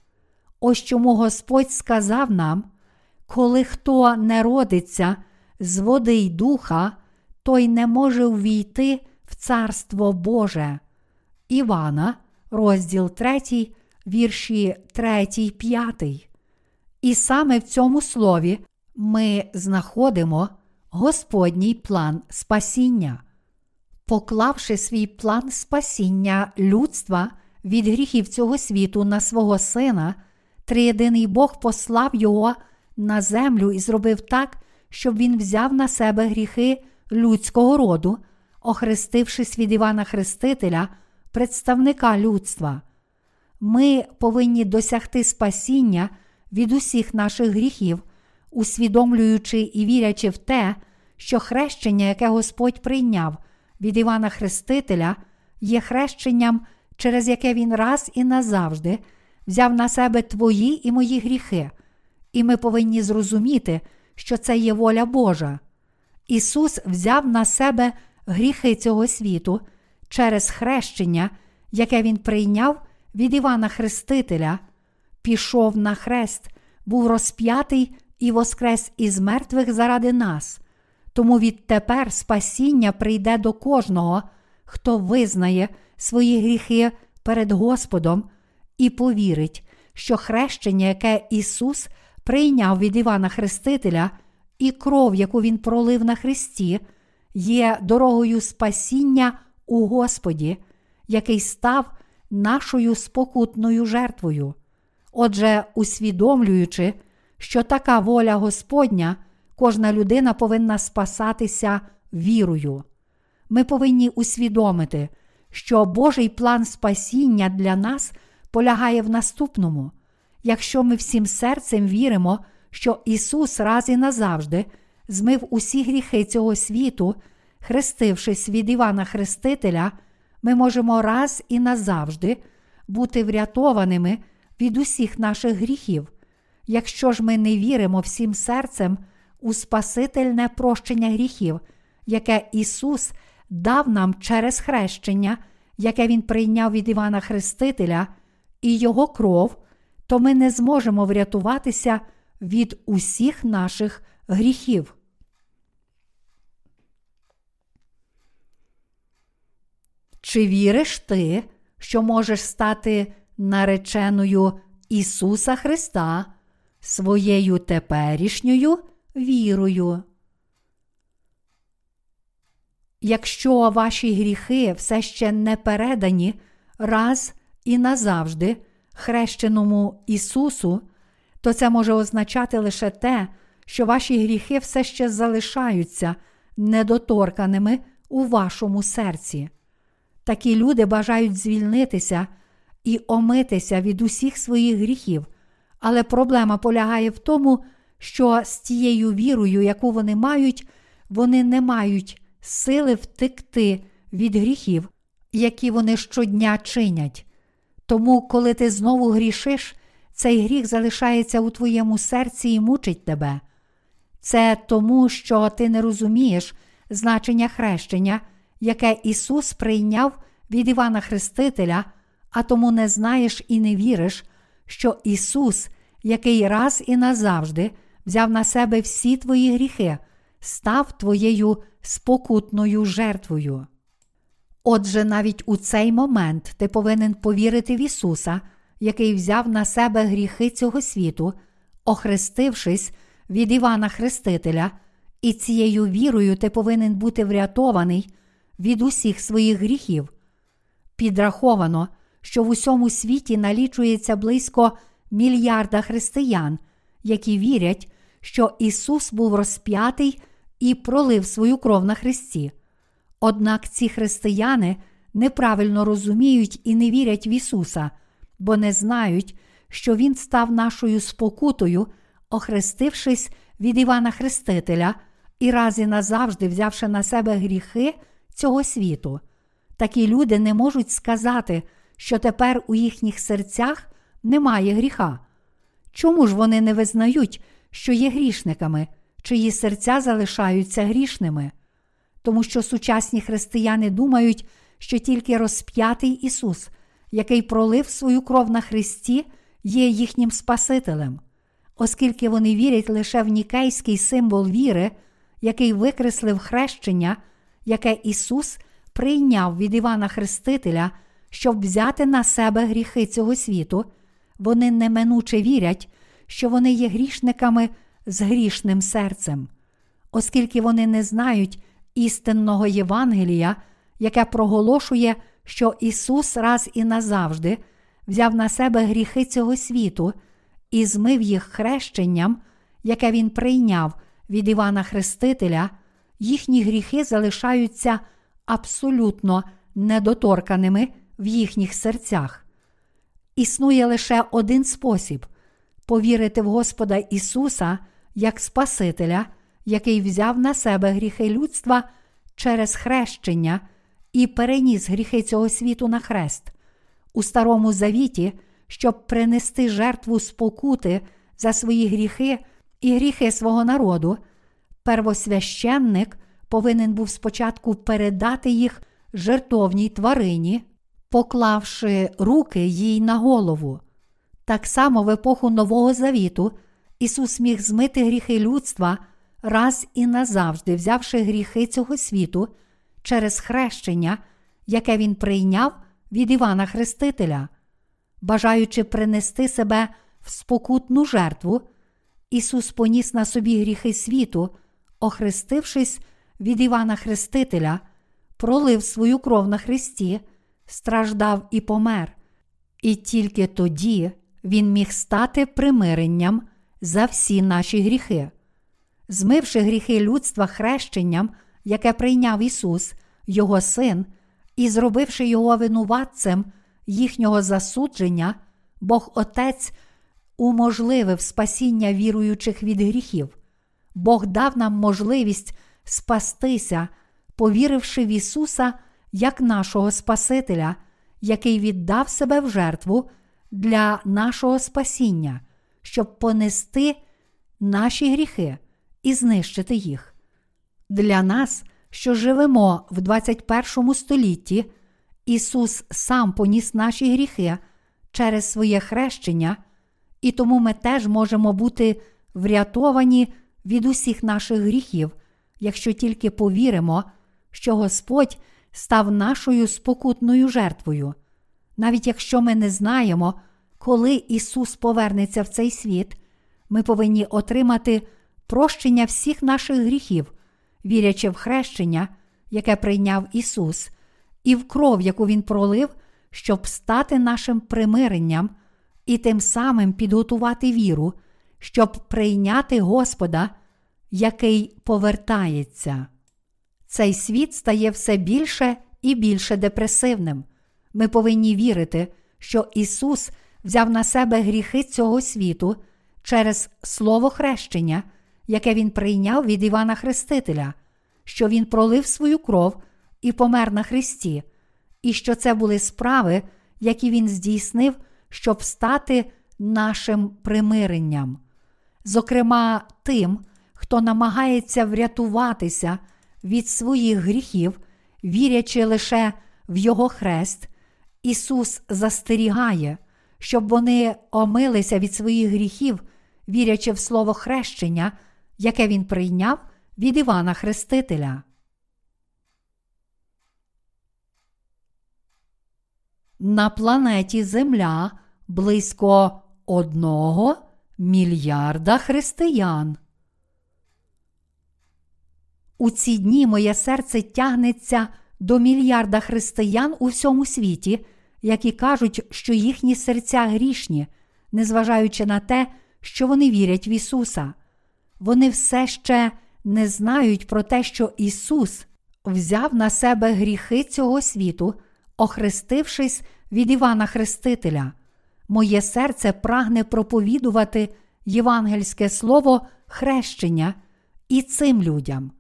S1: Ось чому Господь сказав нам, коли хто не родиться з води й духа, той не може ввійти в Царство Боже. Івана, розділ 3, вірші 3, 5. І саме в цьому слові ми знаходимо Господній план спасіння. Поклавши свій план спасіння людства від гріхів цього світу на свого сина, триєдиний Бог послав його на землю і зробив так, щоб він взяв на себе гріхи людського роду, охрестившись від Івана Хрестителя, представника людства. Ми повинні досягти спасіння від усіх наших гріхів, усвідомлюючи і вірячи в те, що хрещення, яке Господь прийняв від Івана Хрестителя, є хрещенням, через яке Він раз і назавжди взяв на себе твої і мої гріхи, і ми повинні зрозуміти, що це є воля Божа. Ісус взяв на себе гріхи цього світу через хрещення, яке Він прийняв від Івана Хрестителя, пішов на хрест, був розп'ятий і воскрес із мертвих заради нас. Тому відтепер спасіння прийде до кожного, хто визнає свої гріхи перед Господом і повірить, що хрещення, яке Ісус прийняв від Івана Хрестителя, і кров, яку Він пролив на Христі, є дорогою спасіння у Господі, який став нашою спокутною жертвою. Отже, усвідомлюючи, що така воля Господня, кожна людина повинна спасатися вірою. Ми повинні усвідомити, що Божий план спасіння для нас полягає в наступному. Якщо ми всім серцем віримо, що Ісус раз і назавжди змив усі гріхи цього світу, хрестившись від Івана Хрестителя, ми можемо раз і назавжди бути врятованими від усіх наших гріхів. Якщо ж ми не віримо всім серцем у Спасительне прощення гріхів, яке Ісус дав нам через хрещення, яке Він прийняв від Івана Хрестителя, і Його кров, то ми не зможемо врятуватися від усіх наших гріхів. Чи віриш ти, що можеш стати нареченою Ісуса Христа своєю теперішньою вірою? Якщо ваші гріхи все ще не передані раз і назавжди хрещеному Ісусу, то це може означати лише те, що ваші гріхи все ще залишаються недоторканими у вашому серці. Такі люди бажають звільнитися і омитися від усіх своїх гріхів, але проблема полягає в тому, що з тією вірою, яку вони мають, вони не мають сили втекти від гріхів, які вони щодня чинять. Тому, коли ти знову грішиш, цей гріх залишається у твоєму серці і мучить тебе. Це тому, що ти не розумієш значення хрещення, яке Ісус прийняв від Івана Хрестителя, а тому не знаєш і не віриш, що Ісус, який раз і назавжди взяв на себе всі твої гріхи, став твоєю спокутною жертвою. Отже, навіть у цей момент ти повинен повірити в Ісуса, який взяв на себе гріхи цього світу, охрестившись від Івана Хрестителя, і цією вірою ти повинен бути врятований від усіх своїх гріхів. Підраховано, що в усьому світі налічується близько мільярда християн, які вірять, що Ісус був розп'ятий і пролив свою кров на Христі. Однак ці християни неправильно розуміють і не вірять в Ісуса, бо не знають, що Він став нашою спокутою, охрестившись від Івана Хрестителя і раз і назавжди взявши на себе гріхи цього світу. Такі люди не можуть сказати, що тепер у їхніх серцях немає гріха. Чому ж вони не визнають, що є грішниками, чиї серця залишаються грішними? Тому що сучасні християни думають, що тільки розп'ятий Ісус, який пролив свою кров на Христі, є їхнім Спасителем, оскільки вони вірять лише в нікейський символ віри, який викреслив хрещення, яке Ісус прийняв від Івана Хрестителя, щоб взяти на себе гріхи цього світу, вони неминуче вірять, що вони є грішниками з грішним серцем, оскільки вони не знають істинного Євангелія, яке проголошує, що Ісус раз і назавжди взяв на себе гріхи цього світу і змив їх хрещенням, яке Він прийняв від Івана Хрестителя, їхні гріхи залишаються абсолютно недоторканими в їхніх серцях. Існує лише один спосіб повірити в Господа Ісуса як Спасителя, який взяв на себе гріхи людства через хрещення і переніс гріхи цього світу на хрест. У Старому Завіті, щоб принести жертву спокути за свої гріхи і гріхи свого народу, первосвященник повинен був спочатку передати їх жертовній тварині, поклавши руки їй на голову. Так само в епоху Нового Завіту Ісус міг змити гріхи людства раз і назавжди, взявши гріхи цього світу через хрещення, яке Він прийняв від Івана Хрестителя. Бажаючи принести себе в спокутну жертву, Ісус поніс на собі гріхи світу, охрестившись від Івана Хрестителя, пролив свою кров на Христі, страждав і помер. І тільки тоді Він міг стати примиренням за всі наші гріхи. Змивши гріхи людства хрещенням, яке прийняв Ісус, Його Син, і зробивши Його винуватцем їхнього засудження, Бог Отець уможливив спасіння віруючих від гріхів. Бог дав нам можливість спастися, повіривши в Ісуса як нашого Спасителя, який віддав себе в жертву для нашого спасіння, щоб понести наші гріхи і знищити їх. Для нас, що живемо в 21 столітті, Ісус сам поніс наші гріхи через своє хрещення, і тому ми теж можемо бути врятовані від усіх наших гріхів, якщо тільки повіримо, що Господь став нашою спокутною жертвою. Навіть якщо ми не знаємо, коли Ісус повернеться в цей світ, ми повинні отримати прощення всіх наших гріхів, вірячи в хрещення, яке прийняв Ісус, і в кров, яку Він пролив, щоб стати нашим примиренням і тим самим підготувати віру, щоб прийняти Господа, який повертається. Цей світ стає все більше і більше депресивним. Ми повинні вірити, що Ісус взяв на себе гріхи цього світу через Слово хрещення, яке Він прийняв від Івана Хрестителя, що Він пролив свою кров і помер на Христі, і що це були справи, які Він здійснив, щоб стати нашим примиренням. Зокрема, тим, хто намагається врятуватися від своїх гріхів, вірячи лише в Його хрест, Ісус застерігає, щоб вони омилися від своїх гріхів, вірячи в Слово хрещення, яке Він прийняв від Івана Хрестителя. На планеті Земля близько одного мільярда християн. У ці дні моє серце тягнеться до мільярда християн у всьому світі, які кажуть, що їхні серця грішні, незважаючи на те, що вони вірять в Ісуса. Вони все ще не знають про те, що Ісус взяв на себе гріхи цього світу, охрестившись від Івана Хрестителя. Моє серце прагне проповідувати євангельське слово хрещення і цим людям.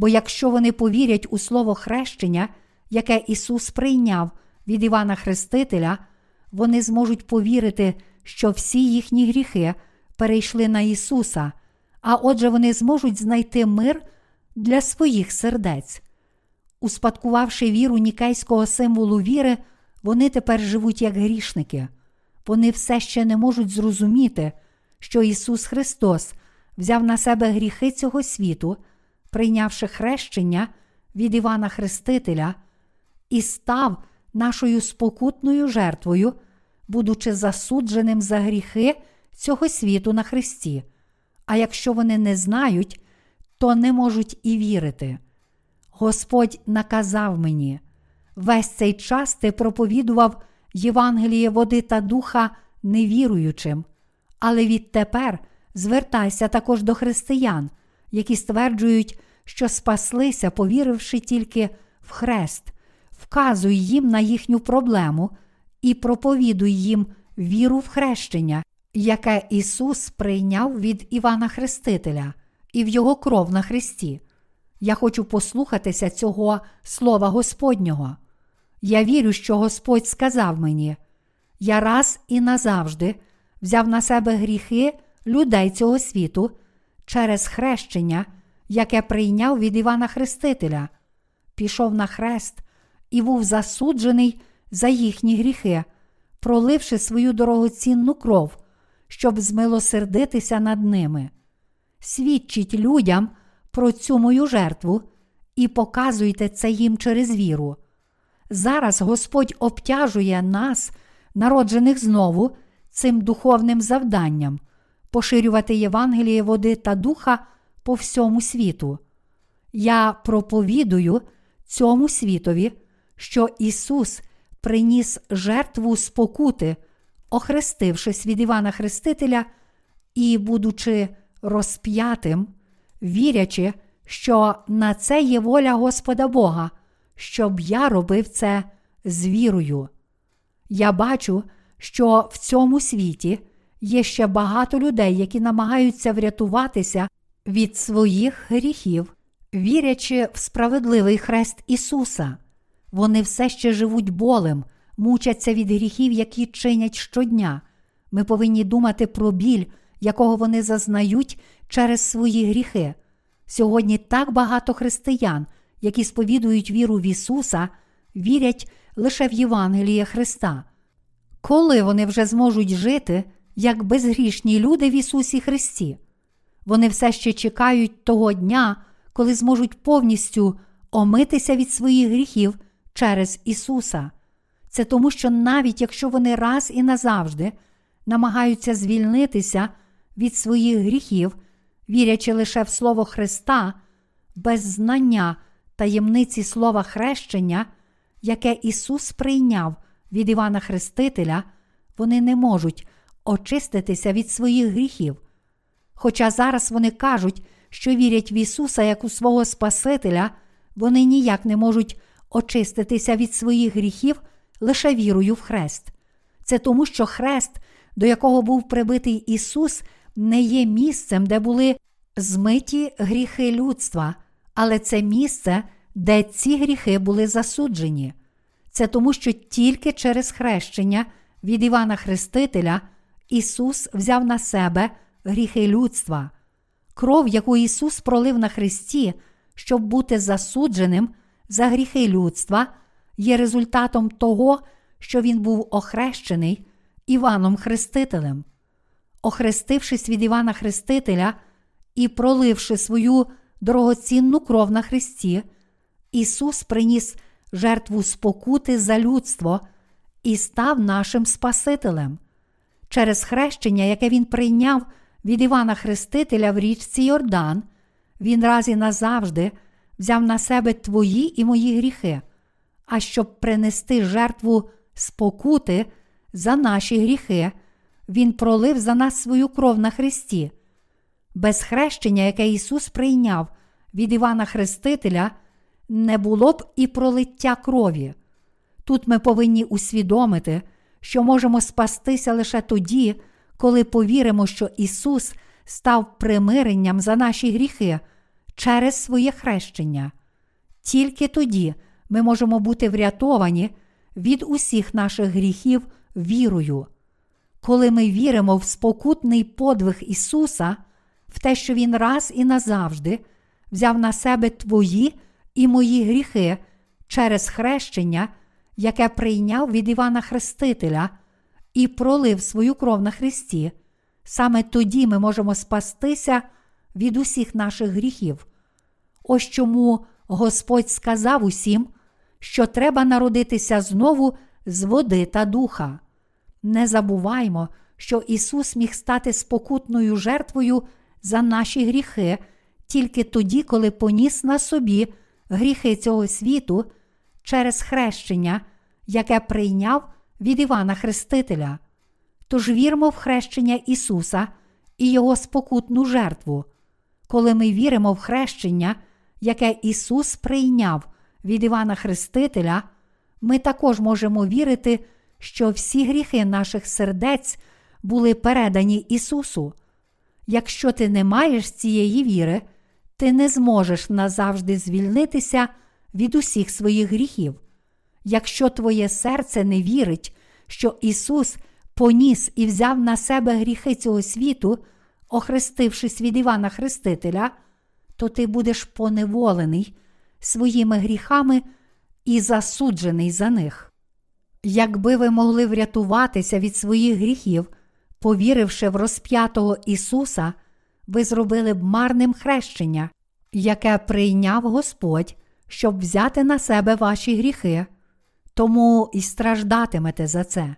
S1: Бо якщо вони повірять у слово хрещення, яке Ісус прийняв від Івана Хрестителя, вони зможуть повірити, що всі їхні гріхи перейшли на Ісуса, а отже, вони зможуть знайти мир для своїх сердець. Успадкувавши віру нікейського символу віри, вони тепер живуть як грішники. Вони все ще не можуть зрозуміти, що Ісус Христос взяв на себе гріхи цього світу, прийнявши хрещення від Івана Хрестителя, і став нашою спокутною жертвою, будучи засудженим за гріхи цього світу на Христі. А якщо вони не знають, то не можуть і вірити. Господь наказав мені, весь цей час ти проповідував Євангеліє води та духа невіруючим, але відтепер звертайся також до християн, які стверджують, що спаслися, повіривши тільки в хрест, вказуй їм на їхню проблему і проповідуй їм віру в хрещення, яке Ісус прийняв від Івана Хрестителя і в Його кров на Христі. Я хочу послухатися цього Слова Господнього. Я вірю, що Господь сказав мені: я раз і назавжди взяв на себе гріхи людей цього світу через хрещення, яке прийняв від Івана Хрестителя, пішов на хрест і був засуджений за їхні гріхи, проливши свою дорогоцінну кров, щоб змилосердитися над ними. Свідчіть людям про цю мою жертву і показуйте це їм через віру. Зараз Господь обтяжує нас, народжених знову, цим духовним завданням поширювати Євангеліє води та духа по всьому світу. Я проповідую цьому світові, що Ісус приніс жертву спокути, охрестившись від Івана Хрестителя і, будучи розп'ятим, вірячи, що на це є воля Господа Бога, щоб я робив це з вірою. Я бачу, що в цьому світі є ще багато людей, які намагаються врятуватися від своїх гріхів, вірячи в справедливий хрест Ісуса. Вони все ще живуть болем, мучаться від гріхів, які чинять щодня. Ми повинні думати про біль, якого вони зазнають через свої гріхи. Сьогодні так багато християн, які сповідують віру в Ісуса, вірять лише в Євангеліє Христа. Коли вони вже зможуть жити як безгрішні люди в Ісусі Христі? Вони все ще чекають того дня, коли зможуть повністю омитися від своїх гріхів через Ісуса. Це тому, що навіть якщо вони раз і назавжди намагаються звільнитися від своїх гріхів, вірячи лише в Слово Христа, без знання таємниці слова хрещення, яке Ісус прийняв від Івана Хрестителя, вони не можуть очиститися від своїх гріхів. Хоча зараз вони кажуть, що вірять в Ісуса як у свого Спасителя, вони ніяк не можуть очиститися від своїх гріхів лише вірою в хрест. Це тому, що хрест, до якого був прибитий Ісус, не є місцем, де були змиті гріхи людства, але це місце, де ці гріхи були засуджені. Це тому, що тільки через хрещення від Івана Хрестителя Ісус взяв на себе гріхи людства. Кров, яку Ісус пролив на Христі, щоб бути засудженим за гріхи людства, є результатом того, що Він був охрещений Іваном Хрестителем. Охрестившись від Івана Хрестителя і проливши свою дорогоцінну кров на Христі, Ісус приніс жертву спокути за людство і став нашим Спасителем. Через хрещення, яке Він прийняв від Івана Хрестителя в річці Йордан, Він раз і назавжди взяв на себе твої і мої гріхи, а щоб принести жертву спокути за наші гріхи, Він пролив за нас свою кров на Христі. Без хрещення, яке Ісус прийняв від Івана Хрестителя, не було б і пролиття крові. Тут ми повинні усвідомити, що можемо спастися лише тоді, коли повіримо, що Ісус став примиренням за наші гріхи через своє хрещення. Тільки тоді ми можемо бути врятовані від усіх наших гріхів вірою. Коли ми віримо в спокутний подвиг Ісуса, в те, що Він раз і назавжди взяв на себе твої і мої гріхи через хрещення, яке прийняв від Івана Хрестителя і пролив свою кров на Христі, саме тоді ми можемо спастися від усіх наших гріхів. Ось чому Господь сказав усім, що треба народитися знову з води та духа. Не забуваймо, що Ісус міг стати спокутною жертвою за наші гріхи тільки тоді, коли поніс на собі гріхи цього світу через хрещення, яке прийняв від Івана Хрестителя. Тож віримо в хрещення Ісуса і Його спокутну жертву. Коли ми віримо в хрещення, яке Ісус прийняв від Івана Хрестителя, ми також можемо вірити, що всі гріхи наших сердець були передані Ісусу. Якщо ти не маєш цієї віри, ти не зможеш назавжди звільнитися від усіх своїх гріхів. Якщо твоє серце не вірить, що Ісус поніс і взяв на себе гріхи цього світу, охрестившись від Івана Хрестителя, то ти будеш поневолений своїми гріхами і засуджений за них. Якби ви могли врятуватися від своїх гріхів, повіривши в розп'ятого Ісуса, ви зробили б марним хрещення, яке прийняв Господь, щоб взяти на себе ваші гріхи, тому і страждатимете за це.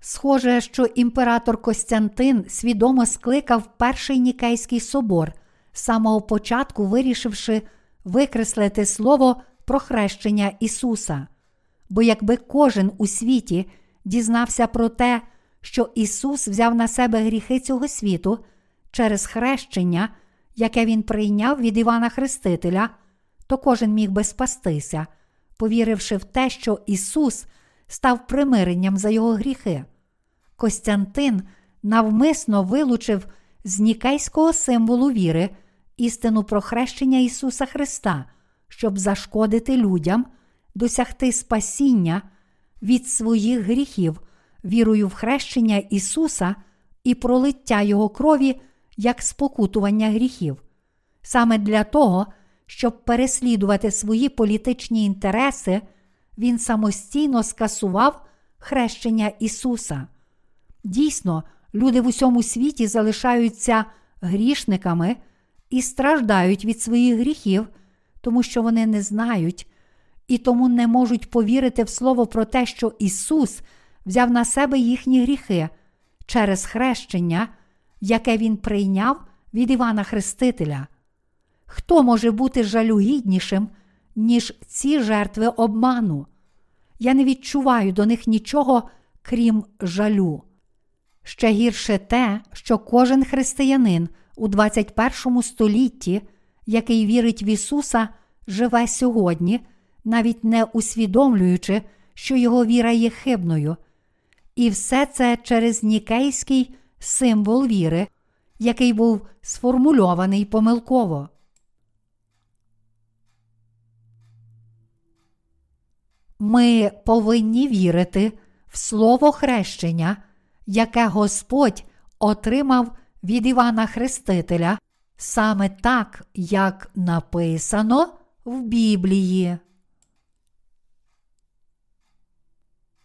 S1: Схоже, що імператор Костянтин свідомо скликав перший Нікейський собор, з самого початку вирішивши викреслити слово про хрещення Ісуса. Бо якби кожен у світі дізнався про те, що Ісус взяв на себе гріхи цього світу через хрещення, яке Він прийняв від Івана Хрестителя, то кожен міг би спастися, повіривши в те, що Ісус став примиренням за його гріхи. Костянтин навмисно вилучив з нікейського символу віри істину про хрещення Ісуса Христа, щоб зашкодити людям, досягти спасіння від своїх гріхів, вірою в хрещення Ісуса і пролиття Його крові як спокутування гріхів. Саме для того, щоб переслідувати свої політичні інтереси, Він самостійно скасував хрещення Ісуса. Дійсно, люди в усьому світі залишаються грішниками і страждають від своїх гріхів, тому що вони не знають і тому не можуть повірити в слово про те, що Ісус взяв на себе їхні гріхи через хрещення, яке Він прийняв від Івана Хрестителя. Хто може бути жалюгіднішим, ніж ці жертви обману? Я не відчуваю до них нічого, крім жалю. Ще гірше те, що кожен християнин у 21 столітті, який вірить в Ісуса, живе сьогодні, навіть не усвідомлюючи, що його віра є хибною. І все це через нікейський символ віри, який був сформульований помилково. Ми повинні вірити в слово хрещення, яке Господь отримав від Івана Хрестителя, саме так, як написано в Біблії.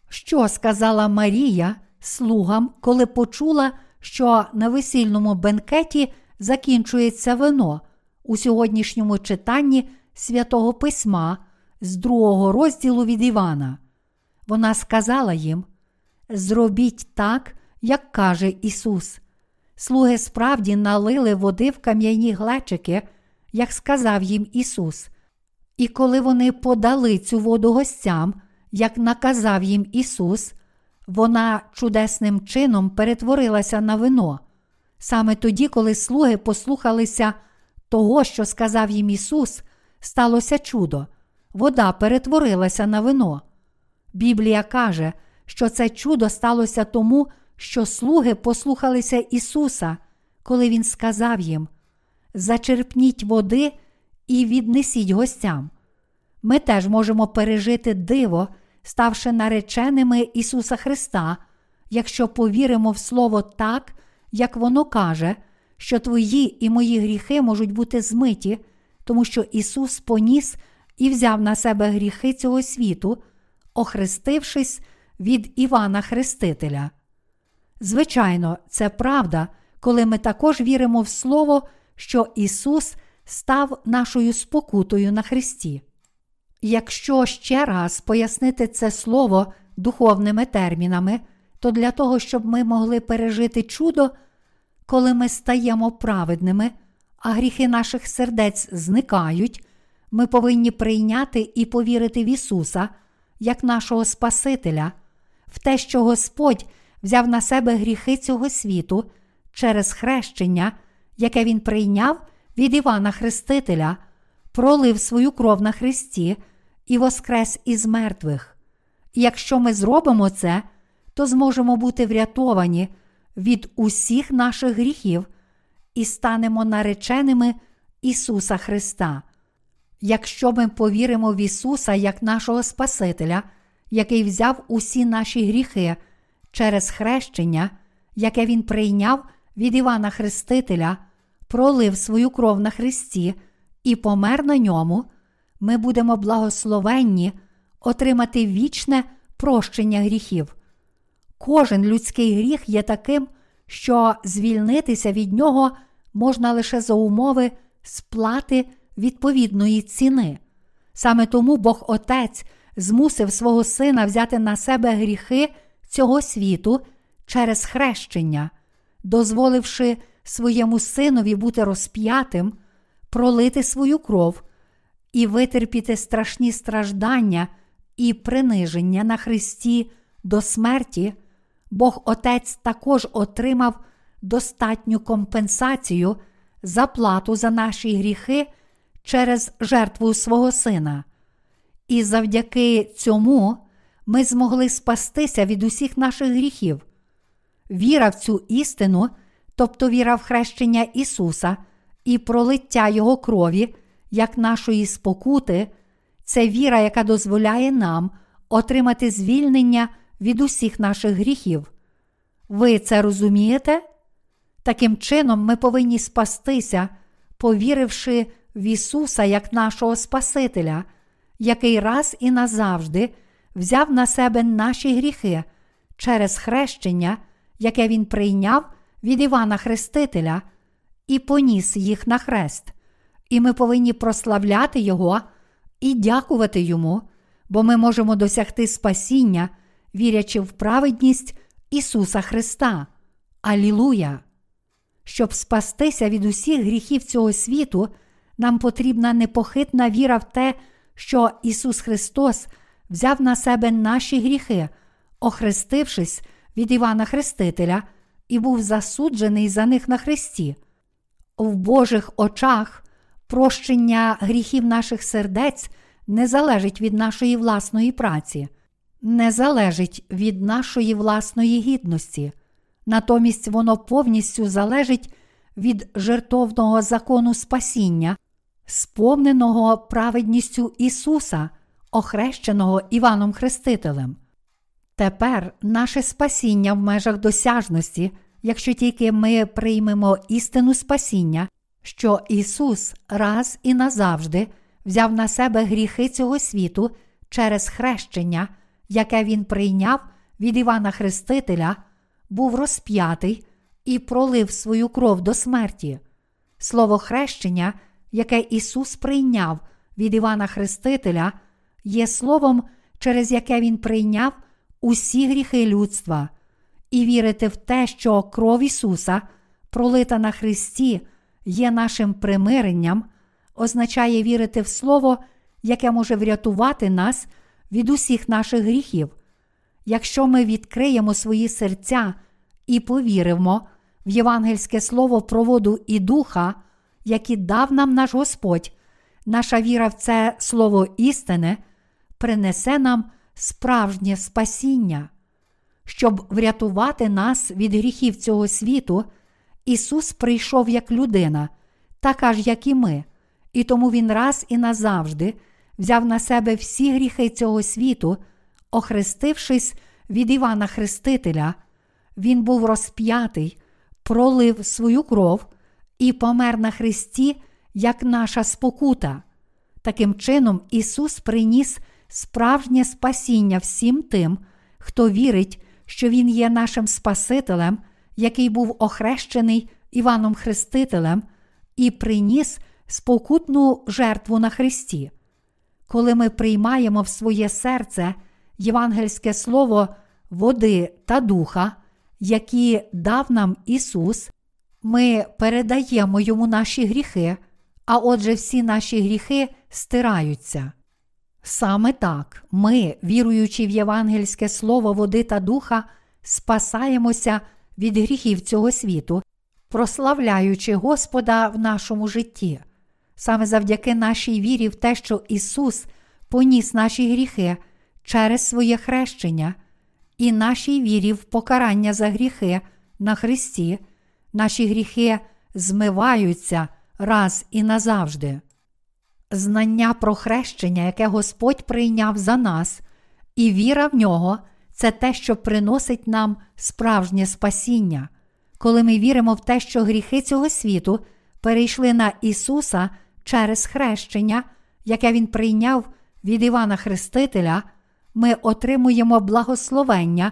S1: Що сказала Марія слугам, коли почула, що на весільному бенкеті закінчується вино у сьогоднішньому читанні святого Письма з другого розділу від Івана? Вона сказала їм: Зробіть так, як каже Ісус. Слуги справді налили води в кам'яні глечики, як сказав їм Ісус. І коли вони подали цю воду гостям, як наказав їм Ісус, вона чудесним чином перетворилася на вино. Саме тоді, коли слуги послухалися того, що сказав їм Ісус, сталося чудо, вода перетворилася на вино. Біблія каже, що це чудо сталося тому, що слуги послухалися Ісуса, коли Він сказав їм: Зачерпніть води і віднесіть гостям. Ми теж можемо пережити диво, ставши нареченими Ісуса Христа, якщо повіримо в Слово так, як воно каже, що твої і мої гріхи можуть бути змиті, тому що Ісус поніс і взяв на себе гріхи цього світу, охрестившись від Івана Хрестителя. Звичайно, це правда, коли ми також віримо в Слово, що Ісус став нашою спокутою на Христі. Якщо ще раз пояснити це слово духовними термінами, то для того, щоб ми могли пережити чудо, коли ми стаємо праведними, а гріхи наших сердець зникають, ми повинні прийняти і повірити в Ісуса як нашого Спасителя, в те, що Господь взяв на себе гріхи цього світу через хрещення, яке Він прийняв від Івана Хрестителя, пролив свою кров на Христі і воскрес із мертвих. І якщо ми зробимо це, то зможемо бути врятовані від усіх наших гріхів і станемо нареченими Ісуса Христа. Якщо ми повіримо в Ісуса як нашого Спасителя, який взяв усі наші гріхи через хрещення, яке Він прийняв від Івана Хрестителя, пролив свою кров на Христі і помер на ньому, ми будемо благословенні отримати вічне прощення гріхів. Кожен людський гріх є таким, що звільнитися від нього можна лише за умови сплати відповідної ціни. Саме тому Бог Отець змусив свого сина взяти на себе гріхи цього світу через хрещення, дозволивши своєму синові бути розп'ятим, пролити свою кров і витерпіти страшні страждання і приниження на Христі до смерті, Бог Отець також отримав достатню компенсацію за плату за наші гріхи через жертву свого Сина. І завдяки цьому ми змогли спастися від усіх наших гріхів. Віра в цю істину, тобто віра в хрещення Ісуса і пролиття Його крові, як нашої спокути, це віра, яка дозволяє нам отримати звільнення від усіх наших гріхів. Ви це розумієте? Таким чином, ми повинні спастися, повіривши в Ісуса як нашого Спасителя, який раз і назавжди взяв на себе наші гріхи через хрещення, яке Він прийняв від Івана Хрестителя, і поніс їх на хрест. І ми повинні прославляти Його і дякувати Йому, бо ми можемо досягти спасіння, вірячи в праведність Ісуса Христа. Алілуя! Щоб спастися від усіх гріхів цього світу, нам потрібна непохитна віра в те, що Ісус Христос взяв на себе наші гріхи, охрестившись від Івана Хрестителя, і був засуджений за них на Христі. В Божих очах прощення гріхів наших сердець не залежить від нашої власної праці, не залежить від нашої власної гідності, натомість воно повністю залежить від жертовного закону спасіння, сповненого праведністю Ісуса, охрещеного Іваном Хрестителем. Тепер наше спасіння в межах досяжності, якщо тільки ми приймемо істину спасіння, що Ісус раз і назавжди взяв на себе гріхи цього світу через хрещення, яке Він прийняв від Івана Хрестителя, був розп'ятий і пролив свою кров до смерті. Слово хрещення, яке Ісус прийняв від Івана Хрестителя, є словом, через яке Він прийняв усі гріхи людства, і вірити в те, що кров Ісуса, пролита на Христі, є нашим примиренням, означає вірити в Слово, яке може врятувати нас від усіх наших гріхів. Якщо ми відкриємо свої серця і повіримо в євангельське слово про воду і духа, які дав нам наш Господь, наша віра в це слово істини принесе нам справжнє спасіння. щоб врятувати нас від гріхів цього світу, Ісус прийшов як людина, така ж, як і ми, і тому Він раз і назавжди взяв на себе всі гріхи цього світу, охрестившись від Івана Хрестителя, Він був розп'ятий, пролив свою кров і помер на Христі, як наша спокута. Таким чином, Ісус приніс справжнє спасіння всім тим, хто вірить, що Він є нашим Спасителем, який був охрещений Іваном Хрестителем, і приніс спокутну жертву на Христі. Коли ми приймаємо в своє серце євангельське слово води та духа, які дав нам Ісус, ми передаємо йому наші гріхи, а отже, всі наші гріхи стираються. Саме так ми, віруючи в євангельське слово води та духа, спасаємося від гріхів цього світу, прославляючи Господа в нашому житті. Саме завдяки нашій вірі в те, що Ісус поніс наші гріхи через своє хрещення, і нашій вірі в покарання за гріхи на Христі, наші гріхи змиваються раз і назавжди. Знання про хрещення, яке Господь прийняв за нас, і віра в нього це те, що приносить нам справжнє спасіння. Коли ми віримо в те, що гріхи цього світу перейшли на Ісуса через хрещення, яке Він прийняв від Івана Хрестителя, ми отримуємо благословення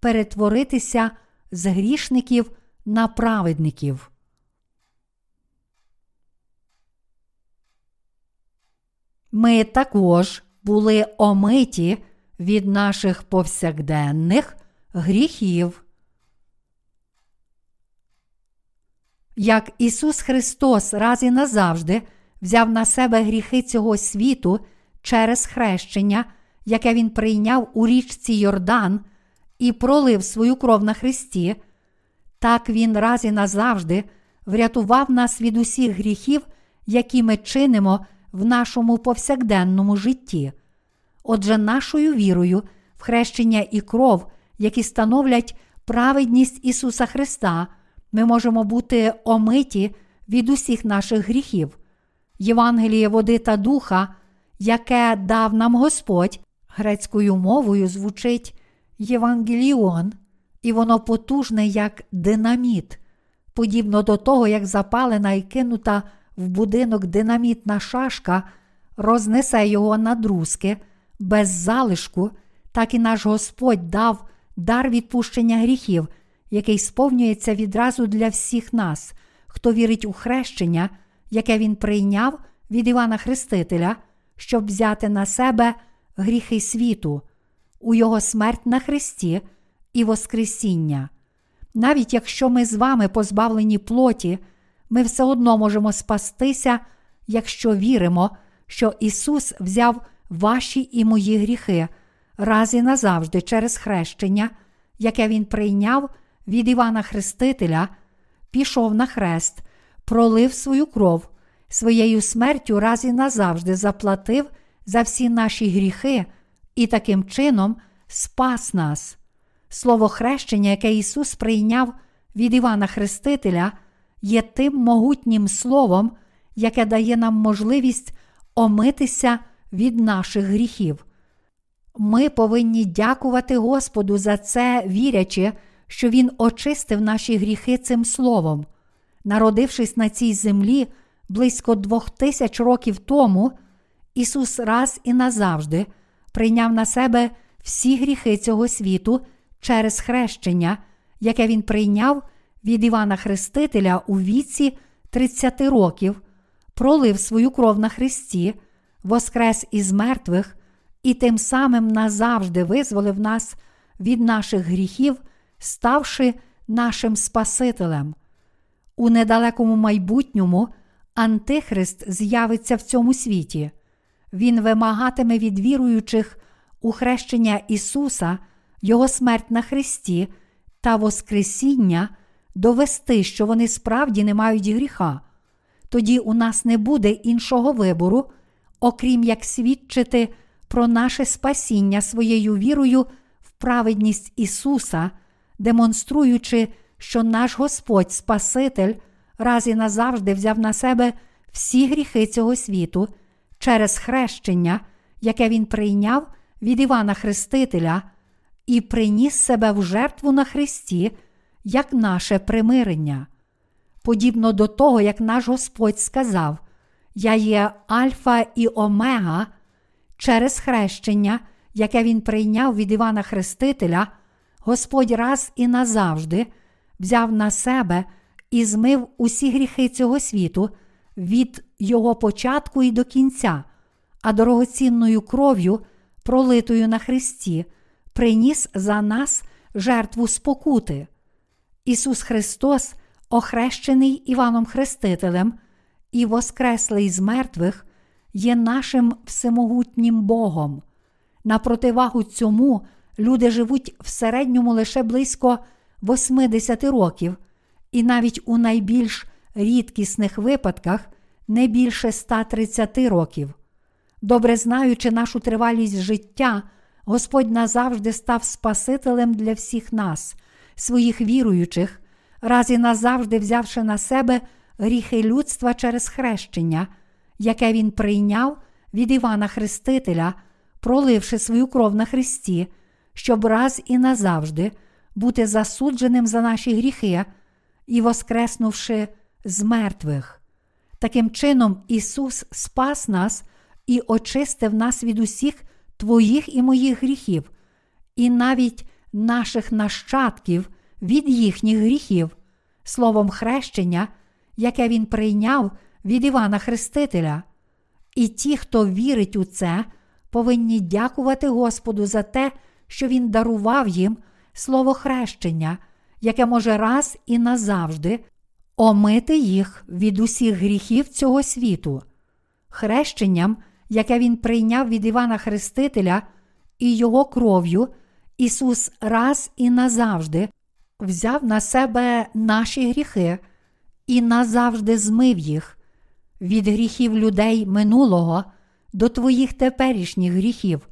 S1: перетворитися з грішників на праведників. Ми також були омиті від наших повсякденних гріхів. Як Ісус Христос раз і назавжди взяв на себе гріхи цього світу через хрещення, яке Він прийняв у річці Йордан і пролив свою кров на Христі, так Він раз і назавжди врятував нас від усіх гріхів, які ми чинимо в нашому повсякденному житті. Отже, нашою вірою в хрещення і кров, які становлять праведність Ісуса Христа, ми можемо бути омиті від усіх наших гріхів. Євангеліє води та духа, яке дав нам Господь, грецькою мовою звучить Євангеліон, і воно потужне як динаміт, подібно до того, як запалена і кинута в будинок динамітна шашка рознесе його на друзки без залишку, так і наш Господь дав дар відпущення гріхів, який сповнюється відразу для всіх нас, хто вірить у хрещення, яке Він прийняв від Івана Хрестителя, щоб взяти на себе гріхи світу, у Його смерть на Христі і Воскресіння. Навіть якщо ми з вами позбавлені плоті, ми все одно можемо спастися, якщо віримо, що Ісус взяв ваші і мої гріхи раз і назавжди через хрещення, яке Він прийняв від Івана Хрестителя, пішов на хрест, пролив свою кров, своєю смертю раз і назавжди заплатив за всі наші гріхи і таким чином спас нас. Слово хрещення, яке Ісус прийняв від Івана Хрестителя є тим могутнім словом, яке дає нам можливість омитися від наших гріхів. Ми повинні дякувати Господу за це, вірячи, що Він очистив наші гріхи цим словом. Народившись на цій землі близько двох тисяч років тому, Ісус раз і назавжди прийняв на себе всі гріхи цього світу через хрещення, яке Він прийняв від Івана Хрестителя у віці 30 років, пролив свою кров на Христі, воскрес із мертвих і тим самим назавжди визволив нас від наших гріхів, ставши нашим Спасителем. У недалекому майбутньому Антихрист з'явиться в цьому світі. Він вимагатиме від віруючих у хрещення Ісуса, Його смерть на Христі та Воскресіння довести, що вони справді не мають гріха, тоді у нас не буде іншого вибору, окрім як свідчити про наше спасіння своєю вірою в праведність Ісуса, демонструючи, що наш Господь Спаситель раз і назавжди взяв на себе всі гріхи цього світу через хрещення, яке Він прийняв від Івана Хрестителя, і приніс себе в жертву на Христі, як наше примирення. Подібно до того, як наш Господь сказав: Я є Альфа і Омега, через хрещення, яке Він прийняв від Івана Хрестителя, Господь раз і назавжди взяв на себе і змив усі гріхи цього світу від його початку і до кінця, а дорогоцінною кров'ю, пролитою на Христі, приніс за нас жертву спокути. Ісус Христос, охрещений Іваном Хрестителем і воскреслий з мертвих, є нашим всемогутнім Богом. На противагу цьому люди живуть в середньому лише близько 80 років, і навіть у найбільш рідкісних випадках не більше 130 років. Добре знаючи нашу тривалість життя, Господь назавжди став Спасителем для всіх нас, своїх віруючих, раз і назавжди взявши на себе гріхи людства через хрещення, яке Він прийняв від Івана Хрестителя, проливши свою кров на Христі, щоб раз і назавжди бути засудженим за наші гріхи і воскреснувши з мертвих. Таким чином, Ісус спас нас і очистив нас від усіх твоїх і моїх гріхів, і навіть наших нащадків від їхніх гріхів, словом хрещення, яке Він прийняв від Івана Хрестителя. І ті, хто вірить у це, повинні дякувати Господу за те, що Він дарував їм слово хрещення, яке може раз і назавжди омити їх від усіх гріхів цього світу. Хрещенням, яке Він прийняв від Івана Хрестителя і його кров'ю, Ісус раз і назавжди взяв на себе наші гріхи і назавжди змив їх від гріхів людей минулого до твоїх теперішніх гріхів,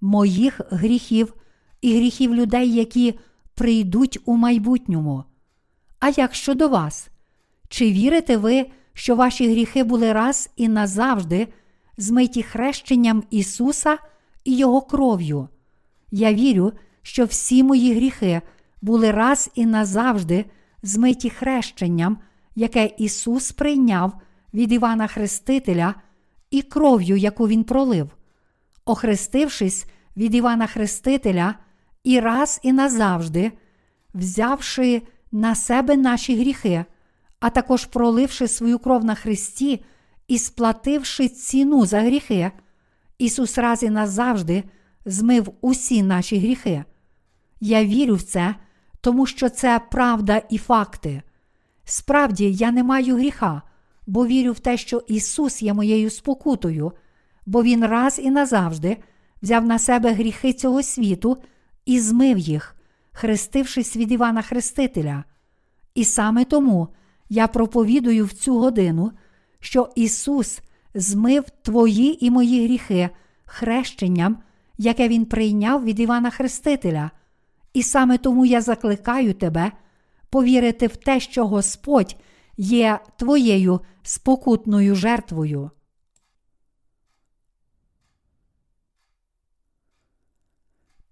S1: моїх гріхів і гріхів людей, які прийдуть у майбутньому. А як щодо вас? Чи вірите ви, що ваші гріхи були раз і назавжди змиті хрещенням Ісуса і Його кров'ю? Я вірю, що всі мої гріхи були раз і назавжди змиті хрещенням, яке Ісус прийняв від Івана Хрестителя і кров'ю, яку Він пролив. Охрестившись від Івана Хрестителя і раз і назавжди, взявши на себе наші гріхи, а також проливши свою кров на Христі і сплативши ціну за гріхи, Ісус раз і назавжди змив усі наші гріхи. Я вірю в це, тому що це правда і факти. Справді, я не маю гріха, бо вірю в те, що Ісус є моєю спокутою, бо Він раз і назавжди взяв на себе гріхи цього світу і змив їх, хрестившись від Івана Хрестителя. І саме тому я проповідую в цю годину, що Ісус змив твої і мої гріхи хрещенням, яке Він прийняв від Івана Хрестителя. І саме тому я закликаю тебе повірити в те, що Господь є твоєю спокутною жертвою.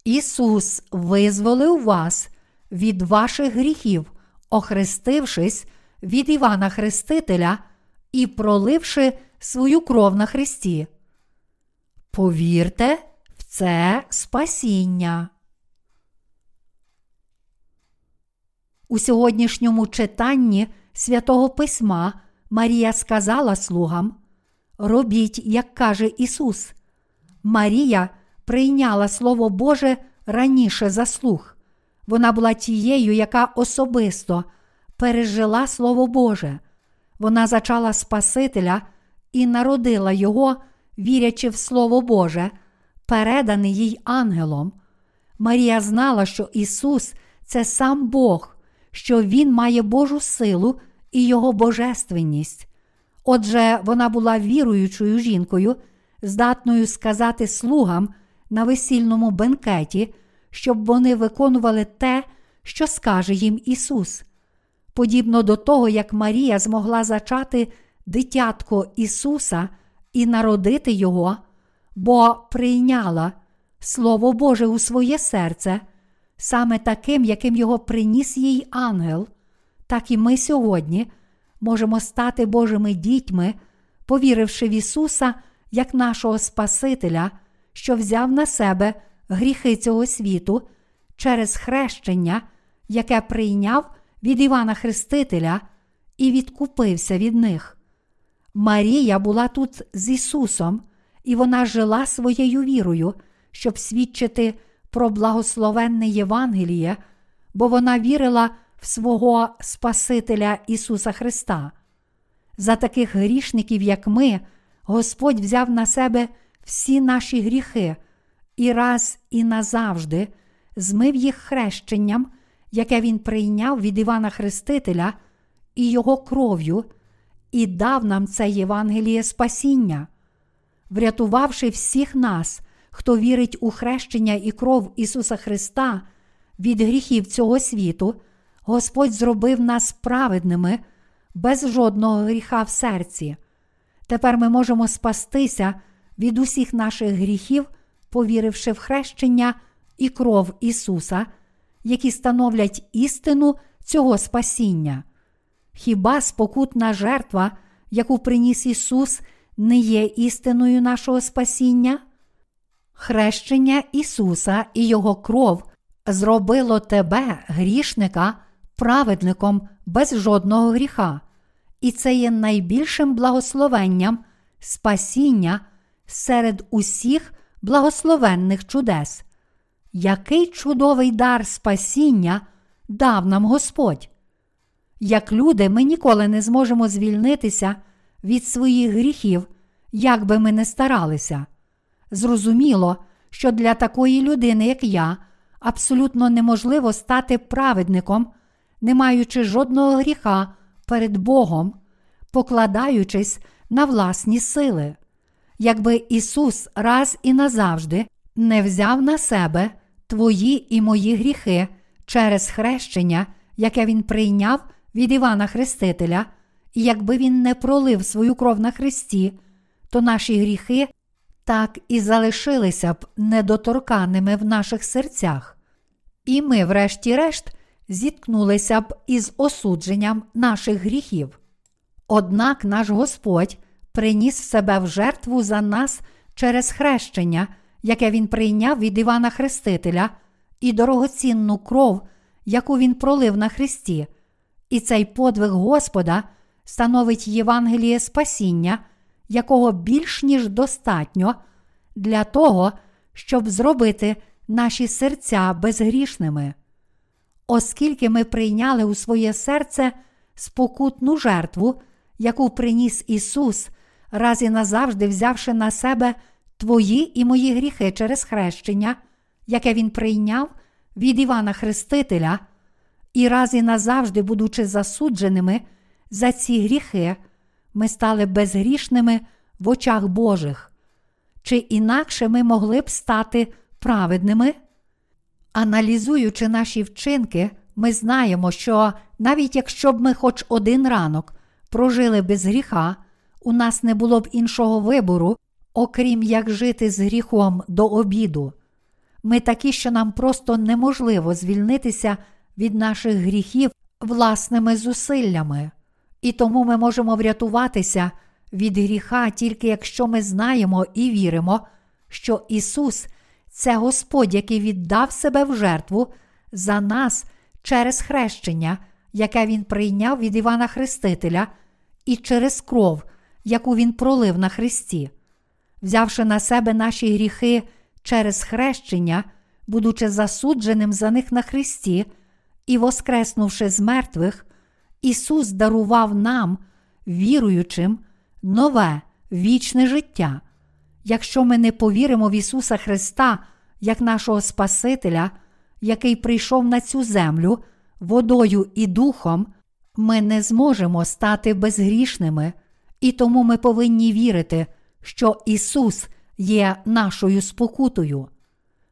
S1: Ісус визволив вас від ваших гріхів, охрестившись від Івана Хрестителя і проливши свою кров на Христі. Повірте в це спасіння. У сьогоднішньому читанні святого Письма Марія сказала слугам: Робіть, як каже Ісус. Марія прийняла Слово Боже раніше за слух. Вона була тією, яка особисто пережила Слово Боже. Вона зачала Спасителя і народила Його, вірячи в Слово Боже, передане їй ангелом. Марія знала, що Ісус це сам Бог, що Він має Божу силу і Його божественність. Отже, вона була віруючою жінкою, здатною сказати слугам на весільному бенкеті, щоб вони виконували те, що скаже їм Ісус. Подібно до того, як Марія змогла зачати дитятко Ісуса і народити Його, бо прийняла Слово Боже у своє серце, саме таким, яким його приніс їй ангел, так і ми сьогодні можемо стати Божими дітьми, повіривши в Ісуса як нашого Спасителя, що взяв на себе гріхи цього світу через хрещення, яке прийняв від Івана Хрестителя і відкупився від них. Марія була тут з Ісусом, і вона жила своєю вірою, щоб свідчити про благословенне Євангеліє, бо вона вірила в свого Спасителя Ісуса Христа. За таких грішників, як ми, Господь взяв на себе всі наші гріхи і раз і назавжди змив їх хрещенням, яке Він прийняв від Івана Хрестителя і Його кров'ю, і дав нам це Євангеліє спасіння, врятувавши всіх нас, хто вірить у хрещення і кров Ісуса Христа від гріхів цього світу, Господь зробив нас праведними без жодного гріха в серці. Тепер ми можемо спастися від усіх наших гріхів, повіривши в хрещення і кров Ісуса, які становлять істину цього спасіння. Хіба спокутна жертва, яку приніс Ісус, не є істиною нашого спасіння? Хрещення Ісуса і Його кров зробило тебе, грішника, праведником без жодного гріха, і це є найбільшим благословенням спасіння серед усіх благословенних чудес. Який чудовий дар спасіння дав нам Господь! Як люди, ми ніколи не зможемо звільнитися від своїх гріхів, як би ми не старалися. Зрозуміло, що для такої людини, як я, абсолютно неможливо стати праведником, не маючи жодного гріха перед Богом, покладаючись на власні сили. Якби Ісус раз і назавжди не взяв на себе твої і мої гріхи через хрещення, яке Він прийняв від Івана Хрестителя, і якби Він не пролив свою кров на Христі, то наші гріхи так і залишилися б недоторканими в наших серцях. І ми, врешті-решт, зіткнулися б із осудженням наших гріхів. Однак наш Господь приніс себе в жертву за нас через хрещення, яке Він прийняв від Івана Хрестителя, і дорогоцінну кров, яку Він пролив на Христі. І цей подвиг Господа становить Євангеліє спасіння, якого більш ніж достатньо для того, щоб зробити наші серця безгрішними. Оскільки ми прийняли у своє серце спокутну жертву, яку приніс Ісус, раз і назавжди взявши на себе твої і мої гріхи через хрещення, яке Він прийняв від Івана Хрестителя, і раз і назавжди, будучи засудженими за ці гріхи, ми стали безгрішними в очах Божих. Чи інакше ми могли б стати праведними? Аналізуючи наші вчинки, ми знаємо, що навіть якщо б ми хоч один ранок прожили без гріха, у нас не було б іншого вибору, окрім як жити з гріхом до обіду. Ми такі, що нам просто неможливо звільнитися від наших гріхів власними зусиллями, і тому ми можемо врятуватися від гріха тільки якщо ми знаємо і віримо, що Ісус це Господь, який віддав себе в жертву за нас через хрещення, яке Він прийняв від Івана Хрестителя, і через кров, яку Він пролив на Христі. Взявши на себе наші гріхи через хрещення, будучи засудженим за них на Христі і воскреснувши з мертвих, Ісус дарував нам, віруючим, нове вічне життя. Якщо ми не повіримо в Ісуса Христа як нашого Спасителя, який прийшов на цю землю водою і духом, ми не зможемо стати безгрішними, і тому ми повинні вірити, що Ісус є нашою спокутою.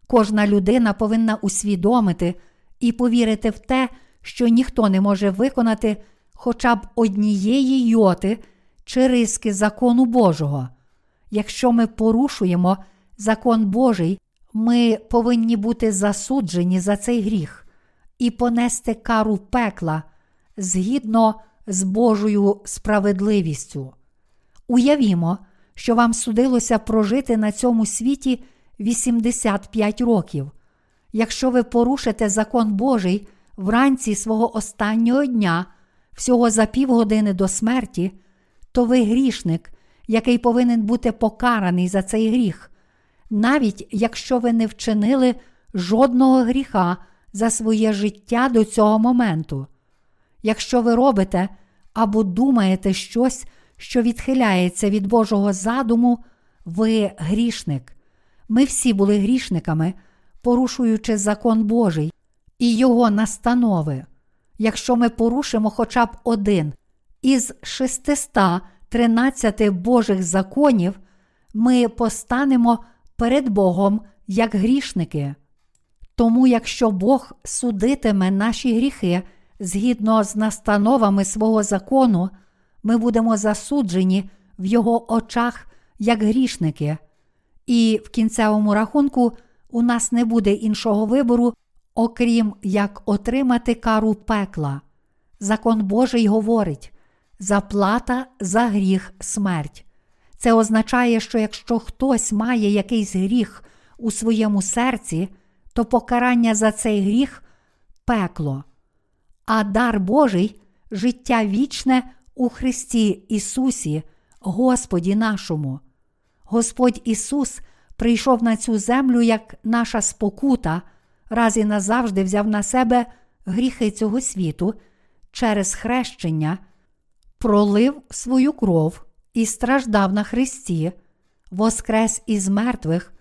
S1: Кожна людина повинна усвідомити і повірити в те, що ніхто не може виконати хоча б однієї йоти чи риски закону Божого. Якщо ми порушуємо закон Божий, ми повинні бути засуджені за цей гріх і понести кару пекла згідно з Божою справедливістю. Уявімо, що вам судилося прожити на цьому світі 85 років. Якщо ви порушите закон Божий вранці свого останнього дня, всього за півгодини до смерті, то ви грішник, який повинен бути покараний за цей гріх, навіть якщо ви не вчинили жодного гріха за своє життя до цього моменту. Якщо ви робите або думаєте щось, що відхиляється від Божого задуму, ви грішник. Ми всі були грішниками, порушуючи закон Божий і його настанови. Якщо ми порушимо хоча б один із 613 Божих законів, ми постанемо перед Богом як грішники. Тому, якщо Бог судитиме наші гріхи згідно з настановами свого закону, ми будемо засуджені в Його очах як грішники, і в кінцевому рахунку у нас не буде іншого вибору, окрім як отримати кару пекла. Закон Божий говорить заплата за гріх смерть. Це означає, що якщо хтось має якийсь гріх у своєму серці, то покарання за цей гріх пекло, а дар Божий життя вічне у Христі Ісусі, Господі нашому. Господь Ісус прийшов на цю землю як наша спокута, раз і назавжди взяв на себе гріхи цього світу через хрещення, пролив свою кров і страждав на Христі, воскрес із мертвих,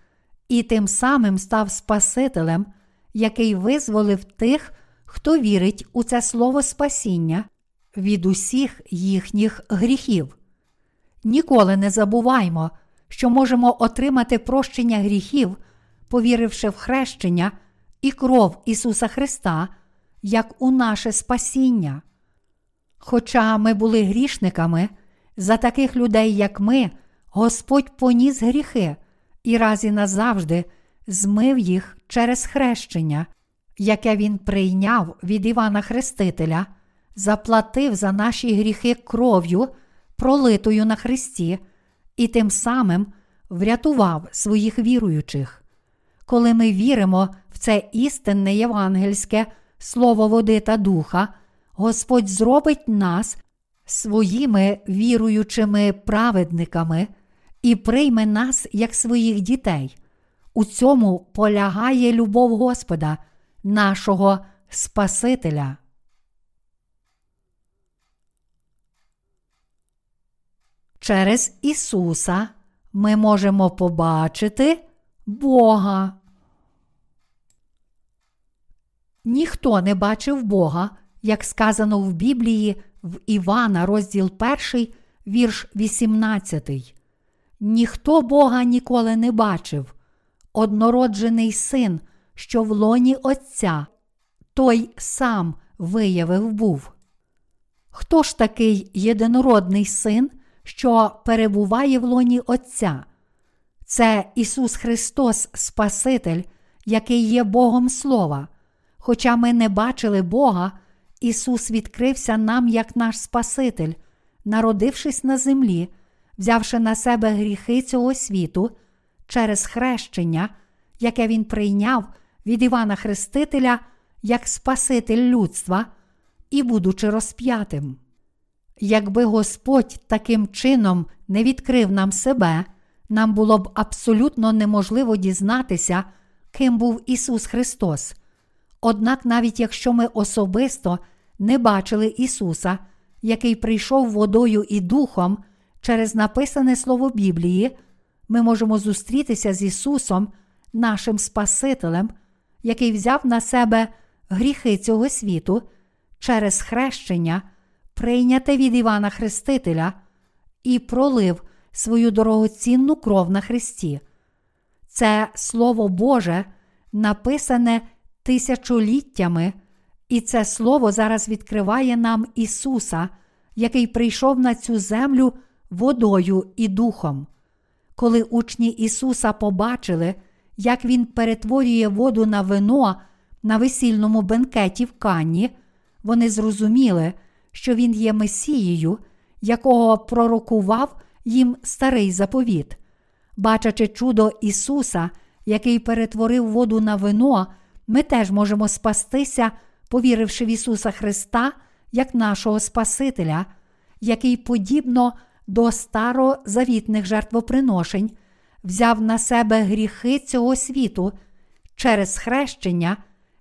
S1: і тим самим став Спасителем, який визволив тих, хто вірить у це слово спасіння від усіх їхніх гріхів. Ніколи не забуваймо, що можемо отримати прощення гріхів, повіривши в хрещення і кров Ісуса Христа, як у наше спасіння. Хоча ми були грішниками, за таких людей, як ми, Господь поніс гріхи і раз і назавжди змив їх через хрещення, яке Він прийняв від Івана Хрестителя, заплатив за наші гріхи кров'ю, пролитою на Христі, і тим самим врятував своїх віруючих. Коли ми віримо в це істинне євангельське слово води та духа, Господь зробить нас своїми віруючими праведниками і прийме нас як своїх дітей. У цьому полягає любов Господа, нашого Спасителя. Через Ісуса ми можемо побачити Бога. Ніхто не бачив Бога, як сказано в Біблії в Івана, розділ 1, вірш 18. Ніхто Бога ніколи не бачив. Однороджений син, що в лоні Отця, той сам виявив був. Хто ж такий єдинородний син, що перебуває в лоні Отця? Це Ісус Христос, Спаситель, який є Богом Слова. Хоча ми не бачили Бога, Ісус відкрився нам як наш Спаситель, народившись на землі, взявши на себе гріхи цього світу через хрещення, яке Він прийняв від Івана Хрестителя як Спаситель людства і будучи розп'ятим. Якби Господь таким чином не відкрив нам себе, нам було б абсолютно неможливо дізнатися, ким був Ісус Христос. Однак, навіть якщо ми особисто не бачили Ісуса, який прийшов водою і духом через написане Слово Біблії, ми можемо зустрітися з Ісусом, нашим Спасителем, який взяв на себе гріхи цього світу через хрещення, прийняте від Івана Хрестителя, і пролив свою дорогоцінну кров на Христі. Це Слово Боже написане тисячоліттями, і це слово зараз відкриває нам Ісуса, який прийшов на цю землю водою і духом. Коли учні Ісуса побачили, як Він перетворює воду на вино на весільному бенкеті в Канні, вони зрозуміли, що Він є Месією, якого пророкував їм старий заповіт. Бачачи чудо Ісуса, який перетворив воду на вино, ми теж можемо спастися, повіривши в Ісуса Христа як нашого Спасителя, який, подібно до старозавітних жертвоприношень, взяв на себе гріхи цього світу через хрещення,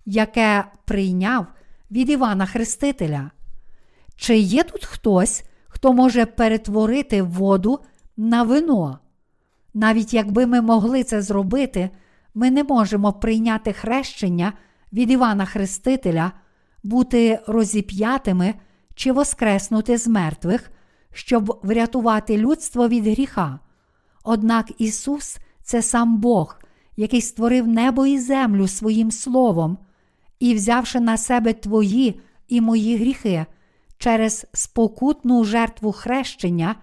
S1: яке прийняв від Івана Хрестителя. Чи є тут хтось, хто може перетворити воду на вино? Навіть якби ми могли це зробити, ми не можемо прийняти хрещення від Івана Хрестителя, бути розіп'ятими чи воскреснути з мертвих, щоб врятувати людство від гріха. Однак Ісус це сам Бог, який створив небо і землю своїм Словом, і, взявши на себе твої і мої гріхи через спокутну жертву хрещення,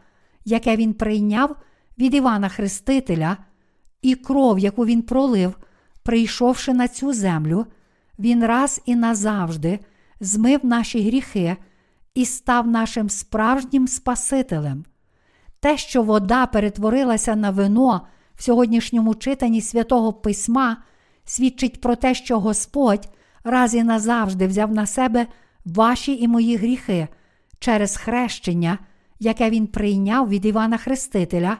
S1: яке Він прийняв від Івана Хрестителя, і кров, яку Він пролив, прийшовши на цю землю, Він раз і назавжди змив наші гріхи і став нашим справжнім Спасителем. Те, що вода перетворилася на вино в сьогоднішньому читанні святого Письма, свідчить про те, що Господь раз і назавжди взяв на себе ваші і мої гріхи через хрещення, яке Він прийняв від Івана Хрестителя,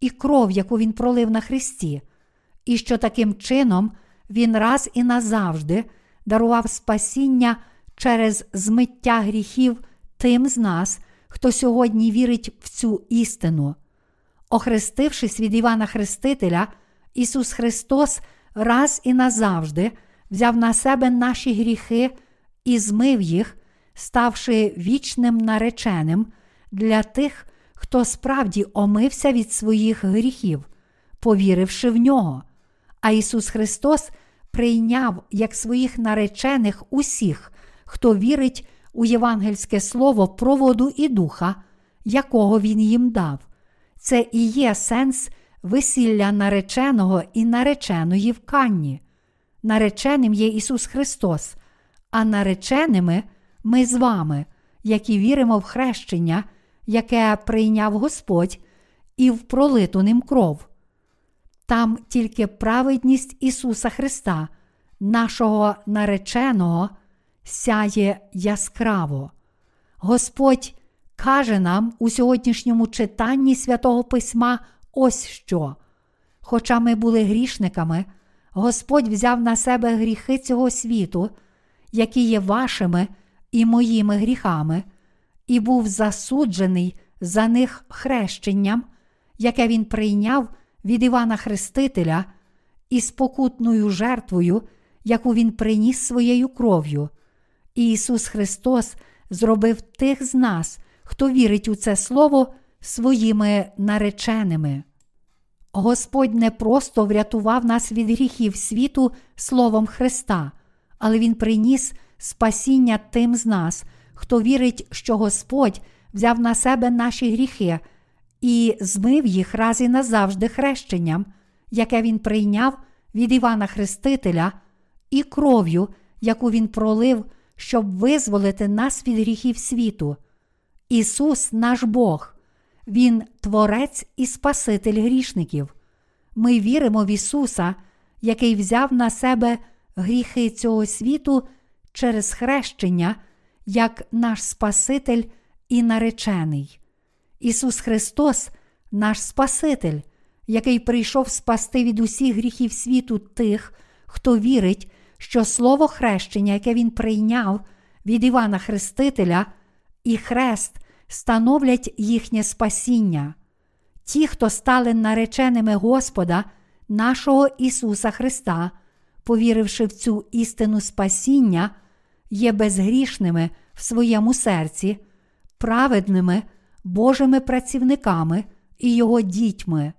S1: і кров, яку Він пролив на Христі, і що таким чином Він раз і назавжди дарував спасіння через змиття гріхів тим з нас, хто сьогодні вірить в цю істину. Охрестившись від Івана Хрестителя, Ісус Христос раз і назавжди взяв на себе наші гріхи і змив їх, ставши вічним нареченим для тих, хто справді омився від своїх гріхів, повіривши в нього. А Ісус Христос прийняв як своїх наречених усіх, хто вірить у євангельське слово про воду і духа, якого Він їм дав. Це і є сенс весілля нареченого і нареченої в Канні. Нареченим є Ісус Христос, а нареченими ми з вами, які віримо в хрещення, яке прийняв Господь і в пролиту ним кров. Там тільки праведність Ісуса Христа, нашого нареченого, сяє яскраво. Господь каже нам у сьогоднішньому читанні святого Письма ось що. Хоча ми були грішниками, Господь взяв на себе гріхи цього світу, які є вашими і моїми гріхами, і був засуджений за них хрещенням, яке Він прийняв від Івана Хрестителя і спокутною жертвою, яку Він приніс своєю кров'ю. Ісус Христос зробив тих з нас, хто вірить у це Слово своїми нареченими. Господь не просто врятував нас від гріхів світу Словом Христа, але Він приніс спасіння тим з нас, хто вірить, що Господь взяв на себе наші гріхи і змив їх раз і назавжди хрещенням, яке Він прийняв від Івана Хрестителя, і кров'ю, яку Він пролив, щоб визволити нас від гріхів світу. Ісус наш Бог, Він Творець і Спаситель грішників. Ми віримо в Ісуса, який взяв на себе гріхи цього світу через хрещення, як наш Спаситель і наречений. Ісус Христос, наш Спаситель, який прийшов спасти від усіх гріхів світу тих, хто вірить, що Слово хрещення, яке Він прийняв від Івана Хрестителя, і хрест становлять їхнє спасіння. Ті, хто стали нареченими Господа, нашого Ісуса Христа, повіривши в цю істину спасіння, є безгрішними в своєму серці, праведними Божими працівниками і Його дітьми.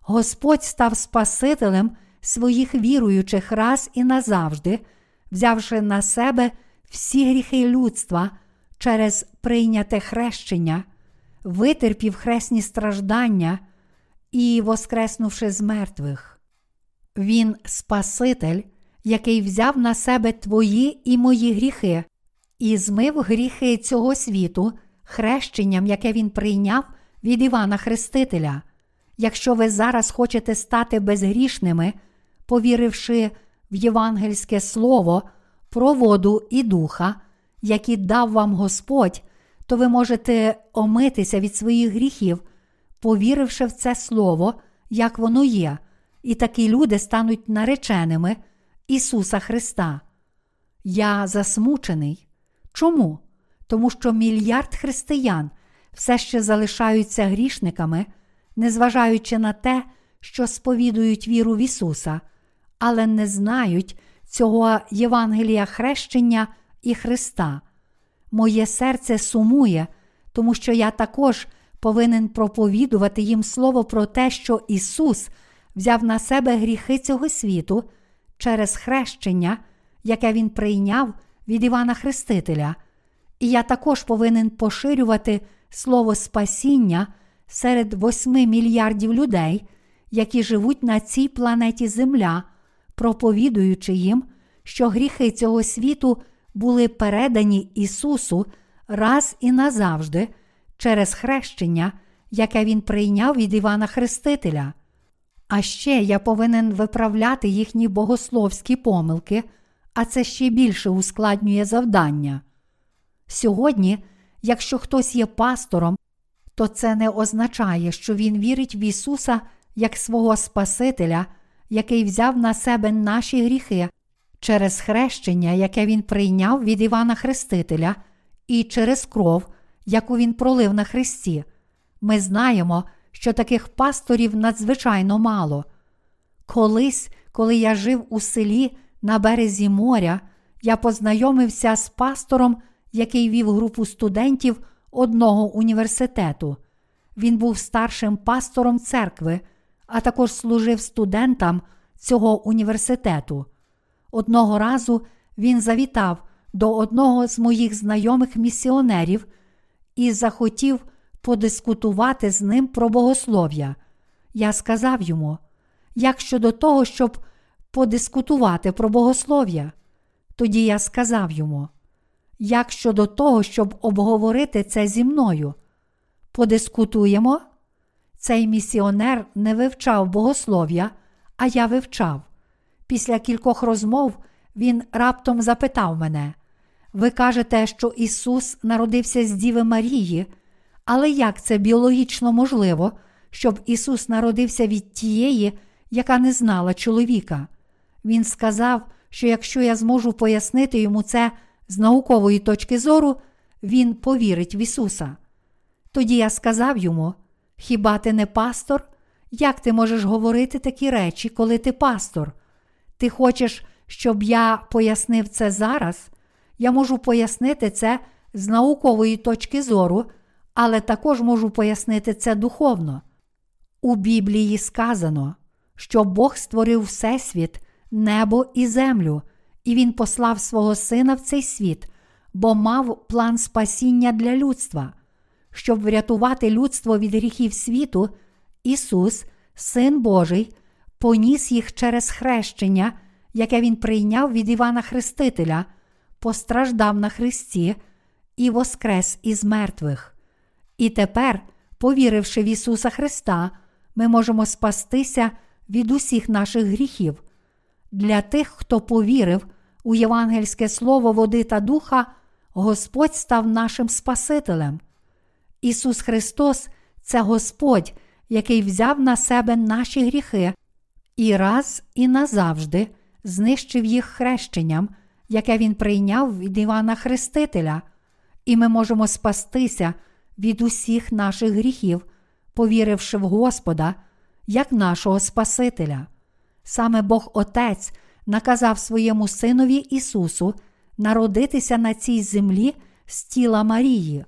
S1: Господь став Спасителем своїх віруючих раз і назавжди, взявши на себе всі гріхи людства через прийняте хрещення, витерпів хресні страждання і воскреснувши з мертвих. Він Спаситель, який взяв на себе твої і мої гріхи, і змив гріхи цього світу хрещенням, яке він прийняв від Івана Хрестителя. Якщо ви зараз хочете стати безгрішними, повіривши в євангельське слово про воду і духа, які дав вам Господь, то ви можете омитися від своїх гріхів, повіривши в це слово, як воно є, і такі люди стануть нареченими Ісуса Христа. Я засмучений. Чому? Тому що мільярд християн все ще залишаються грішниками, незважаючи на те, що сповідують віру в Ісуса, але не знають цього Євангелія хрещення і Христа. Моє серце сумує, тому що я також повинен проповідувати їм слово про те, що Ісус взяв на себе гріхи цього світу через хрещення, яке Він прийняв від Івана Хрестителя. І я також повинен поширювати слово спасіння серед восьми мільярдів людей, які живуть на цій планеті Земля, проповідуючи їм, що гріхи цього світу були передані Ісусу раз і назавжди через хрещення, яке Він прийняв від Івана Хрестителя. А ще я повинен виправляти їхні богословські помилки, а це ще більше ускладнює завдання. Сьогодні, якщо хтось є пастором, то це не означає, що він вірить в Ісуса як свого Спасителя, який взяв на себе наші гріхи через хрещення, яке Він прийняв від Івана Хрестителя, і через кров, яку Він пролив на Христі. Ми знаємо, що таких пасторів надзвичайно мало. Колись, коли я жив у селі на березі моря, я познайомився з пастором, який вів групу студентів одного університету. Він був старшим пастором церкви, а також служив студентам цього університету. Одного разу він завітав до одного з моїх знайомих місіонерів і захотів подискутувати з ним про богослов'я. Я сказав йому, як щодо того, щоб подискутувати про богослов'я. Тоді я сказав йому, як щодо того, щоб обговорити це зі мною. Подискутуємо? Цей місіонер не вивчав богослов'я, а я вивчав. Після кількох розмов він раптом запитав мене: Ви кажете, що Ісус народився з Діви Марії, але як це біологічно можливо, щоб Ісус народився від тієї, яка не знала чоловіка? Він сказав, що якщо я зможу пояснити йому це з наукової точки зору, він повірить в Ісуса. Тоді я сказав йому: Хіба ти не пастор? Як ти можеш говорити такі речі, коли ти пастор? Ти хочеш, щоб я пояснив це зараз? Я можу пояснити це з наукової точки зору, але також можу пояснити це духовно. У Біблії сказано, що Бог створив Всесвіт, небо і землю, і Він послав свого Сина в цей світ, бо мав план спасіння для людства. Щоб врятувати людство від гріхів світу, Ісус, Син Божий, поніс їх через хрещення, яке Він прийняв від Івана Хрестителя, постраждав на Христі і воскрес із мертвих. І тепер, повіривши в Ісуса Христа, ми можемо спастися від усіх наших гріхів. Для тих, хто повірив у євангельське слово води та духа, Господь став нашим Спасителем. Ісус Христос це Господь, який взяв на себе наші гріхи і раз і назавжди знищив їх хрещенням, яке Він прийняв від Івана Хрестителя, і ми можемо спастися від усіх наших гріхів, повіривши в Господа як нашого Спасителя. Саме Бог Отець наказав своєму Синові Ісусу народитися на цій землі з тіла Марії,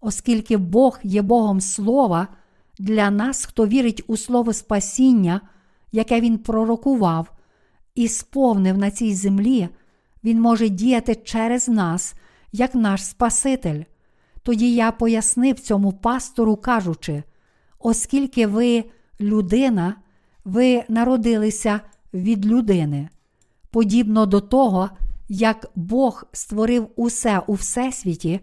S1: оскільки Бог є Богом Слова для нас, хто вірить у Слово Спасіння, яке Він пророкував і сповнив на цій землі, Він може діяти через нас, як наш Спаситель. Тоді я пояснив цьому пастору, кажучи, оскільки ви людина, ви народилися від людини. Подібно до того, як Бог створив усе у Всесвіті,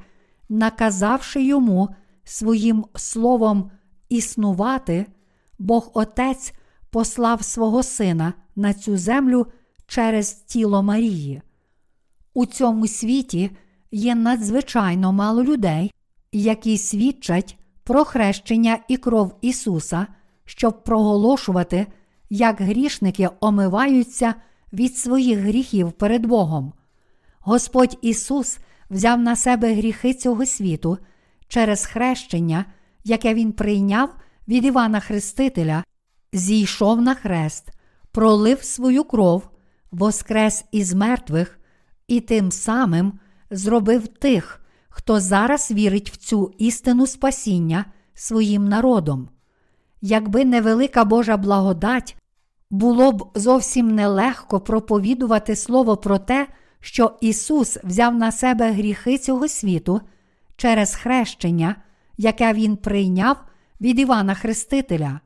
S1: наказавши йому своїм словом існувати, Бог Отець послав свого Сина на цю землю через тіло Марії. У цьому світі є надзвичайно мало людей, які свідчать про хрещення і кров Ісуса, щоб проголошувати, як грішники омиваються від своїх гріхів перед Богом. Господь Ісус взяв на себе гріхи цього світу через хрещення, яке Він прийняв від Івана Хрестителя, зійшов на хрест, пролив свою кров, воскрес із мертвих і тим самим зробив тих, хто зараз вірить в цю істину спасіння своїм народом. Якби невелика Божа благодать, було б зовсім нелегко проповідувати Слово про те, що Ісус взяв на себе гріхи цього світу через хрещення, яке Він прийняв від Івана Хрестителя.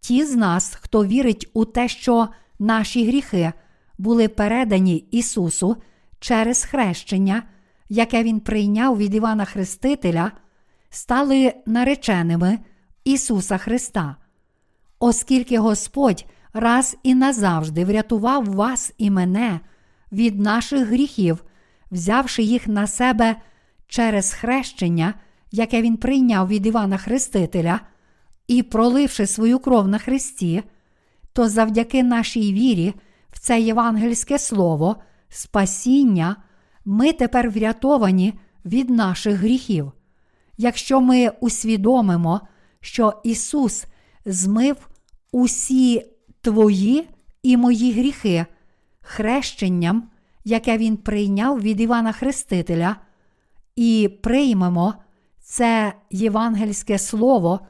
S1: Ті з нас, хто вірить у те, що наші гріхи були передані Ісусу через хрещення, яке Він прийняв від Івана Хрестителя, стали нареченими Ісуса Христа. Оскільки Господь раз і назавжди врятував вас і мене від наших гріхів, взявши їх на себе через хрещення, яке Він прийняв від Івана Хрестителя, і проливши свою кров на Христі, то завдяки нашій вірі в це євангельське слово, спасіння, ми тепер врятовані від наших гріхів. Якщо ми усвідомимо, що Ісус змив усі твої і мої гріхи хрещенням, яке Він прийняв від Івана Хрестителя, і приймемо це євангельське слово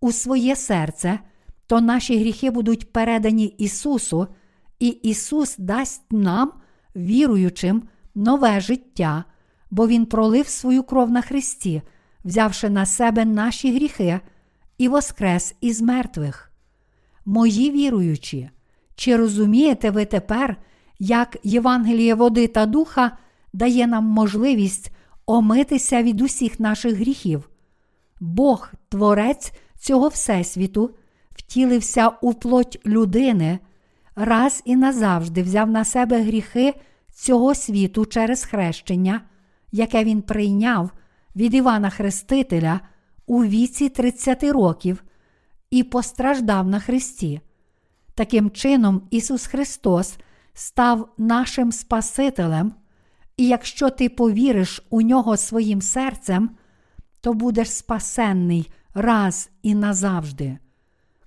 S1: у своє серце, то наші гріхи будуть передані Ісусу, і Ісус дасть нам, віруючим, нове життя, бо Він пролив свою кров на Христі, взявши на себе наші гріхи і воскрес із мертвих. Мої віруючі, чи розумієте ви тепер, як Євангеліє води та духа дає нам можливість омитися від усіх наших гріхів? Бог, Творець цього Всесвіту, втілився у плоть людини, раз і назавжди взяв на себе гріхи цього світу через хрещення, яке він прийняв від Івана Хрестителя у віці 30 років і постраждав на Христі. Таким чином, Ісус Христос став нашим Спасителем, і якщо ти повіриш у нього своїм серцем, то будеш спасенний раз і назавжди.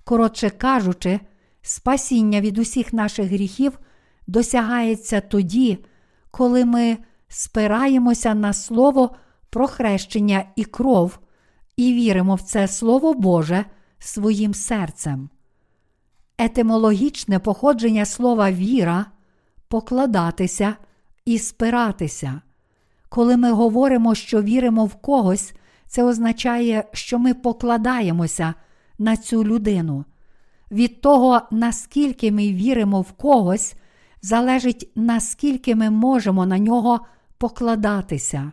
S1: Коротше кажучи, спасіння від усіх наших гріхів досягається тоді, коли ми спираємося на слово про хрещення і кров і віримо в це Слово Боже своїм серцем. Етимологічне походження слова віра покладатися і спиратися. Коли ми говоримо, що віримо в когось, це означає, що ми покладаємося на цю людину. Від того, наскільки ми віримо в когось, залежить, наскільки ми можемо на нього покладатися.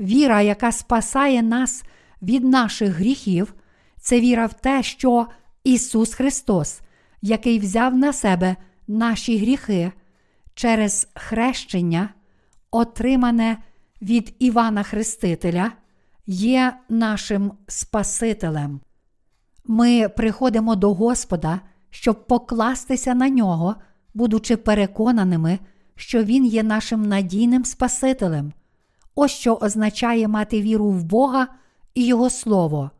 S1: Віра, яка спасає нас від наших гріхів, це віра в те, що Ісус Христос, який взяв на себе наші гріхи через хрещення, отримане від Івана Хрестителя, є нашим Спасителем. Ми приходимо до Господа, щоб покластися на нього, будучи переконаними, що Він є нашим надійним Спасителем. Ось що означає мати віру в Бога і Його Слово.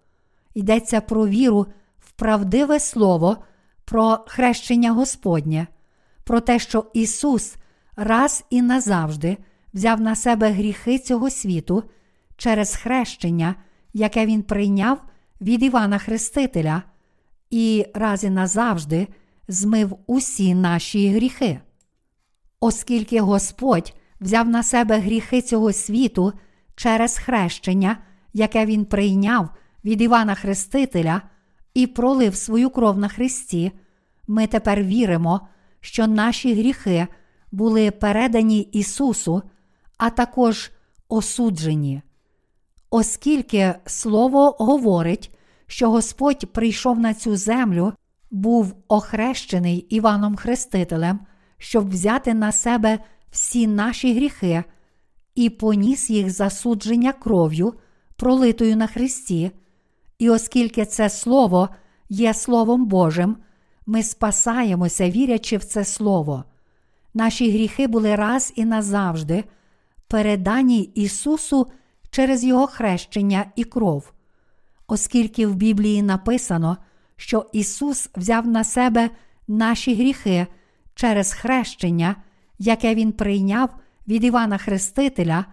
S1: Йдеться про віру в правдиве Слово, про хрещення Господнє, про те, що Ісус раз і назавжди взяв на себе гріхи цього світу через хрещення, яке Він прийняв від Івана Хрестителя, і раз і назавжди змив усі наші гріхи. Оскільки Господь взяв на себе гріхи цього світу через хрещення, яке Він прийняв від Івана Хрестителя і пролив свою кров на Христі, ми тепер віримо, що наші гріхи були передані Ісусу, а також осуджені. Оскільки Слово говорить, що Господь прийшов на цю землю, був охрещений Іваном Хрестителем, щоб взяти на себе всі наші гріхи і поніс їх засудження кров'ю, пролитою на Христі. І оскільки це Слово є Словом Божим, ми спасаємося, вірячи в це Слово. Наші гріхи були раз і назавжди передані Ісусу через Його хрещення і кров. Оскільки в Біблії написано, що Ісус взяв на себе наші гріхи через хрещення, яке Він прийняв від Івана Хрестителя,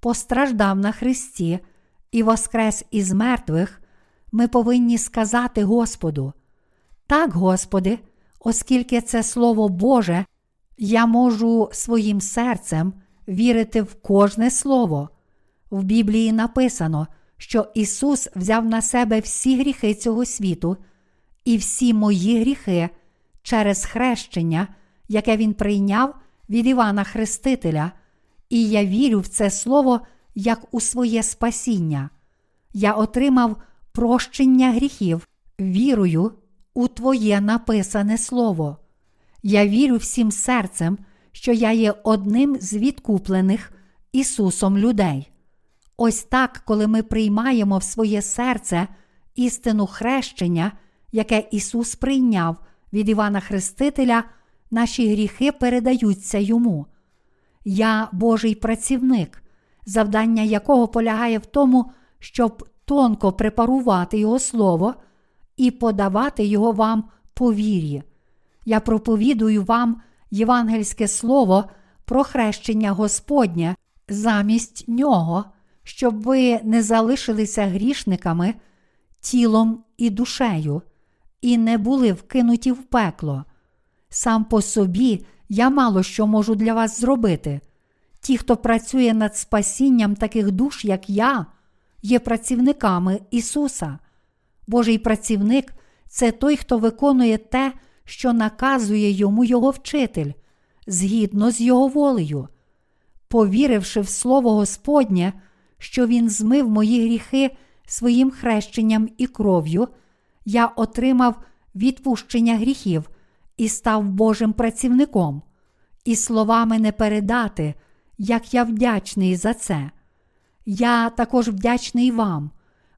S1: постраждав на Христі і воскрес із мертвих, ми повинні сказати Господу. Так, Господи, оскільки це Слово Боже, я можу своїм серцем вірити в кожне слово. В Біблії написано, що Ісус взяв на себе всі гріхи цього світу і всі мої гріхи через хрещення, яке Він прийняв від Івана Хрестителя, і я вірю в це слово як у своє спасіння. Я отримав прощення гріхів, вірую у Твоє написане Слово. Я вірю всім серцем, що я є одним з відкуплених Ісусом людей. Ось так, коли ми приймаємо в своє серце істину хрещення, яке Ісус прийняв від Івана Хрестителя, наші гріхи передаються йому. Я Божий працівник, завдання якого полягає в тому, щоб тонко препарувати Його Слово і подавати його вам по вірі. Я проповідую вам євангельське слово про хрещення Господнє замість нього, щоб ви не залишилися грішниками тілом і душею, і не були вкинуті в пекло. Сам по собі я мало що можу для вас зробити. Ті, хто працює над спасінням таких душ, як я, є працівниками Ісуса. Божий працівник це той, хто виконує те, що наказує йому його вчитель, згідно з його волею. Повіривши в Слово Господнє, що Він змив мої гріхи своїм хрещенням і кров'ю, я отримав відпущення гріхів і став Божим працівником, і словами не передати, як я вдячний за це. Я також вдячний вам,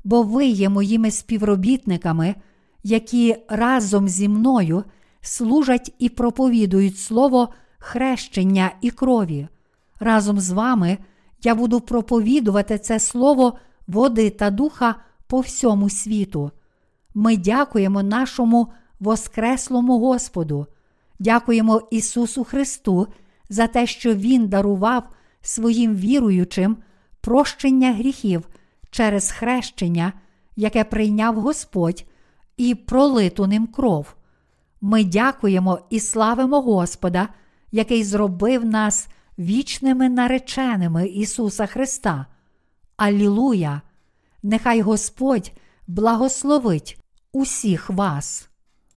S1: бо ви є моїми співробітниками, які разом зі мною служать і проповідують слово хрещення і крові. Разом з вами я буду проповідувати це слово води та духа по всьому світу. Ми дякуємо нашому Воскреслому Господу, дякуємо Ісусу Христу за те, що Він дарував своїм віруючим прощення гріхів через хрещення, яке прийняв Господь, і пролиту ним кров. Ми дякуємо і славимо Господа, який зробив нас вічними нареченими Ісуса Христа. Алілуя! Нехай Господь благословить усіх вас.